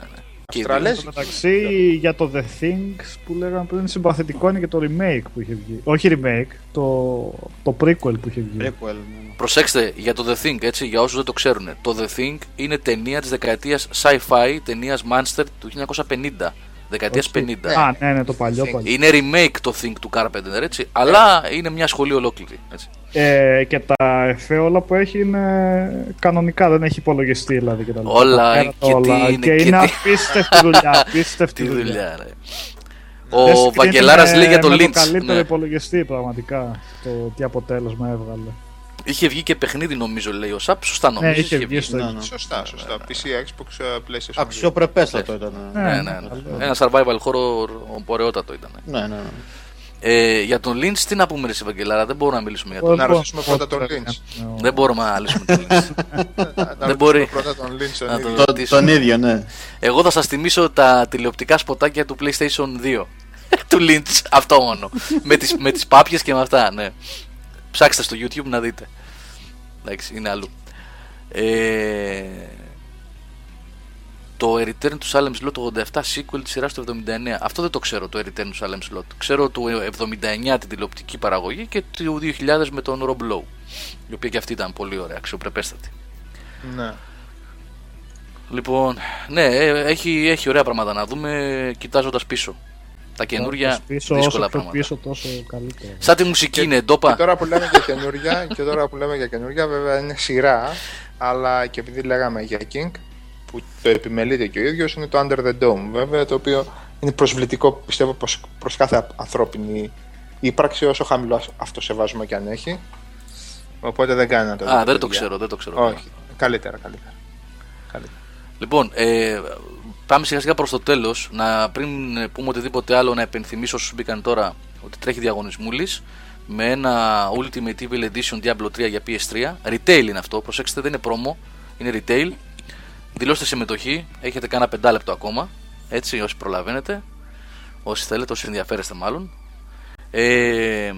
Και οι δύο. Αυστραλές. Στο μεταξύ, για το The Things που λέγαμε πριν συμπαθητικό είναι και το remake που είχε βγει. Όχι remake, το, το prequel που είχε βγει. Prequel, ναι. Προσέξτε για το The Thing, έτσι, για όσους δεν το ξέρουν. Το The Thing είναι ταινία της δεκαετίας sci-fi, ταινίας Monster του 1950. Δεκαετίας 50. Α, ναι, ναι, το παλιό Thing. παλιό. Είναι remake το Think του Carpenter, έτσι, αλλά είναι μια σχολή ολόκληρη. Έτσι. Ε, και τα εφέ όλα που έχει είναι κανονικά, δεν έχει υπολογιστεί δηλαδή και τα λοιπά. Όλα, Τα πέρατα και τι όλα. είναι, και και είναι τι- απίστευτη δουλειά. Απίστευτη Τι δουλειά. δουλειά, ρε. Δεν Ο συγκρίνεται Βαγγελάρας με- λέει για το με Lynch. Το καλύτερο Ναι. υπολογιστή πραγματικά το τι αποτέλεσμα έβγαλε. Είχε βγει και παιχνίδι νομίζω, λέει ο Σαπ. Σωστά νομίζω. Ναι, είχε βγει στο Ναι, ναι. Σωστά, σωστά. PC, Xbox, ε, PlayStation. Αξιοπρεπέστατο ήταν. Ναι, ναι, ναι. Ένα survival horror ωραιότατο ήταν. Ναι, ναι. ναι. Ε, για τον Lynch, τι να πούμε, Ρε Βαγγελάρα, δεν μπορούμε να μιλήσουμε για τον Να Λοιπόν, ρωτήσουμε πρώτα τον πρώτα, Lynch. ναι, Δεν μπορούμε να λύσουμε τον Lynch. Να ρωτήσουμε μπορεί. Πρώτα τον Lynch. τον Να ίδιο. το- Το- ρωτήσουμε. Τον ίδιο, ναι. Εγώ θα σας θυμίσω τα τηλεοπτικά σποτάκια του PlayStation 2. του Lynch, αυτό μόνο. με τις, με τις πάπιες και με αυτά, ναι. Ψάξτε στο YouTube να δείτε. Εντάξει, είναι αλλού. Ε, το Return του Salem Slot το 87 sequel της σειράς του 79. Αυτό δεν το ξέρω το Return του Salem Slot. Ξέρω του 79 την τηλεοπτική παραγωγή και του 2000 με τον Rob Lowe. Η οποία και αυτή ήταν πολύ ωραία, αξιοπρεπέστατη. Ναι. Λοιπόν, ναι, ε, έχει, έχει ωραία πράγματα να δούμε κοιτάζοντας πίσω. Τα καινούργια πίσω, δύσκολα όσο πιο πράγματα. πίσω τόσο καλύτερο. Σαν τη μουσική είναι, Και ντόπα. τώρα που λέμε για καινούργια, και τώρα που λέμε για καινούργια, βέβαια είναι σειρά, αλλά και επειδή λέγαμε για King, που το επιμελείται και ο ίδιος, είναι το Under the Dome, βέβαια, το οποίο είναι προσβλητικό, πιστεύω, προς, προς κάθε ανθρώπινη ύπαρξη, όσο χαμηλό αυτοσεβασμό και αν έχει. Οπότε δεν κάνει να το Α, δείτε, δεν το παιδιά. ξέρω, δεν το ξέρω. Όχι, καλύτερα, καλύτερα. καλύτερα. Λοιπόν, ε, πάμε σιγά σιγά προς το τέλος. Να, πριν ε, πούμε οτιδήποτε άλλο, να επενθυμίσω όσους μπήκαν τώρα ότι τρέχει διαγωνισμούλης με ένα Ultimate Evil Edition Diablo 3 για PS3. Retail είναι αυτό, προσέξτε, δεν είναι promo, είναι retail. Δηλώστε συμμετοχή, έχετε κάνα πεντάλεπτο ακόμα. Έτσι, όσοι προλαβαίνετε, όσοι θέλετε, όσοι ενδιαφέρεστε μάλλον. Ε,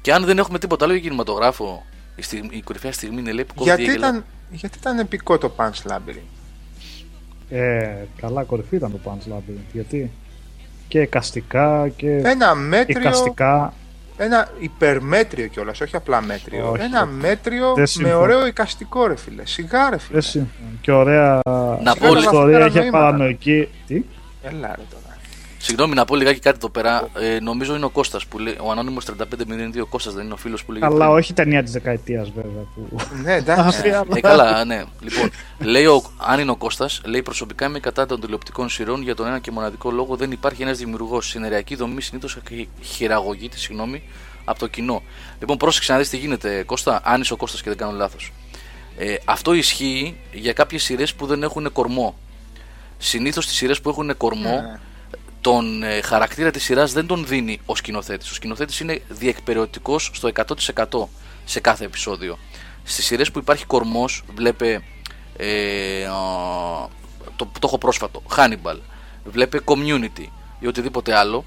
και αν δεν έχουμε τίποτα άλλο για κινηματογράφο, η, στιγμή, η κορυφαία στιγμή είναι λέει που κόβει Γιατί διέγελα. ήταν, γιατί ήταν επικό το Punch Labyrinth; Ε, καλά κορυφή ήταν το Punch Labyrinth. Γιατί και εικαστικά και Ένα μέτριο εικαστικά. Ένα υπερμέτριο κιόλας, όχι απλά μέτριο. Όχι. ένα μέτριο Δεν με συμφωνώ. ωραίο εικαστικό, ρε φίλε. Σιγά, ρε φίλε. Δεν συμφωνώ. Και ωραία Να πω ιστορία, λίγα είχε νοήματα. παρανοϊκή. Τι; Έλα, ρε τώρα. Συγγνώμη να πω λιγάκι κάτι εδώ πέρα. Ε, νομίζω είναι ο Κώστας που λέει. Ο Ανώνυμος 3502 Κώστας δεν είναι ο φίλος που λέει. Καλά, όχι ταινία τη δεκαετίας βέβαια. Που... ναι, εντάξει. Ε, καλά, ναι. Λοιπόν, λέει ο, αν είναι ο Κώστας, λέει προσωπικά είμαι κατά των τηλεοπτικών σειρών για τον ένα και μοναδικό λόγο δεν υπάρχει ένας δημιουργός. Συνεριακή δομή συνήθως χειραγωγείται, συγγνώμη, από το κοινό. Λοιπόν, πρόσεξε να δεις τι γίνεται, Κώστα, αν είσαι ο Κώστας και δεν κάνω λάθος. Ε, αυτό ισχύει για κάποιες σειρές που δεν έχουν κορμό. Συνήθως τις σειρές που έχουν κορμό, Ναι. Τον ε, χαρακτήρα της σειράς δεν τον δίνει ο σκηνοθέτης. Ο σκηνοθέτης είναι διεκπαιρεωτικός στο 100% σε κάθε επεισόδιο. Στις σειρές που υπάρχει κορμός, βλέπε ε, α, το, το έχω πρόσφατο, Hannibal, βλέπε Community ή οτιδήποτε άλλο,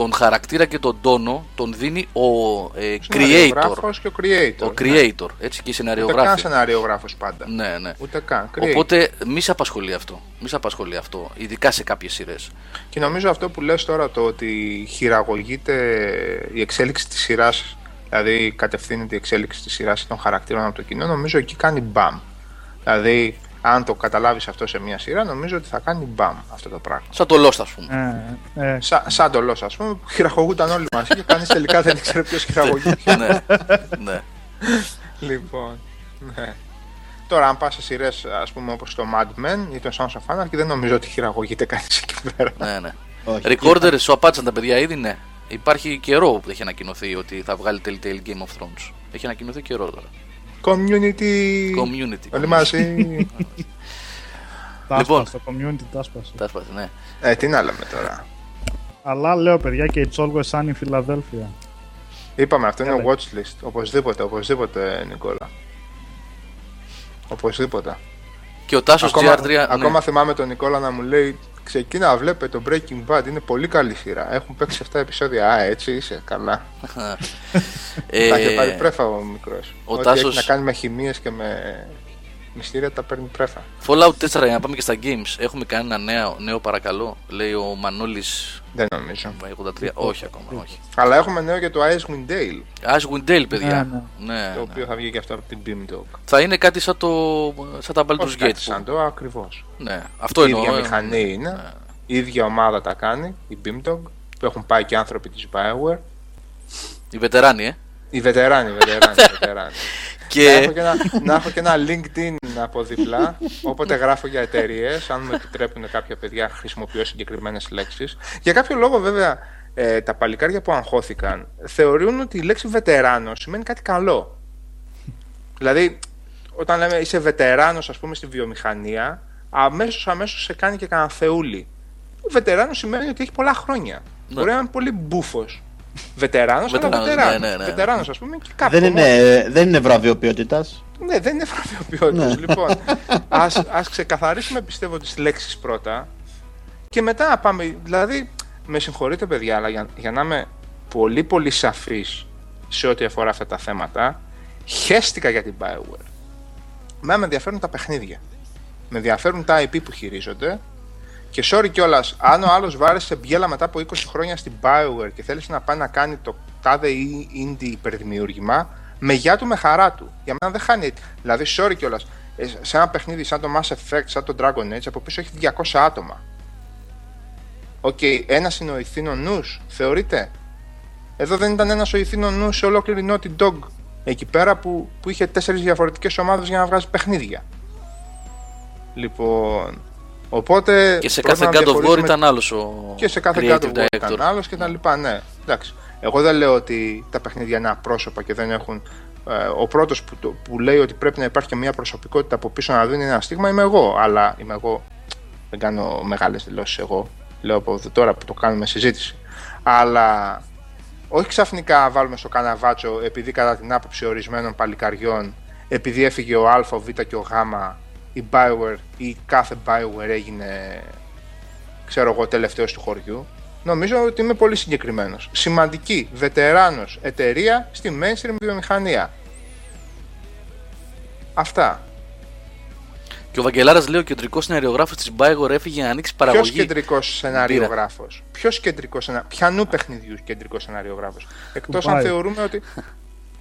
τον χαρακτήρα και τον τόνο τον δίνει ο ε, creator. Σεναριογράφος και ο creator. Ο ναι. creator, έτσι και η Ούτε καν σεναριογράφη. σεναριογράφος πάντα. Ναι, ναι. Ούτε καν. Creator. Οπότε μη σε απασχολεί αυτό. Μη σε απασχολεί αυτό. Ειδικά σε κάποιες σειρές. Και νομίζω αυτό που λες τώρα το ότι χειραγωγείται η εξέλιξη της σειράς, δηλαδή κατευθύνεται η εξέλιξη της σειράς των χαρακτήρων από το κοινό, νομίζω εκεί κάνει μπαμ. Δηλαδή αν το καταλάβεις αυτό σε μια σειρά, νομίζω ότι θα κάνει μπαμ αυτό το πράγμα. Σαν το Lost, ας πούμε. Ε, ε, Σα, σαν το Lost, ας πούμε, που χειραγωγούταν όλοι μαζί και κανείς τελικά δεν ήξερε ποιος χειραγωγεί. ποιον. ναι, ναι. λοιπόν, ναι. Τώρα, αν πας σε σειρές, ας πούμε, όπως το Mad Men ή το Sons of Anarchy, δεν νομίζω ότι χειραγωγείται κανείς εκεί πέρα. ναι, ναι. Όχι. Recorder, σου απάντησαν τα παιδιά ήδη, ναι. Υπάρχει καιρό που έχει ανακοινωθεί ότι θα βγάλει Telltale Game of Thrones. Έχει ανακοινωθεί καιρό τώρα. Community. Community. Όλοι μαζί. τα Λοιπόν. άσπασε, το community τα άσπασε. Τα έσπασε, ναι. ε, τι να λέμε τώρα. Αλλά λέω παιδιά και It's Always Sunny Philadelphia. Είπαμε, αυτό είναι Έλα. watch list. Οπωσδήποτε, οπωσδήποτε, Νικόλα. Οπωσδήποτε. Και ο Τάσος Ακόμα, GR3. ναι. ακόμα θυμάμαι τον Νικόλα να μου λέει Ξεκίνα, βλέπε το Breaking Bad, είναι πολύ καλή σειρά. Έχουν παίξει 7 επεισόδια. Α, έτσι είσαι, καλά. Ε, Τα είχε πάρει πρέφα ο μικρός. ο Ό,τι Τάσος- έχει να κάνει με χημίες και με μυστήρια τα παίρνει πρέφα. Fallout 4, για να πάμε και στα games. Έχουμε κανένα νέο, νέο παρακαλώ. Λέει ο Μανώλης Δεν νομίζω. 83. όχι ακόμα, όχι. Αλλά έχουμε νέο για το Icewind Dale, Icewind Dale, παιδιά. Ναι, Ναι, το ναι. οποίο θα βγει και αυτό από την Beam Dog. Θα είναι κάτι σαν, το, σαν τα Baldur's Όχι Gate. κάτι που- σαν το, ακριβώς. Ναι, αυτό Η εννοώ. ίδια ε. μηχανή είναι. Η ίδια ομάδα τα κάνει, η Beam Dog, που έχουν πάει και άνθρωποι της Bioware. Οι βετεράνοι, ε. Οι βετεράνοι, οι βετεράνοι, οι βετεράνοι. Να, έχω Και και ένα, να έχω και ένα LinkedIn από διπλά. Όποτε γράφω για εταιρείες, αν μου επιτρέπουν κάποια παιδιά, χρησιμοποιώ συγκεκριμένες λέξεις. Για κάποιο λόγο, βέβαια, ε, τα παλικάρια που αγχώθηκαν θεωρούν ότι η λέξη βετεράνος σημαίνει κάτι καλό. Δηλαδή, όταν λέμε είσαι βετεράνος ας πούμε στη βιομηχανία, αμέσως αμέσως σε κάνει και κανένα θεούλη. Βετεράνος σημαίνει ότι έχει πολλά χρόνια. Μπορεί να είναι πολύ μπούφος. Βετεράνος, αλλά Βετεράνος, βετεράνος. ναι, ναι, ναι. Βετεράνος, ας πούμε, και κάπου. Δεν είναι, δεν είναι βραβείο ποιότητα. Ναι, δεν είναι βραβειοποιότητας. λοιπόν, ας, ας ξεκαθαρίσουμε πιστεύω τις λέξεις πρώτα και μετά να πάμε, δηλαδή, με συγχωρείτε παιδιά, αλλά για, για να είμαι πολύ πολύ σαφής σε ό,τι αφορά αυτά τα θέματα, χέστηκα για την Bioware. Μένα με ενδιαφέρουν τα παιχνίδια. Με ενδιαφέρουν τα IP που χειρίζονται και sorry κιόλας, αν ο άλλος βάρεσε μπιέλα μετά από 20 χρόνια στην Bioware και θέλει να πάει να κάνει το τάδε ή indie υπερδημιούργημα, με γεια του με χαρά του. Για μένα δεν χάνει. Δηλαδή, sorry κιόλας, σε ένα παιχνίδι σαν το Mass Effect, σαν το Dragon Age, από πίσω έχει 200 άτομα. Οκ, ένας είναι ο ιθύνων νους, θεωρείτε; Εδώ δεν ήταν ένας ο ιθύνων νους σε ολόκληρη Naughty Dog. Εκεί πέρα που, που είχε τέσσερις διαφορετικές ομάδες για να βγάζει παιχνίδια. Λοιπόν. Οπότε. Και σε πρώτα κάθε να God of War διαχωρίσουμε- ήταν άλλος ο και σε κάθε creative God of War director. ήταν άλλος και τα λοιπά. Ναι, εντάξει. Εγώ δεν λέω ότι τα παιχνίδια είναι απρόσωπα και δεν έχουν. ε, ο πρώτος που, το- που λέει ότι πρέπει να υπάρχει και μια προσωπικότητα από πίσω να δίνει ένα στίγμα είμαι εγώ. Αλλά είμαι εγώ. Δεν κάνω μεγάλες δηλώσεις εγώ. Λέω από εδώ τώρα που το κάνουμε συζήτηση. Αλλά όχι ξαφνικά βάλουμε στο καναβάτσο επειδή κατά την άποψη ορισμένων παλικαριών, επειδή έφυγε ο Α, ο Β και ο Γ, η Bioware ή κάθε Bioware έγινε ξέρω εγώ, τελευταίος του χωριού. Νομίζω ότι είμαι πολύ συγκεκριμένος. Σημαντική, βετεράνος εταιρεία στη mainstream βιομηχανία. Αυτά. Και ο Βαγγελάρας λέει: Ο κεντρικός σεναριογράφος της Bioware έφυγε να ανοίξει Ποιος παραγωγή. κεντρικό σεναριογράφος; Ποιος κεντρικός σεναριογράφο. Πιανού παιχνιδιού κεντρικός σεναριογράφος; Εκτός αν πάει. θεωρούμε ότι.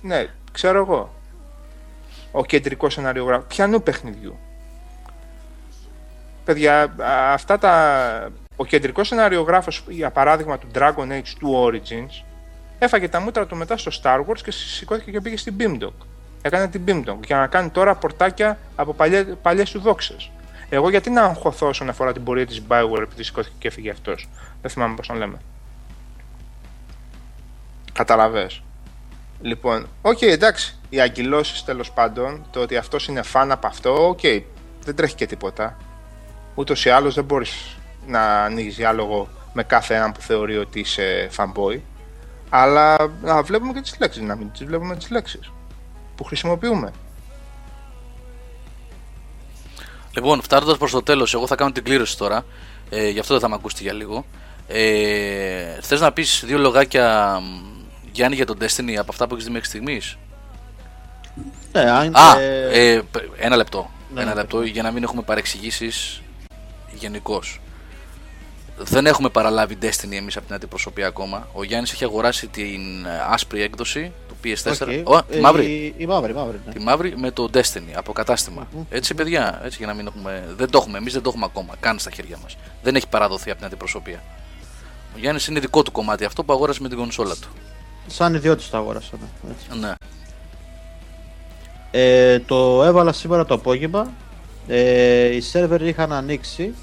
Ναι, ξέρω εγώ. Ο κεντρικός σεναριογράφος. Πιανού παιχνιδιού. Παιδιά, α, αυτά τα. Ο κεντρικός σεναριογράφο, για παράδειγμα του Dragon Age του Origins, έφαγε τα μούτρα του μετά στο Star Wars και σηκώθηκε και πήγε στην Beamdog. Έκανε την Beamdog για να κάνει τώρα πορτάκια από παλιές του δόξες. Εγώ γιατί να αγχωθώ όσον αφορά την πορεία της Bioware επειδή σηκώθηκε και έφυγε αυτός. Δεν θυμάμαι πώς τον λέμε. Κατάλαβες. Λοιπόν, οκ, εντάξει. Οι αγκυλώσεις τέλος πάντων, το ότι αυτός είναι φαν από αυτό, οκ, δεν τρέχει και τίποτα. Ούτως ή άλλως δεν μπορείς να ανοίγεις διάλογο με κάθε έναν που θεωρεί ότι είσαι fanboy. Αλλά να βλέπουμε και τις λέξεις, να μην τις βλέπουμε τις λέξεις που χρησιμοποιούμε. Λοιπόν, φτάνοντας προς το τέλος, εγώ θα κάνω την κλήρωση τώρα. Ε, γι' αυτό δεν θα με ακούσετε για λίγο. Ε, Θες να πεις δύο λογάκια, μ, Γιάννη, για τον Destiny από αυτά που έχεις δει μέχρι στιγμής; Ναι, αν Α, και- ε, π- ένα λεπτό. Ναι, ένα ναι, λεπτό για να μην έχουμε παρεξηγήσεις γενικώς. Δεν έχουμε παραλάβει Destiny εμείς από την αντιπροσωπεία ακόμα. Ο Γιάννης έχει αγοράσει την ε, άσπρη έκδοση του PS4. Όχι. Ω, τη Ε, μαύρη. Η, η μαύρη, η μαύρη. Ναι. Τη μαύρη με το Destiny από κατάστημα. Έτσι, παιδιά, έτσι για να μην έχουμε. Δεν το έχουμε, εμείς δεν το έχουμε ακόμα καν στα χέρια μας. Δεν έχει παραδοθεί από την αντιπροσωπεία. Ο Γιάννης είναι δικό του κομμάτι αυτό που αγόρασε με την κονσόλα του. Σαν ιδιώτης το αγόρασα. Ναι. Έτσι. Ναι. Ε, το έβαλα σήμερα το απόγευμα. Ε, οι σερβερ είχαν ανοίξει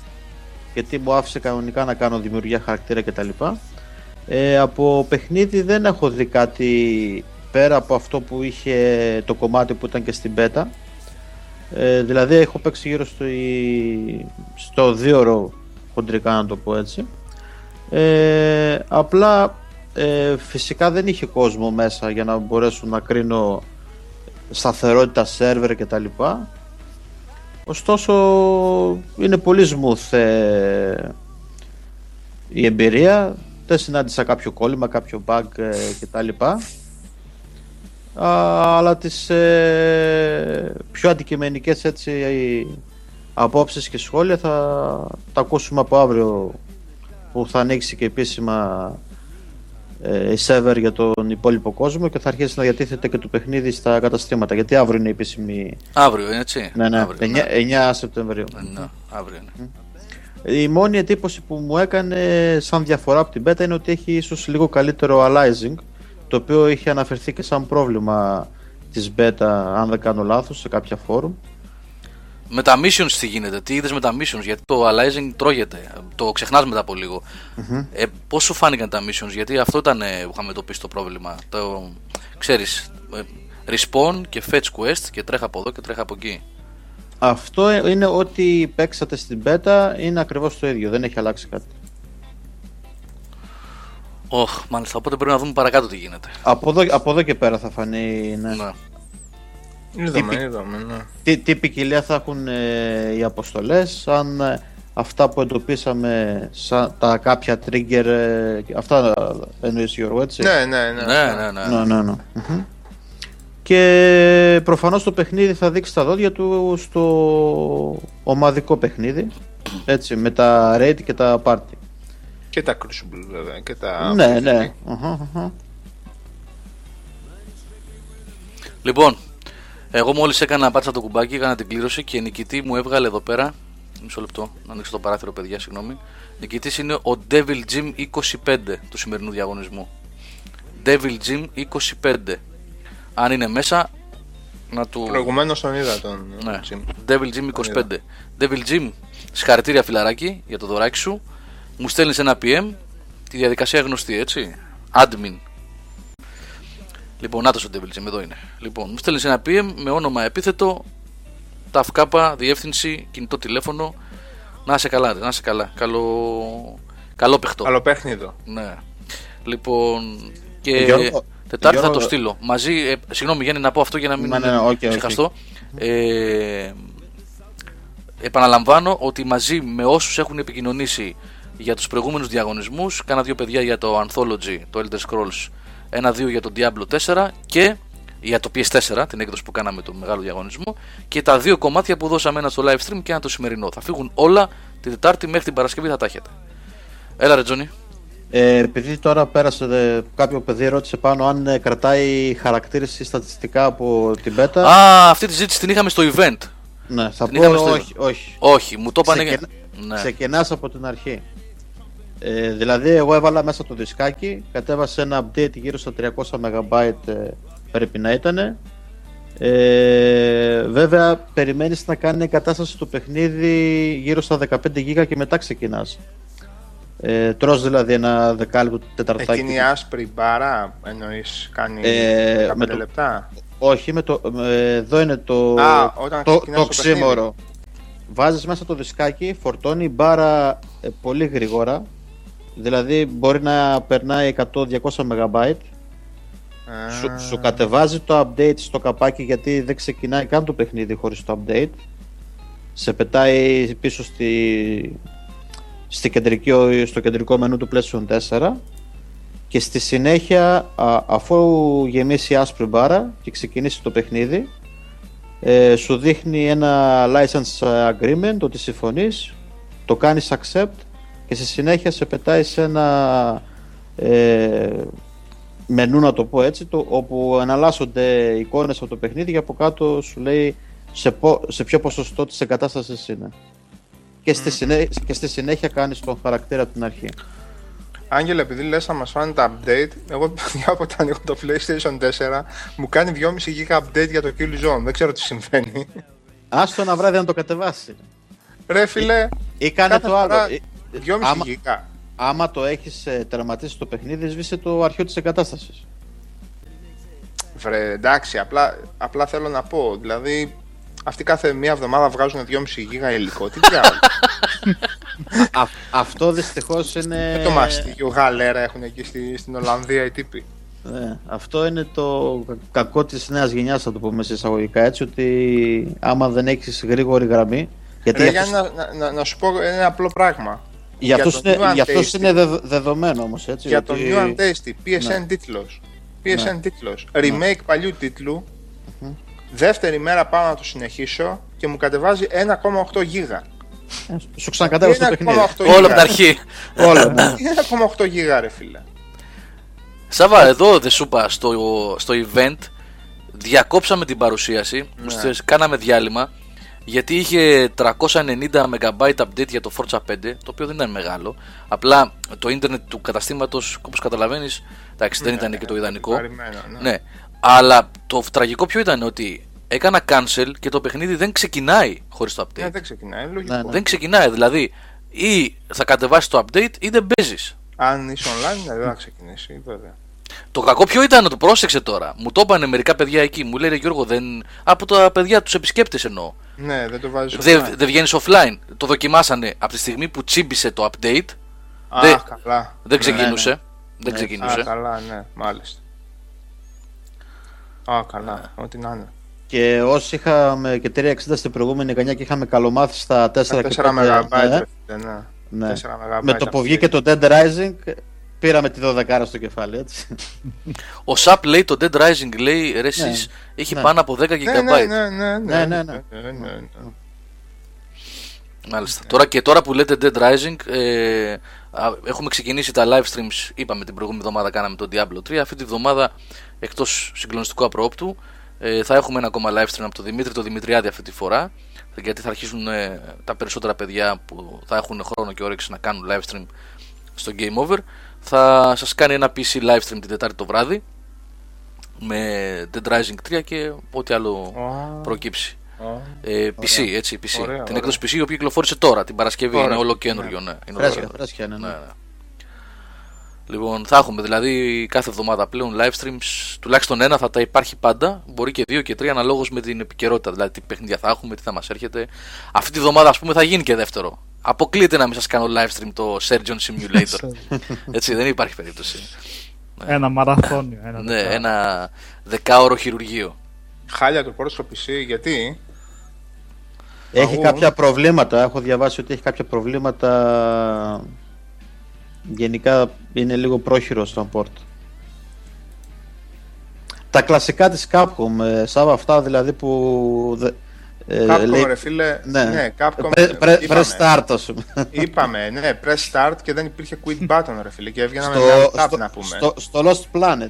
γιατί μου άφησε κανονικά να κάνω δημιουργία χαρακτήρα κτλ. Ε, από παιχνίδι δεν έχω δει κάτι πέρα από αυτό που είχε το κομμάτι που ήταν και στην beta. Ε, δηλαδή έχω παίξει γύρω στο, στο δύο ώρο χοντρικά να το πω έτσι. Ε, απλά ε, φυσικά δεν είχε κόσμο μέσα για να μπορέσω να κρίνω σταθερότητα σερβερ και τα λοιπά. Ωστόσο είναι πολύ smooth ε, η εμπειρία. Δεν συνάντησα κάποιο κόλλημα, κάποιο bug ε, και τα λοιπά. Α, αλλά τις ε, πιο αντικειμενικές έτσι απόψεις και σχόλια θα τα ακούσουμε από αύριο που θα ανοίξει και επίσημα ε, η server για τον υπόλοιπο κόσμο και θα αρχίσει να διατίθεται και το παιχνίδι στα καταστήματα. Γιατί αύριο είναι η επίσημη. Αύριο, έτσι. Ναι, ναι, Αύριο, 9, 9 Σεπτεμβρίου. Ναι, ναι, αύριο είναι. Η μόνη εντύπωση που μου έκανε σαν διαφορά από την beta είναι ότι έχει ίσως λίγο καλύτερο aliasing το οποίο είχε αναφερθεί και σαν πρόβλημα της beta αν δεν κάνω λάθος σε κάποια forum. Με τα missions τι γίνεται, τι είδες με τα missions, γιατί το aliasing τρώγεται. Το ξεχνάς μετά από λίγο. Ε, Πώς σου φάνηκαν τα missions, γιατί αυτό ήταν ε, που είχαμε εντοπίσει το πρόβλημα. Το, ξέρεις, ε, respawn και fetch quest και τρέχα από εδώ και τρέχα από εκεί. Αυτό είναι ό,τι παίξατε στην beta είναι ακριβώς το ίδιο, δεν έχει αλλάξει κάτι. Οχ, μάλιστα, οπότε πρέπει να δούμε παρακάτω τι γίνεται. Από εδώ, από εδώ και πέρα θα φανεί ναι. Ναι. Είδαμε, είδαμε, ναι. τι, τι ποικιλία θα έχουν ε, οι αποστολές, αν ε, αυτά που εντοπίσαμε σαν τα κάποια trigger, ε, αυτά εννοείς Γιώργο, έτσι; Ναι, ναι, ναι. Ναι, ναι, ναι. ναι, ναι, ναι. Μμμ. Και προφανώς το παιχνίδι θα δείξει τα δόντια του στο ομαδικό παιχνίδι, έτσι, με τα raid και τα party. Και τα Crucible βέβαια. Και τα... ναι, ναι. Αχα, αχα. Λοιπόν, εγώ μόλις έκανα πάτσα το κουμπάκι, έκανα την κλήρωση και νικητή μου έβγαλε εδώ πέρα. Μισό λεπτό, να ανοίξω το παράθυρο, παιδιά, συγγνώμη. Νικητής είναι ο Devil Jim 25 του σημερινού διαγωνισμού. Devil Jim 25. Αν είναι μέσα, να του. Προηγουμένως τον είδα τον Ναι. Jim. Devil Jim 25. Devil Jim, συγχαρητήρια φιλαράκι για το δωράκι σου. Μου στέλνεις ένα PM. Τη διαδικασία γνωστή, έτσι. Admin. Λοιπόν, νάτος ο Devil Jim, εδώ είναι. Λοιπόν, μου στέλνεις ένα PM με όνομα επίθετο, ταυκάπα, διεύθυνση, κινητό τηλέφωνο. Να είσαι καλά, ρε, να είσαι καλά. Καλό, καλό παιχτό. Καλό παιχνίδο. Ναι. Λοιπόν, και Ε, Γιώργο, Τετάρτη θα Γιώργο- το στείλω. Μαζί, ε, συγγνώμη Γιάννη, να πω αυτό για να μην Ναι, ναι, ναι, OK, OK. ξεχαστώ. Ε, επαναλαμβάνω ότι μαζί με όσους έχουν επικοινωνήσει για τους προηγούμενους διαγωνισμούς, κάνα δύο παιδιά για το Anthology, το Elder Scrolls, ένα-δύο για το Diablo 4 και για το PS4, την έκδοση που κάναμε το μεγάλο διαγωνισμό, και τα δύο κομμάτια που δώσαμε ένα στο live stream και ένα το σημερινό. Θα φύγουν όλα την Τετάρτη μέχρι την Παρασκευή θα τα έχετε. Έλα ρε Τζόνι. Ε, επειδή τώρα πέρασε ε, κάποιο παιδί ρώτησε πάνω αν ε, κρατάει χαρακτήρες ή στατιστικά από την beta. Α, αυτή τη ζήτηση την είχαμε στο event. ναι, θα την πω είχαμε στο- όχι, όχι. Όχι, μου το είπανε. Ξεκινά- Ναι. Ξεκινάς από την αρχή. Ε, δηλαδή εγώ έβαλα μέσα το δισκάκι, κατέβασε ένα update γύρω στα 300 MB ε, πρέπει να ήταν. Ε, βέβαια περιμένεις να κάνει εγκατάσταση το παιχνίδι γύρω στα 15 GB και μετά ξεκινάς. Ε, τρως δηλαδή ένα δεκάλεπτο τεταρτάκι. Εκείνη η άσπρη μπάρα εννοείς κάνει Ε, 15 με το- λεπτά; Όχι, με το, ε, εδώ είναι το, Α, όταν το, ξεκινάς το το παιχνίδι. ξύμορο. Βάζεις μέσα το δισκάκι, φορτώνει η μπάρα ε, πολύ γρήγορα. Δηλαδή μπορεί να περνάει 100-200 MB. Α, Σου, σου κατεβάζει το update στο καπάκι γιατί δεν ξεκινάει καν το παιχνίδι χωρίς το update. Σε πετάει πίσω στη, στη κεντρική, στο κεντρικό μενού του PlayStation 4 και στη συνέχεια α, αφού γεμίσει η άσπρη μπάρα και ξεκινήσει το παιχνίδι ε, σου δείχνει ένα license agreement ότι συμφωνείς το κάνεις accept και στη συνέχεια σε πετάει σε ένα ε, μενού να το πω έτσι, το, όπου εναλλάσσονται εικόνες από το παιχνίδι και από κάτω σου λέει σε, πο- σε ποιο ποσοστό της εγκατάστασης είναι. Και στη, συνέ- και στη συνέχεια κάνεις τον χαρακτήρα από την αρχή. Άγγελε, επειδή λες να μας φάνε τα update, εγώ παιδιά από όταν ανοίγω το PlayStation 4 μου κάνει 2,5 GB update για το Killzone. Δεν ξέρω τι συμβαίνει. Άστο ένα βράδυ να το κατεβάσει. Ρε φίλε, Ή κάνε κάθε το άλλο. φορά Ε, 2,5 άμα- GB. Άμα το έχεις ε, τερματίσει το παιχνίδι, σβήσε το αρχείο της εγκατάστασης. Βρε, εντάξει, απλά, απλά θέλω να πω. Δηλαδή, αυτοί κάθε μία εβδομάδα βγάζουν 2,5 GB υλικό. Τι διάλογο. Α, αυτό δυστυχώς είναι... Δεν το μαστίγιο γαλέρα έχουν εκεί στη, στην Ολλανδία οι τύποι. Ναι, αυτό είναι το κα- κακό της νέας γενιάς, θα το πούμε σε εισαγωγικά έτσι, ότι άμα δεν έχεις γρήγορη γραμμή, γιατί Ρε, για Γιάννη, αυτούς, να, να, να, να σου πω ένα απλό πράγμα. Για αυτούς το είναι, New για αυτούς Untasted- είναι δεδο- δεδομένο όμως, έτσι. Για τον ότι- New Untasty, PSN Ναι. τίτλος. PSN τίτλος. Remake παλιού τίτλου. Δεύτερη μέρα πάω να το συνεχίσω και μου κατεβάζει 1,8 γίγα. Ε, Σου ξανακατέβασε το παιχνίδι. 1,8 Όλο από γίγα. την αρχή. Όλα, ναι. Είναι 1,8 γίγα ρε φίλε. Σάβα, εδώ δεν σου είπα στο, στο event διακόψαμε την παρουσίαση, ουσιαστικά κάναμε διάλειμμα γιατί είχε 390 MB update για το Forza 5, το οποίο δεν ήταν μεγάλο. Απλά το ίντερνετ του καταστήματος, όπως καταλαβαίνεις, εντάξει, δεν ήταν και το ιδανικό. Βαρημένο, ναι. Ναι. Αλλά το τραγικό ποιο ήταν ότι έκανα cancel και το παιχνίδι δεν ξεκινάει χωρίς το update. Ναι, δεν ξεκινάει, λογικό. Ναι, ναι. Δεν ξεκινάει, δηλαδή ή θα κατεβάσεις το update ή δεν παίζεις. Αν είσαι online, ναι, δεν θα ξεκινήσει, βέβαια. Το κακό ποιο ήταν, το πρόσεξε τώρα. Μου το είπανε μερικά παιδιά εκεί. Μου λέει «Ρε Γιώργο, δεν. Από τα παιδιά, τους επισκέπτες εννοώ. Ναι, δεν το βάζεις Δεν δεν βγαίνεις offline. Το δοκιμάσανε από τη στιγμή που τσίμπησε το update. Α, δεν- καλά. Δεν ναι, ξεκινούσε. ναι. Δεν Ναι, Α, ξεκινούσε. καλά, ναι, μάλιστα. Α, καλά, ό,τι να είναι. Και όσοι είχαμε και 360 στην προηγούμενη γενιά και είχαμε καλομάθει στα 4 Τα και 4 5, MB, ναι, ναι. ναι. 4 MB. Με το που βγήκε το Dead Rising, πήραμε τη 12 στο κεφάλι, έτσι. Ο Σαπ λέει το Dead Rising λέει ρε εσείς, έχει Ναι. πάνω από 10 GB. Ναι, ναι, ναι, ναι, Ναι, ναι, ναι. ναι, ναι, ναι. Μάλιστα. Τώρα και τώρα που λέτε Dead Rising, ε, α, έχουμε ξεκινήσει τα live streams. Είπαμε την προηγούμενη εβδομάδα κάναμε το Diablo 3. Αυτή τη βδομάδα, εκτός συγκλονιστικού απρόπτου, ε, θα έχουμε ένα ακόμα live stream από τον Δημήτρη, το Δημητριάδη αυτή τη φορά. Γιατί θα αρχίσουν ε, τα περισσότερα παιδιά που θα έχουν χρόνο και όρεξη να κάνουν live stream στο Game Over. Θα σας κάνει ένα PC live stream την Τετάρτη το βράδυ με Dead Rising 3 και ό,τι άλλο Ω, προκύψει. ω. Ε, PC, έτσι, PC. Ωραία, την ωραία. έκδοση PC η οποία κυκλοφόρησε τώρα, την Παρασκευή. Ωραία. Είναι όλο καινούριο, ναι. Είναι όλο Φρέσκια, καινούριο. φρέσκια, ναι, ναι. Ναι, ναι. Λοιπόν, θα έχουμε δηλαδή κάθε εβδομάδα πλέον live streams. Τουλάχιστον ένα θα τα υπάρχει πάντα. Μπορεί και δύο και τρία αναλόγως με την επικαιρότητα. Δηλαδή, τι παιχνίδια θα έχουμε, τι θα μας έρχεται. Αυτή τη βδομάδα, ας πούμε, θα γίνει και δεύτερο. Αποκλείεται να μην σας κάνω live stream το Surgeon Simulator. Έτσι, δεν υπάρχει περίπτωση. Ένα μαραθώνιο. Ένα ναι, δεκάωρο. ένα δεκάωρο χειρουργείο. Χάλια το πρώτο στο PC, γιατί; Έχει Αγού. κάποια προβλήματα. Έχω διαβάσει ότι έχει κάποια προβλήματα. Γενικά είναι λίγο πρόχειρο στο port. Τα κλασικά της Capcom, ε, σαν αυτά δηλαδή που... δε- ε, Capcom λέει- ρε φίλε, ναι, ναι, Capcom, Pre- pre- είπαμε. press start ας πούμε. είπαμε, ναι, press start και δεν υπήρχε quit button ρε φίλε και έβγαινα με στο, μια tab στο, να πούμε. στο, στο Lost Planet.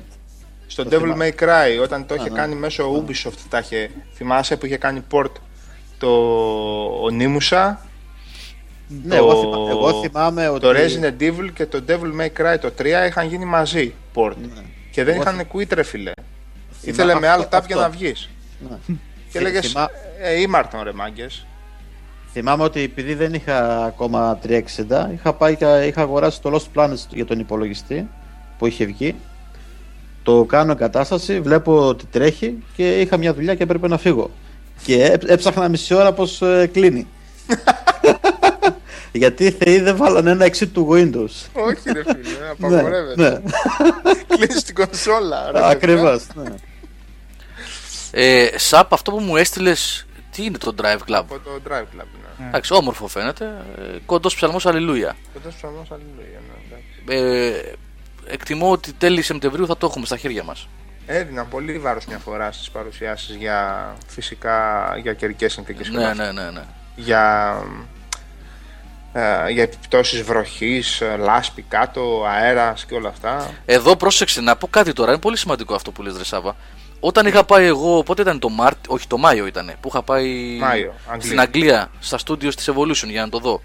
Στο το Devil θυμάμαι. May Cry, όταν το είχε Α, κάνει μέσω Ubisoft, τα είχε, θυμάσαι που είχε κάνει port το ο Nimusa, Ναι, εγώ, θυμά- εγώ θυμάμαι ότι... το Resident Evil και το Devil May Cry το 3 είχαν γίνει μαζί port. Ναι. Και δεν Εγώ είχαν quit ρε φίλε. θυμά- Ήθελε με αυτό- άλλο tab για αυτό. να βγεις. Ναι. Και Θυ- λέγες, θυμά- ε, ήμαρτον ρε μάγκες. Θυμάμαι ότι επειδή δεν είχα ακόμα 360, είχα, πάει, και είχα αγοράσει το Lost Planet για τον υπολογιστή που είχε βγει. Το κάνω εγκατάσταση, βλέπω ότι τρέχει και είχα μια δουλειά και έπρεπε να φύγω. Και έψ- έψαχνα μισή ώρα πως ε, κλείνει. Γιατί οι θεοί δεν βάλανε ένα exit του Windows. Όχι ρε φίλε, ναι, απαγορεύεται. ναι, Κλείνεις την κονσόλα. ρε παιδιά. ακριβώς. Ναι. Ε, Σαπ, αυτό που μου έστειλες, τι είναι το Drive Club; Από το Drive Club, ναι. Εντάξει, όμορφο φαίνεται. Ε, Κοντός ψαλμός Αλληλούια. Κοντά στους αλλούς, αλληλούια, ναι, εντάξει. Ε, εκτιμώ ότι τέλη Σεπτεμβρίου θα το έχουμε στα χέρια μας. Έδινα πολύ βάρος μια φορά στις παρουσιάσεις για φυσικά για καιρικές συνθήκες και όλα Ναι, αυτά. ναι, ναι, ναι. για ε, για επιπτώσεις βροχής, ε, λάσπη κάτω, αέρας και όλα αυτά. Εδώ πρόσεξε να πω κάτι τώρα, είναι πολύ σημαντικό αυτό που λες ρε Σάβα. Όταν είχα πάει εγώ, πότε ήταν το Μάρτιο, όχι το Μάιο ήταν, που είχα πάει Μάιο, Αγγλία. στην Αγγλία, στα στούντιο της Evolution για να το δω.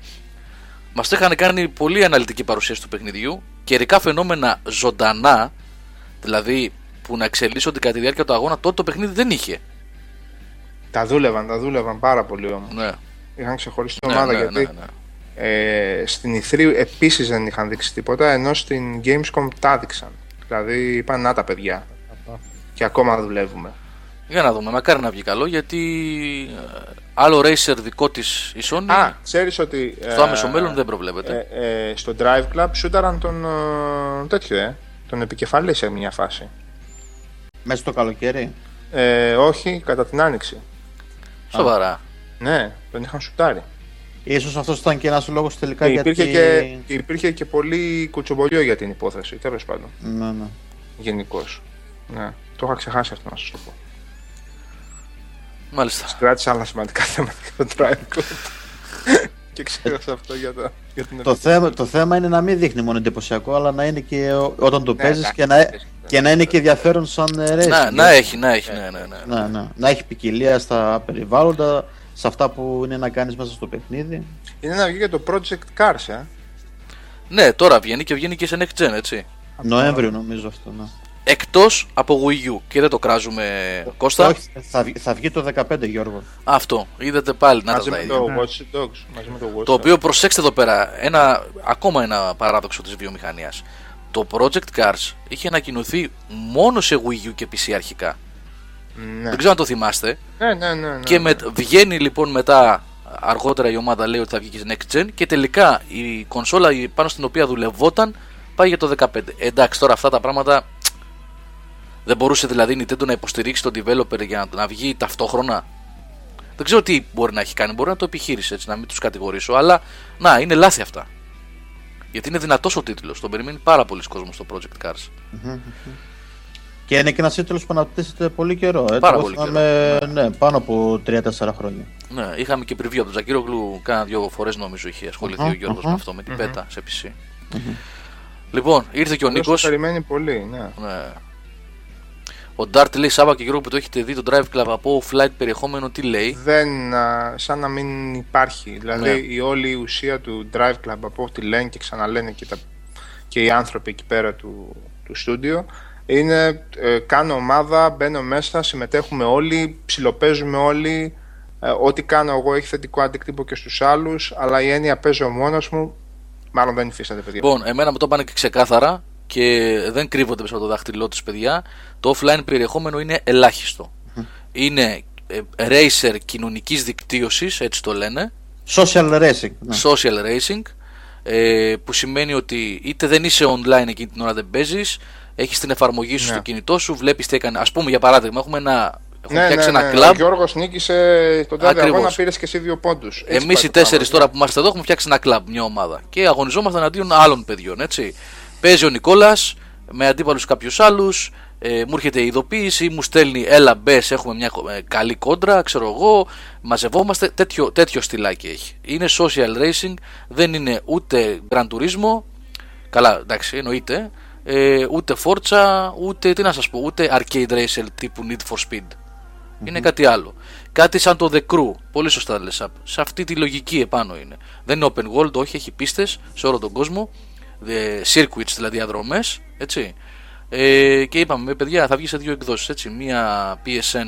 Μας το είχαν κάνει πολύ αναλυτική παρουσίαση του παιχνιδιού, καιρικά φαινόμενα ζωντανά, δηλαδή που να εξελίσσονται κατά τη διάρκεια του αγώνα, τότε το παιχνίδι δεν είχε. Τα δούλευαν, τα δούλευαν πάρα πολύ όμως. Ναι, Είχαν ξεχωριστή ναι, ομάδα ναι, γιατί ναι, ναι. Ε, στην E3 επίσης δεν είχαν δείξει τίποτα, ενώ στην Gamescom τα έδειξαν. Δηλαδή είπαν να τα παιδιά. Και ακόμα δουλεύουμε. Για να δούμε, μακάρι να βγει καλό, γιατί ε, άλλο racer δικό της η Sony, Α, ξέρεις ότι... στο ε, άμεσο μέλλον δεν προβλέπεται. ε, ε, στο Drive Club σούταραν τον ε, τέτοιο, ε, τον επικεφαλής σε μια φάση. Μέσα στο καλοκαίρι; Ε, όχι, κατά την άνοιξη. Σοβαρά. Ναι, τον είχαν σουτάρει. Ίσως αυτός ήταν και ένας λόγος τελικά Και γιατί... υπήρχε, και, και υπήρχε και πολύ κουτσομπολιό για την υπόθεση, τέλος πάντων, Ναι, ναι. γενικώς. Ναι, το είχα ξεχάσει αυτό να σας το πω. Μάλιστα. κράτησα άλλα σημαντικά θέματα για το Drive Club. και ξέχασα αυτό για, το, για την Το θέμα, το θέμα είναι να μην δείχνει μόνο εντυπωσιακό, αλλά να είναι και ο- όταν το Ναι, παίζεις εντάξει, και να, εντάξει, και να είναι και ενδιαφέρον σαν ε, racing. Να, να έχει, να έχει, ναι, ναι, ναι. Ναι, ναι. Να έχει ποικιλία στα περιβάλλοντα, σε αυτά που είναι να κάνεις μέσα στο παιχνίδι. Είναι να βγει και το Project Cars, ε. Ναι, τώρα βγαίνει και βγαίνει και σε next gen, έτσι. Νοέμβριο νομίζω αυτό, ναι. Εκτός από Wii U. Και δεν το κράζουμε, Κώστα. Όχι, θα, βγει- θα βγει το 15 Γιώργο. Αυτό. Είδατε πάλι να τα μαζί τα με ίδια. το Watch Dogs. Μαζί με το Watch Το Dogs. οποίο προσέξτε εδώ πέρα, ένα, ακόμα ένα παράδοξο της βιομηχανίας. Το Project Cars είχε ανακοινωθεί μόνο σε Wii U και PC αρχικά. Ναι. Δεν ξέρω αν το θυμάστε. Ναι, ναι, ναι, ναι, και ναι. με, βγαίνει λοιπόν μετά, αργότερα η ομάδα λέει ότι θα βγει και σε Next Gen και τελικά η κονσόλα η- πάνω στην οποία δουλευόταν πάει για το 15. Εντάξει, τώρα αυτά τα πράγματα δεν μπορούσε δηλαδή η Nintendo να υποστηρίξει τον developer για να, να βγει ταυτόχρονα. Δεν ξέρω τι μπορεί να έχει κάνει, μπορεί να το επιχείρησε έτσι, να μην τους κατηγορήσω, αλλά να, είναι λάθη αυτά. Γιατί είναι δυνατός ο τίτλος, τον περιμένει πάρα πολλοί κόσμος στο Project Cars. Και είναι και ένας τίτλος που αναπτύσσεται πολύ καιρό. Έτσι. Πάρα Εγώ πολύ θυμάμαι, ναι, πάνω από 3-4 χρόνια. Ναι, είχαμε και preview από τον Τζακύρογλου, κάνα δύο φορές νομίζω είχε ασχοληθεί Αχα, ο Γιώργος αχα. με αυτό, με την πέτα σε PC. Λοιπόν, ήρθε και ο Αυτός Νίκος. το περιμένει πολύ, ναι. Ναι. Ο Ντάρτ λέει Σάβα και Γιώργο που το έχετε δει το Drive Club από offline περιεχόμενο, τι λέει; Δεν, α, σαν να μην υπάρχει. Δηλαδή Ναι. η όλη η ουσία του Drive Club από ό,τι λένε και ξαναλένε και, τα, και οι άνθρωποι εκεί πέρα του, του στούντιο είναι ε, κάνω ομάδα, μπαίνω μέσα, συμμετέχουμε όλοι, ψιλοπαίζουμε όλοι. Ε, ό,τι κάνω εγώ έχει θετικό αντίκτυπο και στους άλλους, αλλά η έννοια παίζω μόνος μου, μάλλον δεν υφίσταται παιδιά. Λοιπόν, εμένα μου το πάνε και ξεκάθαρα και δεν κρύβονται μέσα από το δάχτυλό τους, παιδιά. Το offline περιεχόμενο είναι ελάχιστο. Είναι ε, racer κοινωνικής δικτύωσης, έτσι το λένε. Social racing. Ναι. social racing ε, που σημαίνει ότι είτε δεν είσαι online εκείνη την ώρα δεν παίζεις, έχεις την εφαρμογή σου Ναι. στο κινητό σου, βλέπεις τι έκανε. Α πούμε για παράδειγμα, έχουμε ένα. Έχουμε ναι, φτιάξει ναι, ένα ναι. κλαμπ. Ο Γιώργος νίκησε τον τάδε Ακριβώς. αγώνα, πήρες και εσύ δύο πόντους. Έτσι Εμείς πάει οι το τέσσερις πράγμα. τώρα που είμαστε εδώ έχουμε φτιάξει ένα κλαμπ, μια ομάδα. Και αγωνιζόμαστε εναντίον άλλων παιδιών, έτσι. Παίζει ο Νικόλας με αντίπαλους κάποιους άλλους. Ε, μου έρχεται η ειδοποίηση, μου στέλνει έλα μπες, έχουμε μια ε, καλή κόντρα, ξέρω εγώ. Μαζευόμαστε, τέτοιο, τέτοιο στυλάκι έχει. Είναι social racing, δεν είναι ούτε Gran Turismo. Καλά, εντάξει, εννοείται. Ε, ούτε Forza, ούτε τι να σας πω, ούτε arcade racer τύπου Need for Speed. Είναι κάτι άλλο. Κάτι σαν το The Crew. Πολύ σωστά λες. Απ. Σε αυτή τη λογική επάνω είναι. Δεν είναι open world, όχι, έχει πίστες σε όλο τον κόσμο. The circuits, δηλαδή διαδρομές, έτσι. Ε, και είπαμε, παιδιά, θα βγει σε δύο εκδόσεις, έτσι. Μία PSN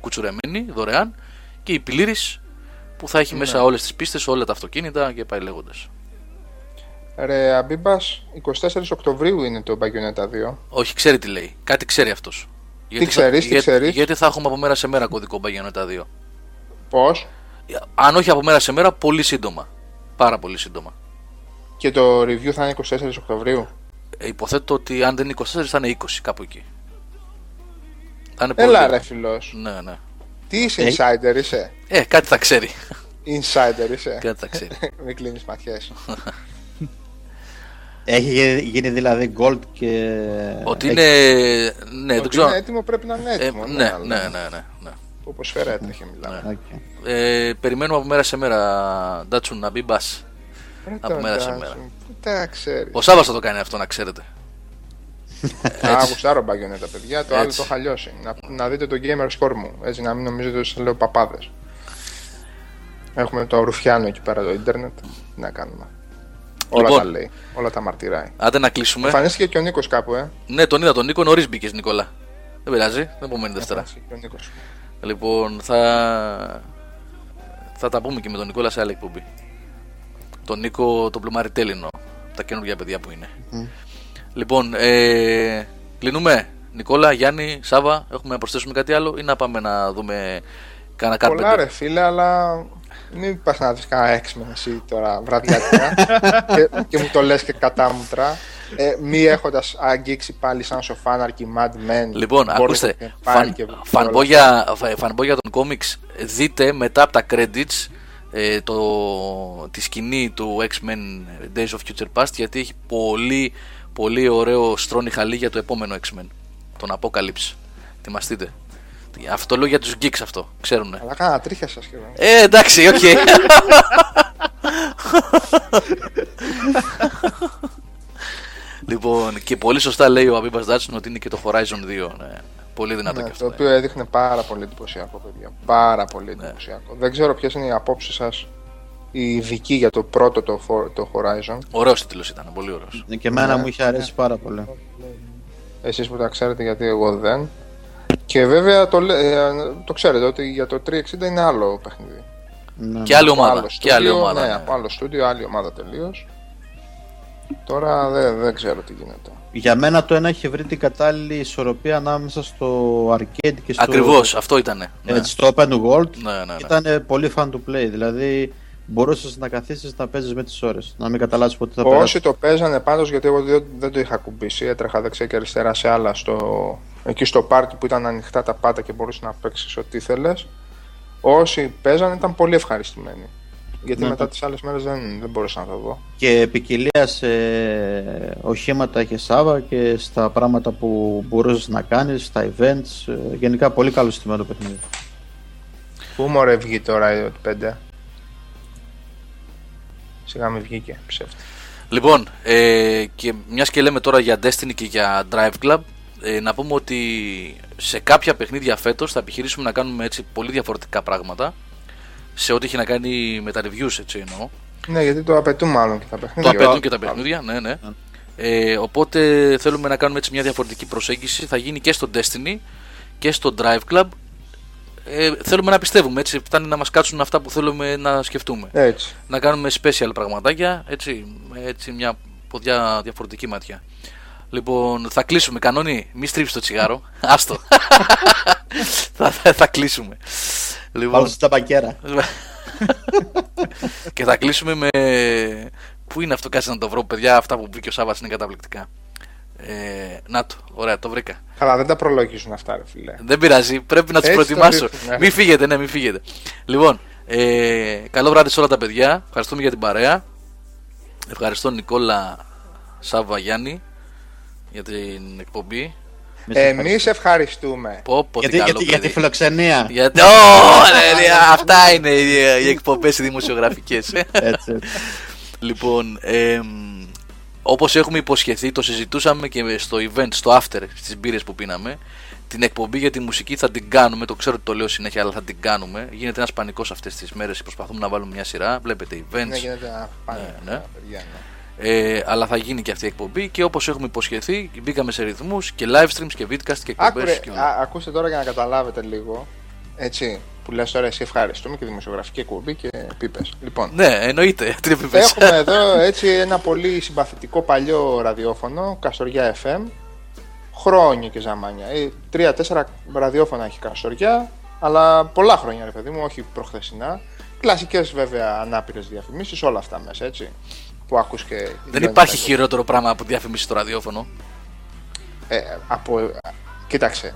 κουτσουρεμένη, δωρεάν, και η πλήρης που θα έχει μέσα όλες τις πίστες, όλα τα αυτοκίνητα και πάει λέγοντας. Ρε Αμπίμπας, 24 Οκτωβρίου είναι το Bayonetta 2. Όχι, ξέρει τι λέει. Κάτι ξέρει αυτός. Γιατί ξέρεις, θα, τι για- ξέρεις; Γιατί θα έχουμε από μέρα σε μέρα κωδικό Bayonetta 2. Πώς; Αν όχι από μέρα σε μέρα, πολύ σύντομα. Πάρα πολύ σύντομα. Και το review θα είναι 24 Οκτωβρίου. Ε, υποθέτω ότι αν δεν είναι 24 θα είναι 20 κάπου εκεί. Θα είναι πολύ Έλα γρήγορα. ρε φιλός. Ναι, ναι. Τι είσαι Ε. insider είσαι; Ε, κάτι θα ξέρει. Insider είσαι. κάτι θα ξέρει. Μην κλείνεις ματιές. Έχει γίνει δηλαδή gold και. ότι έχει- είναι. Ναι, δεν Ότι ξέρω. είναι έτοιμο πρέπει να είναι Ε, έτοιμο. ναι, αλλά ναι, ναι, ναι, ναι. Όπως φέρα έτρεχε μιλάμε. Ναι. Οκ. Ε, περιμένουμε από μέρα σε μέρα, Ντάτσουν, να μπει μπας. Ρε από τον μέρα σε Τάσο, μέρα. Πού τα ξέρεις. Ο Σάβα θα το κάνει αυτό, να ξέρετε. Α, γουστάρω μπαγιονέτα, παιδιά. Το άλλο Έτσι. το είχα λιώσει. Να, να δείτε το gamer score μου. Έτσι, να μην νομίζετε ότι σας λέω παπάδες. Έχουμε το Ρουφιάνο εκεί πέρα το ίντερνετ. Τι να κάνουμε. Όλα Λοιπόν. τα λέει. Όλα τα μαρτυράει. Άντε να κλείσουμε. Εμφανίστηκε και ο Νίκος κάπου, ε. Ναι, τον είδα τον Νίκο, νωρίς μπήκες Νικόλα. Δεν πειράζει, την επόμενη Δευτέρα. Εμφανίστηκε και ο Νίκος. Λοιπόν, θα. Θα τα πούμε και με τον Νικόλα σε άλλη εκπομπή. Τον Νίκο, τον πλουμαριτέλη εννοώ. Τα καινούργια παιδιά που είναι. Λοιπόν, ε, κλείνουμε. Νικόλα, Γιάννη, Σάβα, έχουμε να προσθέσουμε κάτι άλλο ή να πάμε να δούμε κάνα Πολλά κάρπεντερ. ρε φίλε, αλλά μην πας να δεις κανένα έξιμεν εσύ τώρα βραδιάτικα και, και μου το λες και κατάμουτρα. Ε, μη έχοντας αγγίξει πάλι σαν σοφάναρκη Mad Men. Λοιπόν, Boardwalk ακούστε, Empire φαν, και φανμπόγια, φα- φανμπόγια των κόμιξ, δείτε μετά από τα credits ε, το, τη σκηνή του X-Men Days of Future Past γιατί έχει πολύ, πολύ ωραίο στρώνει χαλί για το επόμενο X-Men, τον Apocalypse. Θυμαστείτε. Αυτό λέω για τους geeks αυτό, ξέρουνε. Αλλά κάνα τρίχια σας σχεδόν. Ε, εντάξει, οκ. λοιπόν, και πολύ σωστά λέει ο Αμπίμπας Δάτσον ότι είναι και το Horizon 2. Ναι. Πολύ δυνατό Ναι, και το αυτό. οποίο έδειχνε πάρα πολύ εντυπωσιακό, παιδιά. Πάρα πολύ Ναι. εντυπωσιακό. Δεν ξέρω ποιες είναι οι απόψεις σας, οι ειδικοί για το πρώτο το, For- το Horizon. Ωραίος τίτλος ήταν, πολύ ωραίος. Και εμένα Ναι. μου είχε αρέσει πάρα πολύ. Εσείς που τα ξέρετε γιατί εγώ δεν. Και βέβαια το, λέ- ε, το ξέρετε ότι για το 360 είναι άλλο παιχνίδι. Ναι. Και άλλη Από ομάδα. άλλο Και άλλη στούντιο, ομάδα. Ναι, ναι. από άλλο στούντιο, άλλη ομάδα τελείως. Τώρα δεν, δεν ξέρω τι γίνεται. Για μένα το ένα είχε βρει την κατάλληλη ισορροπία ανάμεσα στο arcade και στο, Ακριβώς, αυτό ήτανε. Ναι. έτσι, στο open world. Ναι, ναι, ναι. Ήταν πολύ fun to play. Δηλαδή μπορούσες να καθίσεις να παίζεις με τις ώρες. Να μην καταλάβεις πότε θα περάσει. Όσοι το παίζανε πάντως γιατί εγώ δεν, δεν το είχα κουμπίσει, έτρεχα δεξιά και αριστερά σε άλλα στο, εκεί στο πάρτι που ήταν ανοιχτά τα πάντα και μπορούσες να παίξεις ό,τι ήθελε. Όσοι παίζανε ήταν πολύ ευχαριστημένοι. Γιατί Ναι. μετά τις άλλες μέρες δεν, δεν μπορούσα να το δω. Και ποικιλία σε οχήματα είχε Σάβα και στα πράγματα που μπορούσες να κάνεις, στα events. ε, Γενικά πολύ καλό στημένο παιχνίδι. Πού μωρέ βγει τώρα η 5 Σιγά μην βγήκε, ψεύτη. Λοιπόν, ε, και μιας και λέμε τώρα για Destiny και για Drive Club, ε, να πούμε ότι σε κάποια παιχνίδια φέτος θα επιχειρήσουμε να κάνουμε έτσι πολύ διαφορετικά πράγματα σε ό,τι έχει να κάνει με τα reviews, έτσι εννοώ. Ναι, γιατί το απαιτούν μάλλον και τα Το παιχνίδια. απαιτούν και τα παιχνίδια, ναι, ναι. Ε, οπότε θέλουμε να κάνουμε έτσι μια διαφορετική προσέγγιση. Θα γίνει και στο Destiny και στο Drive Club. Ε, θέλουμε να πιστεύουμε, έτσι. Φτάνει να μας κάτσουν αυτά που θέλουμε να σκεφτούμε. Έτσι. Να κάνουμε special πραγματάκια, έτσι, με έτσι μια ποδιά διαφορετική ματιά. Λοιπόν, θα κλείσουμε. Κανόνι, μη στρίψει το τσιγάρο. Άστο. θα, θα, θα κλείσουμε. Λοιπόν, Πάνω στην ταμπακέρα. και θα κλείσουμε με. Πού είναι αυτό, κάτσε να το βρω, παιδιά. Αυτά που βρήκε ο Σάβα είναι καταπληκτικά. Ε, να το, ωραία, το βρήκα. Καλά, δεν τα προλογίζουν αυτά, ρε φίλε. Δεν πειράζει, πρέπει να τους Έτσι το προετοιμάσω. ρίχνουν, ναι. Μην φύγετε, ναι, μην φύγετε. Λοιπόν, ε, καλό βράδυ σε όλα τα παιδιά. Ευχαριστούμε για την παρέα. Ευχαριστώ Νικόλα Σάβα Γιάννη για την εκπομπή. Εμείς ευχαριστούμε. Εμείς ευχαριστούμε. Πω, πω, τι γιατί, καλό γιατί, για τη παιδί. φιλοξενία. Γιατί... Ω, ρε, ρε, αυτά είναι οι, οι εκπομπές οι δημοσιογραφικές. έτσι, έτσι. Λοιπόν, εμ, όπως έχουμε υποσχεθεί, το συζητούσαμε και στο event, στο after, στις μπύρες που πίναμε. Την εκπομπή για τη μουσική θα την κάνουμε, το ξέρω ότι το λέω συνέχεια, αλλά θα την κάνουμε. Γίνεται ένας πανικός αυτές τις μέρες, προσπαθούμε να βάλουμε μια σειρά, βλέπετε events. Ναι, γίνεται να πάνε Ναι, ναι. Τα παιδιά, ναι. Ε, αλλά θα γίνει και αυτή η εκπομπή και όπως έχουμε υποσχεθεί, μπήκαμε σε ρυθμούς και live streams και vidcast και εκπομπές Άκουρε, και όλα. α, ακούστε τώρα για να καταλάβετε λίγο. Έτσι, που λες τώρα εσύ ευχαριστούμε και δημοσιογραφική εκπομπή και πίπες. Λοιπόν, Ναι, εννοείται. Τι επιπες. έχουμε εδώ έτσι ένα πολύ συμπαθητικό παλιό ραδιόφωνο, Καστοριά FM. Χρόνια και ζαμάνια. Ε, Τρία-τέσσερα ραδιόφωνα έχει Καστοριά, αλλά πολλά χρόνια ρε παιδί μου, όχι προχθεσινά. Κλασικές βέβαια ανάπηρες διαφημίσεις, όλα αυτά μέσα έτσι. Που ακούς και... Δεν υπάρχει χειρότερο πράγμα από διαφήμιση στο ραδιόφωνο. Ε, από... Κοίταξε.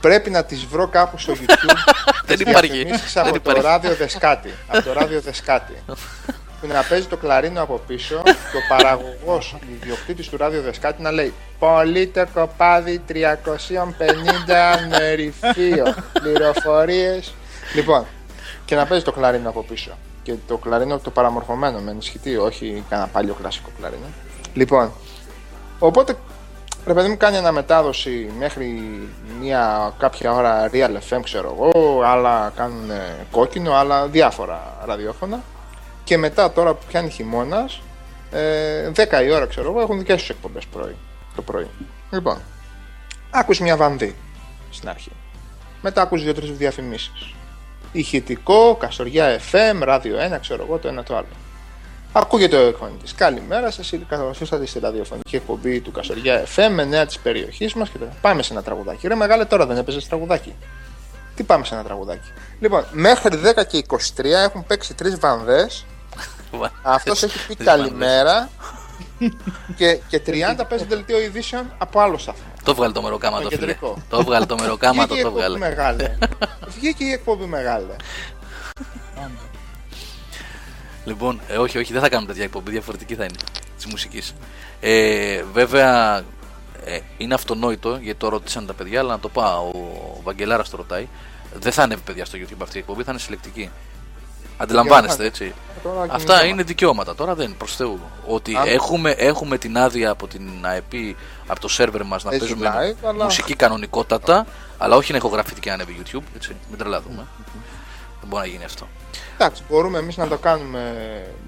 Πρέπει να τις βρω κάπου στο YouTube. Δεν τις υπάρχει. διαφημίσεις Δεν από το υπάρχει. ράδιο Δεσκάτη. από το ράδιο Δεσκάτη. που να παίζει το κλαρίνο από πίσω και ο παραγωγός, ο ιδιοκτήτης του ράδιο Δεσκάτη να λέει Πολύ το κοπάδι 350 με ρηφείο. Πληροφορίες. Λοιπόν, και να παίζει το κλαρίνο από πίσω. Και το κλαρίνο το παραμορφωμένο με ενισχυτή, όχι κανένα παλιό κλασικό κλαρίνο. Λοιπόν, οπότε ρε παιδί μου κάνει αναμετάδοση μέχρι μια κάποια ώρα Real FM ξέρω εγώ, άλλα κάνουν ε, κόκκινο, άλλα διάφορα ραδιόφωνα και μετά τώρα που πιάνει χειμώνας, ε, 10 η ώρα ξέρω εγώ, έχουν δικές τους εκπομπές πρωί, το πρωί. Λοιπόν, άκουσες μια βανδύ στην αρχή. Μετά άκουσες δύο-τρεις διαφημίσεις. Ηχητικό, Καστοριά FM, ράδιο 1, ξέρω εγώ το ένα το άλλο. Ακούγεται ο εκφωνητής. Καλημέρα σας, καλώ ήρθατε στη ραδιοφωνική εκπομπή του Καστοριά FM με νέα της περιοχής μας. Και τώρα πάμε σε ένα τραγουδάκι. Ρε μεγάλε τώρα δεν έπαιζες τραγουδάκι. Τι πάμε σε ένα τραγουδάκι. Λοιπόν, μέχρι 10 και 23 έχουν παίξει τρεις βανδές. Αυτός έχει πει καλημέρα. και, και 30 παίζει δελτίο ειδήσεων από άλλο σταθμό. Το βγάλε το μεροκάματο, Το φίλε. κεντρικό. Το βγάλε το μεροκάματο, Βγήκε η το εκπομπή βγάλε. μεγάλη. Βγήκε η εκπομπή μεγάλη. Λοιπόν, ε, όχι, όχι, δεν θα κάνουμε τέτοια εκπομπή, διαφορετική θα είναι της μουσικής. Ε, βέβαια, ε, είναι αυτονόητο γιατί το ρώτησαν τα παιδιά, αλλά να το πάω. Ο Βαγγελάρας το ρωτάει. Δεν θα ανέβει παιδιά στο YouTube αυτή η εκπομπή, θα είναι συλλεκτική. Αντιλαμβάνεστε έτσι. Τώρα Αυτά κινητό. είναι δικαιώματα. Τώρα δεν είναι προς Θεού. Ότι Αν- έχουμε, έχουμε την άδεια από την ΑΕΠ, από το σερβερ μας να Έτσι παίζουμε live, αλλά- μουσική κανονικότατα, αλλά όχι να ηχογραφηθεί και να ανέβει YouTube. Έτσι, μην τρελαθούμε. Δεν μπορεί να γίνει αυτό. Εντάξει, μπορούμε εμείς να το κάνουμε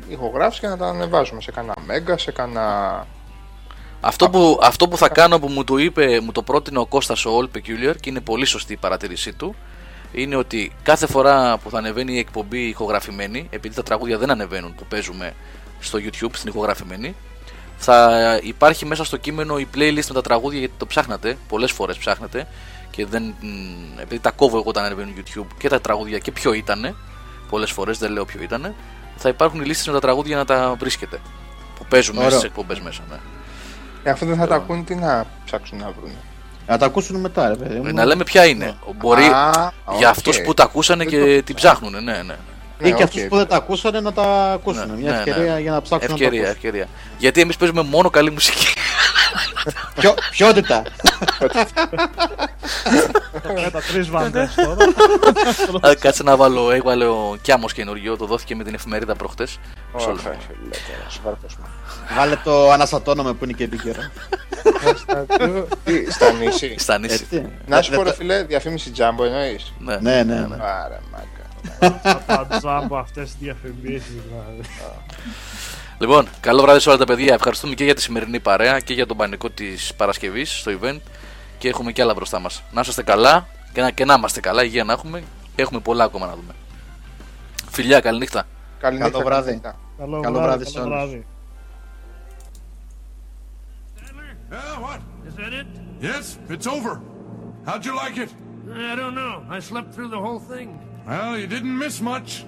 ηχογράφηση και να τα ανεβάζουμε σε κανένα Μέγκα, σε κανένα. Αυτό που, αυτό που θα κάνω που μου το είπε, μου το πρότεινε ο Κώστας ο All Peculiar και είναι πολύ σωστή η παρατήρησή του είναι ότι κάθε φορά που θα ανεβαίνει η εκπομπή ηχογραφημένη επειδή τα τραγούδια δεν ανεβαίνουν που παίζουμε στο YouTube στην ηχογραφημένη θα υπάρχει μέσα στο κείμενο η playlist με τα τραγούδια γιατί το ψάχνατε, πολλές φορές ψάχνατε και δεν, μ, επειδή τα κόβω εγώ όταν ανεβαίνουν YouTube και τα τραγούδια και ποιο ήτανε πολλές φορές δεν λέω ποιο ήτανε θα υπάρχουν οι λίστες με τα τραγούδια να τα βρίσκετε που παίζουν μέσα Ωραίο. στις εκπομπές μέσα ναι. Ε, αφού δεν θα τα ακούν, τι να ψάξουν να βρουν. Να τα ακούσουν μετά, ρε παιδί μου. Ε, Να λέμε ποια είναι. Μπορεί Α, για οκ. αυτούς που τα ακούσανε Δεν και το την ξέρω. ψάχνουν. Ναι, ναι. Ναι, Ή και οκ. αυτούς που δεν τα ακούσανε να τα ακούσουν. Ναι, Μια ναι, ευκαιρία ναι. για να ψάξουν Ευκαιρία, να τα ακούσουν. ευκαιρία. Γιατί εμείς παίζουμε μόνο καλή μουσική. Ποιο, ποιότητα. Με τα τρεις βαντέ τώρα. Α, Κάτσε να βάλω, έβαλε ο Κιάμος καινούριο, το δόθηκε με την εφημερίδα προχτές. Μισό Ωραία, λεπτό. φίλε, τώρα, σου βαρκώσουμε. Βάλε το αναστατώνομαι που είναι και επίκαιρο. Τι, Στα νησί. Στα νησί. Έτσι. Να σου Δεν πω, ρε τα- φίλε, διαφήμιση τζάμπο εννοείς; Ναι. Ναι, ναι, ναι. Άρα, μάγκα. Τα τζάμπο αυτές τις διαφημίσεις δηλαδή. Λοιπόν, καλό βράδυ σε όλα τα παιδιά. Ευχαριστούμε και για τη σημερινή παρέα και για τον πανικό της Παρασκευής στο event. Και έχουμε και άλλα μπροστά μας. Να είσαστε καλά και να, και να είμαστε καλά, υγεία να έχουμε. Έχουμε πολλά ακόμα να δούμε. Φιλιά, καληνύχτα. Καληνύχτα, Καλό βράδυ. καληνύχτα. Καλό Καλό βράδυ, βράδυ σε καλό όλους. βράδυ. Sadler, Yeah, what? is that it? Yes, it's over. How'd you like it? I don't know. I slept through the whole thing. Well, you didn't miss much.